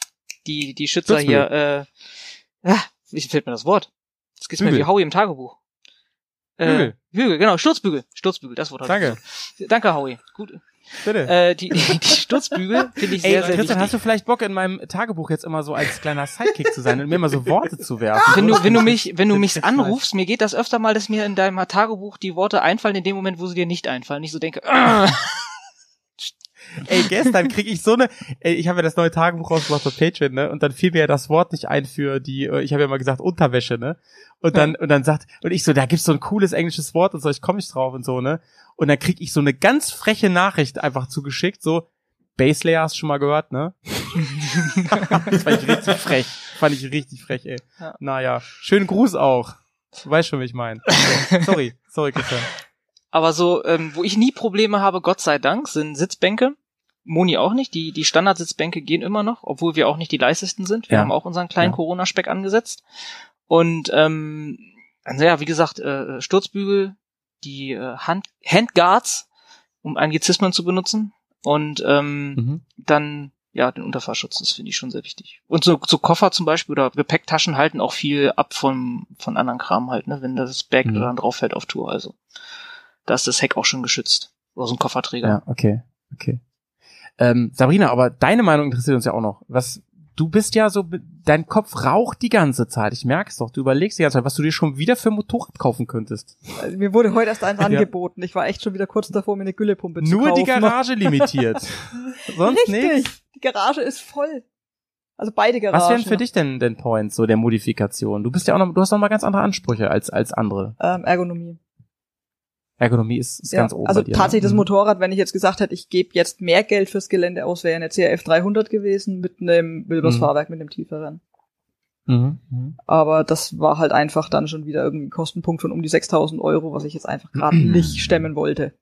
die, die Schützer hier, äh, ah, wie fehlt mir das Wort? Das gibt's mir wie Howie im Tagebuch. Äh, Bügel. Bügel, genau, Sturzbügel. Sturzbügel, das Wort. Danke. Danke, Howie. Gut. Bitte. Äh, die, die, die Sturzbügel finde ich Ey, sehr, sehr Christian, wichtig. hast du vielleicht Bock, in meinem Tagebuch jetzt immer so als kleiner Sidekick zu sein und mir immer so Worte zu werfen? wenn du, wenn du mich, wenn du mich anrufst, mir geht das öfter mal, dass mir in deinem Tagebuch die Worte einfallen in dem Moment, wo sie dir nicht einfallen. Ich so denke, Ey, gestern krieg ich so eine, ey, ich habe ja das neue Tagebuch rausgebracht auf Patreon, ne? Und dann fiel mir ja das Wort nicht ein für die, äh, ich habe ja mal gesagt Unterwäsche, ne? Und dann und dann sagt und ich so, da gibt's so ein cooles englisches Wort und so, ich komme nicht drauf und so, ne? Und dann krieg ich so eine ganz freche Nachricht einfach zugeschickt, so Base Layer hast du schon mal gehört, ne? das fand ich richtig frech. Fand ich richtig frech, ey. Ja. Naja, schönen Gruß auch. Du weißt schon, wie ich meine. Sorry, sorry, Christian. Aber so, ähm, wo ich nie Probleme habe, Gott sei Dank, sind Sitzbänke. Moni auch nicht. Die, die Standardsitzbänke gehen immer noch, obwohl wir auch nicht die leisesten sind. Wir Ja. haben auch unseren kleinen Ja. Corona-Speck angesetzt. Und ähm, also ja, wie gesagt, äh, Sturzbügel, die äh, Hand, Handguards, um Anglizismen zu benutzen. Und ähm, Mhm. dann ja, den Unterfahrschutz, das finde ich schon sehr wichtig. Und so, so Koffer zum Beispiel oder Gepäcktaschen halten auch viel ab von, von anderen Kram halt, ne, wenn das Bag Mhm. dann drauf fällt auf Tour. Also da ist das Heck auch schon geschützt. Oder so ein Kofferträger. Ja, okay, okay. Ähm, Sabrina, aber deine Meinung interessiert uns ja auch noch. Was, du bist ja so, dein Kopf raucht die ganze Zeit. Ich merk's doch. Du überlegst die ganze Zeit, was du dir schon wieder für ein Motorrad kaufen könntest. Also, mir wurde heute erst eins Ja. angeboten. Ich war echt schon wieder kurz davor, mir eine Güllepumpe zu Nur kaufen. die Garage limitiert. Sonst Richtig. nichts. Die Garage ist voll. Also beide Garagen. Was wären für dich denn, denn Points so der Modifikation? Du bist ja auch noch, du hast noch mal ganz andere Ansprüche als, als andere. Ähm, Ergonomie. Ergonomie ist, ist ganz oben also dir. tatsächlich das ne? Motorrad, wenn ich jetzt gesagt hätte, ich gebe jetzt mehr Geld fürs Gelände aus, wäre eine CRF 300 gewesen mit einem Wilbers Mhm. Fahrwerk mit einem tieferen. Mhm. Mhm. Aber das war halt einfach dann schon wieder irgendwie ein Kostenpunkt von um die 6000 Euro, was ich jetzt einfach gerade nicht stemmen wollte.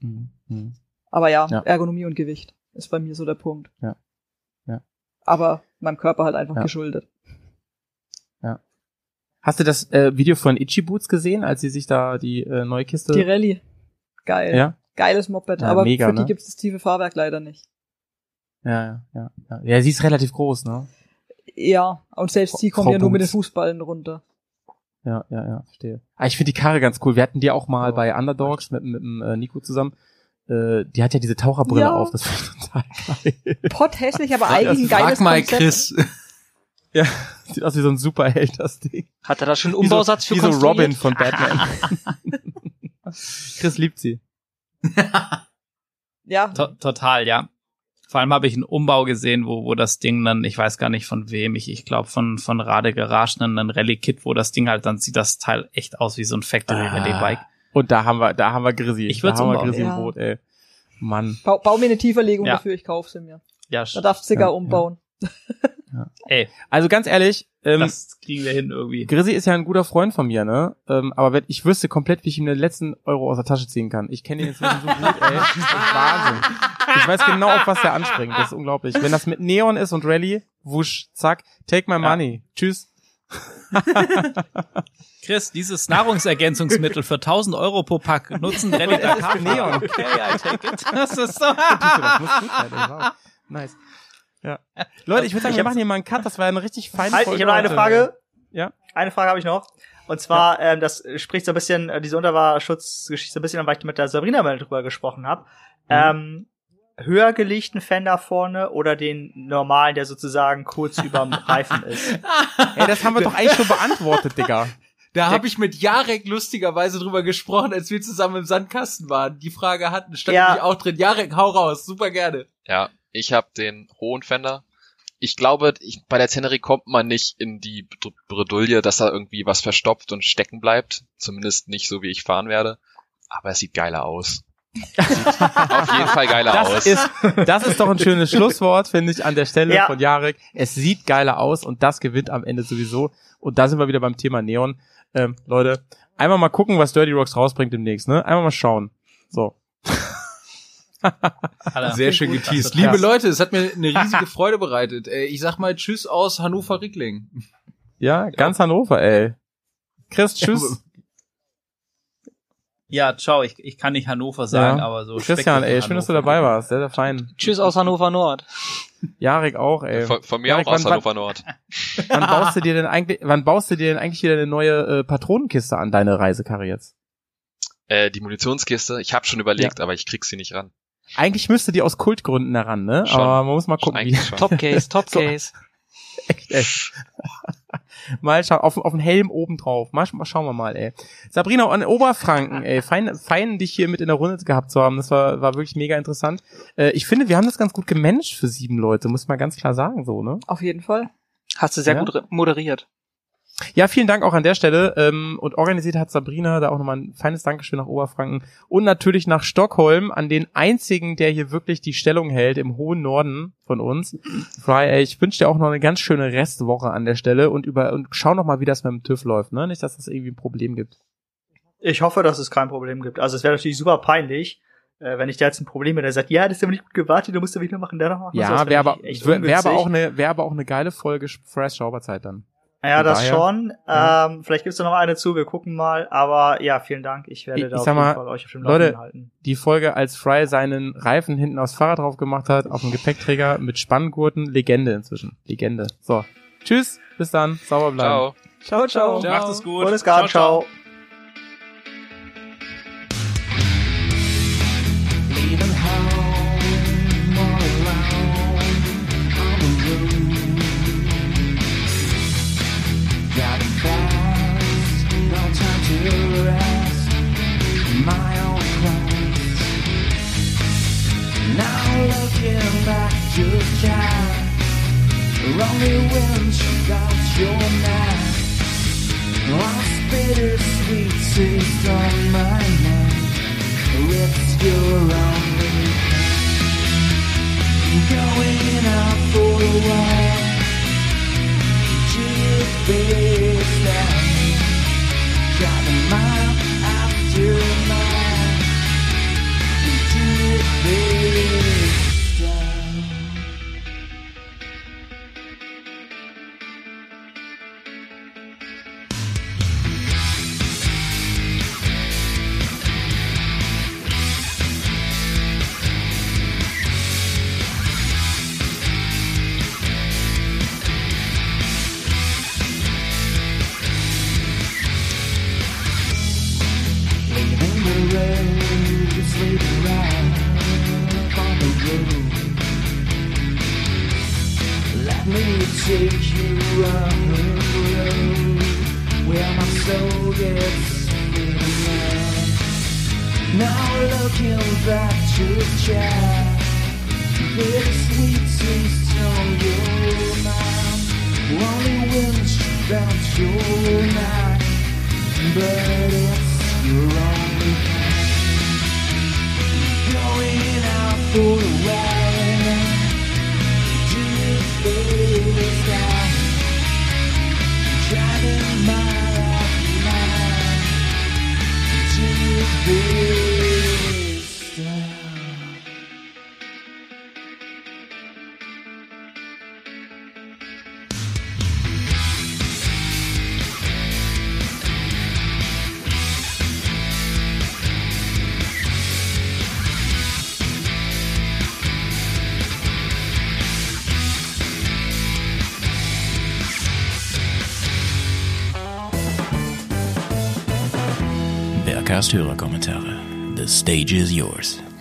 Mhm. Mhm. Aber ja, Ja. Ergonomie und Gewicht ist bei mir so der Punkt. Ja. Ja. Aber meinem Körper halt einfach Ja. geschuldet. Hast du das äh, Video von Itchy Boots gesehen, als sie sich da die äh, neue Kiste? Die Rallye. Geil. ja, Geiles Moped. Ja, aber mega, für die ne? gibt's das tiefe Fahrwerk leider nicht. ja, ja, ja, ja. Sie ist relativ groß, ne? Ja, und selbst die kommen Frau ja nur mit den Boots. Fußballen runter. Ja, ja, ja, verstehe. Ah, ich finde die Karre ganz cool. Wir hatten die auch mal Oh. bei Underdogs mit, mit dem äh, Nico zusammen. Äh, die hat ja diese Taucherbrille Ja. auf, das finde ich total geil. Pott hässlich, aber eigentlich ein Frag geiles mal Konzept. Chris. Ja, sieht aus wie so ein Superheld, das Ding. Hat er da schon einen Wie so, Umbausatz für wie so? Robin von Batman. Chris liebt sie. Ja, To total, ja. Vor allem habe ich einen Umbau gesehen, wo, wo das Ding dann, ich weiß gar nicht von wem, ich, ich glaube von, von Rade Garage, einen einen Rallye-Kit, wo das Ding halt, dann sieht das Teil echt aus wie so ein Factory-Rallye-Bike. Und da haben wir, da haben wir Grissi. Ich wir umbauen. Im Ja. Boot, ey. Mann. Bau, bau mir eine Tieferlegung Ja. dafür, ich kauf sie mir. Ja, Da darfst du sogar Ja, umbauen. ey, Also ganz ehrlich, ähm, das kriegen wir hin irgendwie. Grizzly ist ja ein guter Freund von mir, ne? Ähm, aber wenn, ich wüsste komplett, wie ich ihm den letzten Euro aus der Tasche ziehen kann. Ich kenne ihn inzwischen so gut, ey. Das ist Wahnsinn. Ich weiß genau, auf was er anspringt. Das ist unglaublich. Wenn das mit Neon ist und Rally, wusch, zack, take my money. Tschüss. Chris, dieses Nahrungsergänzungsmittel für 1000 Euro pro Pack nutzen ist Dakar. für Neon. Okay, I take it. Das ist so. Das muss gut sein. Wow. Nice. Ja. Leute, ich würde sagen, Ich wir machen hier mal einen Cut. Das war eine richtig feine Halt, Folge ich habe noch eine heute. Frage. Ja. Eine Frage habe ich noch. Und zwar, ähm, das spricht so ein bisschen, äh, diese Unterwasserschutzgeschichte so ein bisschen an, weil ich mit der Sabrina mal drüber gesprochen habe. Ähm, höher gelegten Fender vorne oder den normalen, der sozusagen kurz überm Reifen ist? Ey, das haben wir doch eigentlich schon beantwortet, Digga. Da habe ich mit Jarek lustigerweise drüber gesprochen, als wir zusammen im Sandkasten waren. Die Frage hatten, stand Ja. nämlich auch drin. Jarek, hau raus, super gerne. Ja, ich habe den hohen Fender. Ich glaube, ich, bei der Tenerie kommt man nicht in die Bred- Bredouille, dass da irgendwie was verstopft und stecken bleibt. Zumindest nicht so, wie ich fahren werde. Aber es sieht geiler aus. Sieht auf jeden Fall geiler Das aus. ist, das ist doch ein schönes Schlusswort, finde ich, an der Stelle Ja. von Jarek. Es sieht geiler aus und das gewinnt am Ende sowieso. Und da sind wir wieder beim Thema Neon. Ähm, Leute, einmal mal gucken, was Dirty Rocks rausbringt demnächst, ne? Einmal mal schauen. So. Sehr schön geteased. Liebe Leute, es hat mir eine riesige Freude bereitet. Äh, Ich sag mal Tschüss aus Hannover-Rickling. Ja, ganz Hannover, ey. Chris, tschüss. Ja, ciao, ich, ich kann nicht Hannover sagen, Ja. aber so Christian, ey, schön, dass du dabei warst. Sehr, sehr fein. Tschüss aus Hannover Nord. Jarek auch, ey. von, von mir Jarek, auch aus wann- Hannover Nord. Wann baust du dir denn eigentlich, wann baust du dir denn eigentlich wieder eine neue äh, Patronenkiste an deine Reisekarre jetzt? Äh, die Munitionskiste, ich habe schon überlegt, aber ich krieg sie nicht ran. Eigentlich müsste die aus Kultgründen heran, ne? Schon. Aber man muss mal gucken, wie. Top Case, Top So. Case. Echt, ey. mal schauen, auf, auf den Helm oben drauf. Mal, mal schauen wir mal, ey. Sabrina, an Oberfranken, ey. Fein, fein, dich hier mit in der Runde gehabt zu haben. Das war, war wirklich mega interessant. Äh, ich finde, wir haben das ganz gut gemanagt für sieben Leute, muss man ganz klar sagen, so, ne? Auf jeden Fall. Hast du sehr Ja? gut moderiert. Ja, vielen Dank auch an der Stelle. Ähm, und organisiert hat Sabrina da auch nochmal ein feines Dankeschön nach Oberfranken. Und natürlich nach Stockholm, an den einzigen, der hier wirklich die Stellung hält im hohen Norden von uns. Fry, ey, ich wünsche dir auch noch eine ganz schöne Restwoche an der Stelle und über und schau noch mal, wie das mit dem TÜV läuft, ne? Nicht, dass das irgendwie ein Problem gibt. Ich hoffe, dass es kein Problem gibt. Also es wäre natürlich super peinlich, äh, wenn ich da jetzt ein Problem hätte, der sagt, ja, das ist aber nicht gut gewartet, du musst da wieder machen, der noch machen. Ja, wäre wär aber, wär aber auch eine, wäre aber auch eine geile Folge Fresh Schauberzeit dann. Ja, Von das daher, schon. ja. Ähm, vielleicht gibt's da noch eine zu, wir gucken mal. Aber ja, vielen Dank. Ich werde Ich- da ich auf sag jeden mal, Fall euch auf dem Leute, Laufenden halten. Die Folge, als Fry seinen Reifen hinten aufs Fahrrad drauf gemacht hat, auf dem Gepäckträger mit Spanngurten, Legende inzwischen. Legende. So. Tschüss, bis dann, sauber bleiben. Ciao. Ciao, ciao. Macht es gut. Gutes Garten, ciao. Leaving child. Only when she got your knife. Lost bittersweet taste on my mind. It's your only going out for a while. Just baseline, driving mile after mile.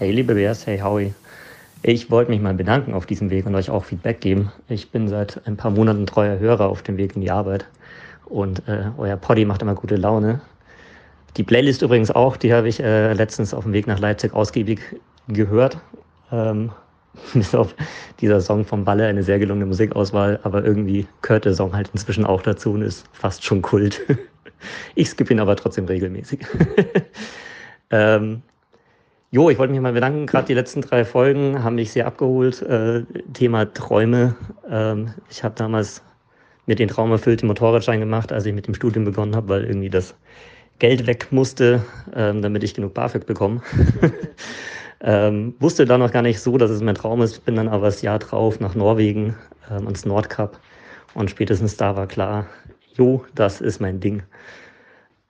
Hey liebe Bears, hey Howie. Ich wollte mich mal bedanken auf diesem Weg und euch auch Feedback geben. Ich bin seit ein paar Monaten treuer Hörer auf dem Weg in die Arbeit und äh, euer Poddy macht immer gute Laune. Die Playlist übrigens auch, die habe ich äh, letztens auf dem Weg nach Leipzig ausgiebig gehört. Ähm, bis auf dieser Song vom Balle eine sehr gelungene Musikauswahl, aber irgendwie gehört der Song halt inzwischen auch dazu und ist fast schon Kult. ich skippe ihn aber trotzdem regelmäßig. ähm, Jo, ich wollte mich mal bedanken. Gerade die letzten drei Folgen haben mich sehr abgeholt. Äh, Thema Träume. Ähm, ich habe damals mir den Traum erfüllt, den Motorradschein gemacht, als ich mit dem Studium begonnen habe, weil irgendwie das Geld weg musste, ähm, damit ich genug BAföG bekomme. ähm, wusste dann noch gar nicht so, dass es mein Traum ist. Bin dann aber das Jahr drauf nach Norwegen ähm, ans Nordkap. Und spätestens da war klar, jo, das ist mein Ding.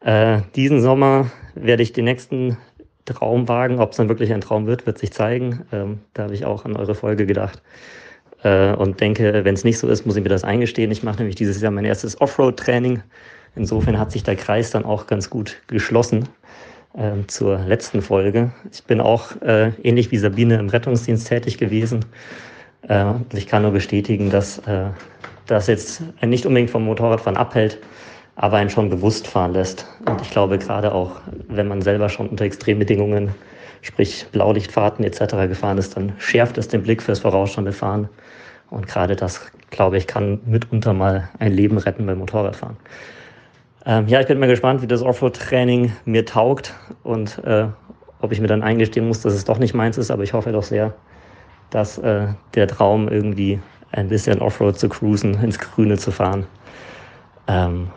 Äh, diesen Sommer werde ich den nächsten Traum wagen. Ob es dann wirklich ein Traum wird, wird sich zeigen. Ähm, da habe ich auch an eure Folge gedacht. Äh, und denke, wenn es nicht so ist, muss ich mir das eingestehen. Ich mache nämlich dieses Jahr mein erstes Offroad-Training. Insofern hat sich der Kreis dann auch ganz gut geschlossen äh, zur letzten Folge. Ich bin auch äh, ähnlich wie Sabine im Rettungsdienst tätig gewesen. Äh, und ich kann nur bestätigen, dass äh, das jetzt nicht unbedingt vom Motorradfahren abhält, aber einen schon bewusst fahren lässt. Und ich glaube, gerade auch, wenn man selber schon unter Extrembedingungen, sprich Blaulichtfahrten etc. gefahren ist, dann schärft es den Blick fürs vorausschauende Fahren. Und gerade das, glaube ich, kann mitunter mal ein Leben retten beim Motorradfahren. Ähm, ja, ich bin mal gespannt, wie das Offroad-Training mir taugt und äh, ob ich mir dann eingestehen muss, dass es doch nicht meins ist. Aber ich hoffe doch sehr, dass äh, der Traum irgendwie ein bisschen Offroad zu cruisen, ins Grüne zu fahren, ähm,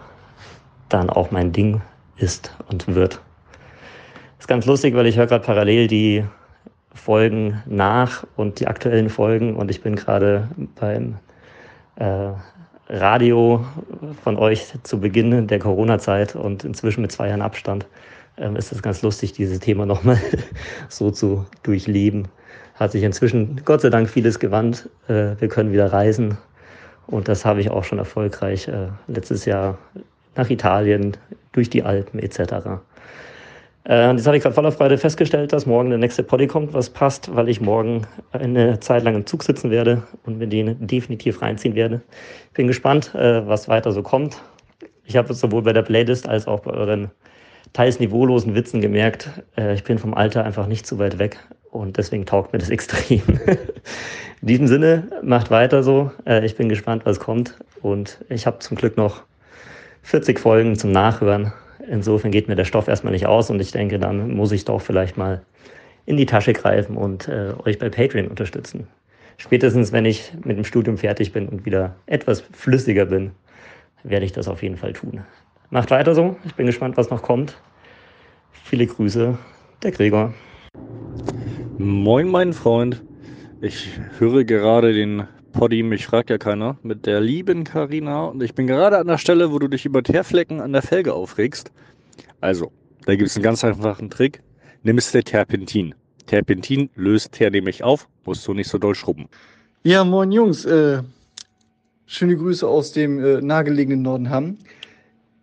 dann auch mein Ding ist und wird. Ist ganz lustig, weil ich höre gerade parallel die Folgen nach und die aktuellen Folgen und ich bin gerade beim äh, Radio von euch zu Beginn der Corona-Zeit und inzwischen mit zwei Jahren Abstand ähm, ist es ganz lustig, dieses Thema nochmal so zu durchleben. Hat sich inzwischen Gott sei Dank vieles gewandt. Äh, wir können wieder reisen und das habe ich auch schon erfolgreich äh, letztes Jahr nach Italien, durch die Alpen etc. Äh, das habe ich gerade voller Freude festgestellt, dass morgen der nächste Poddy kommt, was passt, weil ich morgen eine Zeit lang im Zug sitzen werde und mir den definitiv reinziehen werde. Bin gespannt, äh, was weiter so kommt. Ich habe sowohl bei der Playlist als auch bei euren teils niveaulosen Witzen gemerkt, äh, ich bin vom Alter einfach nicht zu weit weg und deswegen taugt mir das extrem. In diesem Sinne, macht weiter so. Äh, ich bin gespannt, was kommt und ich habe zum Glück noch 40 Folgen zum Nachhören. Insofern geht mir der Stoff erstmal nicht aus und ich denke, dann muss ich doch vielleicht mal in die Tasche greifen und äh, euch bei Patreon unterstützen. Spätestens, wenn ich mit dem Studium fertig bin und wieder etwas flüssiger bin, werde ich das auf jeden Fall tun. Macht weiter so. Ich bin gespannt, was noch kommt. Viele Grüße, der Gregor. Moin, mein Freund. Ich höre gerade den Poddy, mich fragt ja keiner, mit der lieben Karina und ich bin gerade an der Stelle, wo du dich über Teerflecken an der Felge aufregst. Also, da gibt es einen ganz einfachen Trick. Nimmst du Terpentin. Terpentin löst Teer nämlich auf, musst du nicht so doll schrubben. Ja, moin Jungs. Äh, schöne Grüße aus dem äh, nahegelegenen Norden Hamm.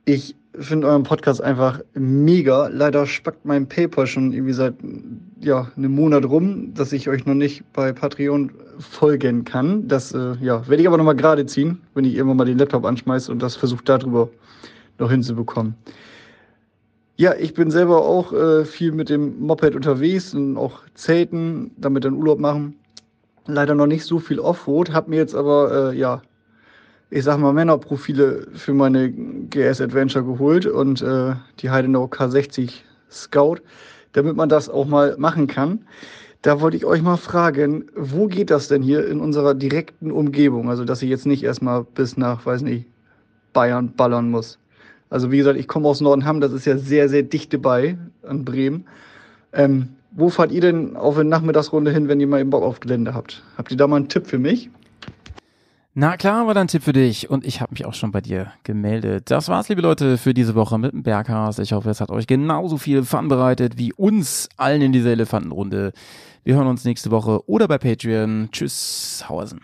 Ich finde euren Podcast einfach mega. Leider spackt mein PayPal schon irgendwie seit ja, einem Monat rum, dass ich euch noch nicht bei Patreon folgen kann. Das äh, ja, werde ich aber nochmal gerade ziehen, wenn ich irgendwann mal den Laptop anschmeiße und das versuche darüber noch hinzubekommen. Ja, ich bin selber auch äh, viel mit dem Moped unterwegs und auch Zelten, damit dann Urlaub machen. Leider noch nicht so viel Offroad, hab mir jetzt aber, äh, ja, ich sag mal, Männerprofile für meine GS Adventure geholt und äh, die Heidenau K60 Scout, damit man das auch mal machen kann. Da wollte ich euch mal fragen, wo geht das denn hier in unserer direkten Umgebung? Also, dass ich jetzt nicht erstmal bis nach, weiß nicht, Bayern ballern muss. Also, wie gesagt, ich komme aus Nordenham, das ist ja sehr, sehr dicht bei an Bremen. Ähm, wo fahrt ihr denn auf eine Nachmittagsrunde hin, wenn ihr mal eben Bock auf Gelände habt? Habt ihr da mal einen Tipp für mich? Na klar, war da ein Tipp für dich und ich habe mich auch schon bei dir gemeldet. Das war's, liebe Leute, für diese Woche mit dem Berghaus. Ich hoffe, es hat euch genauso viel Fun bereitet wie uns allen in dieser Elefantenrunde. Wir hören uns nächste Woche oder bei Patreon. Tschüss, Hausen.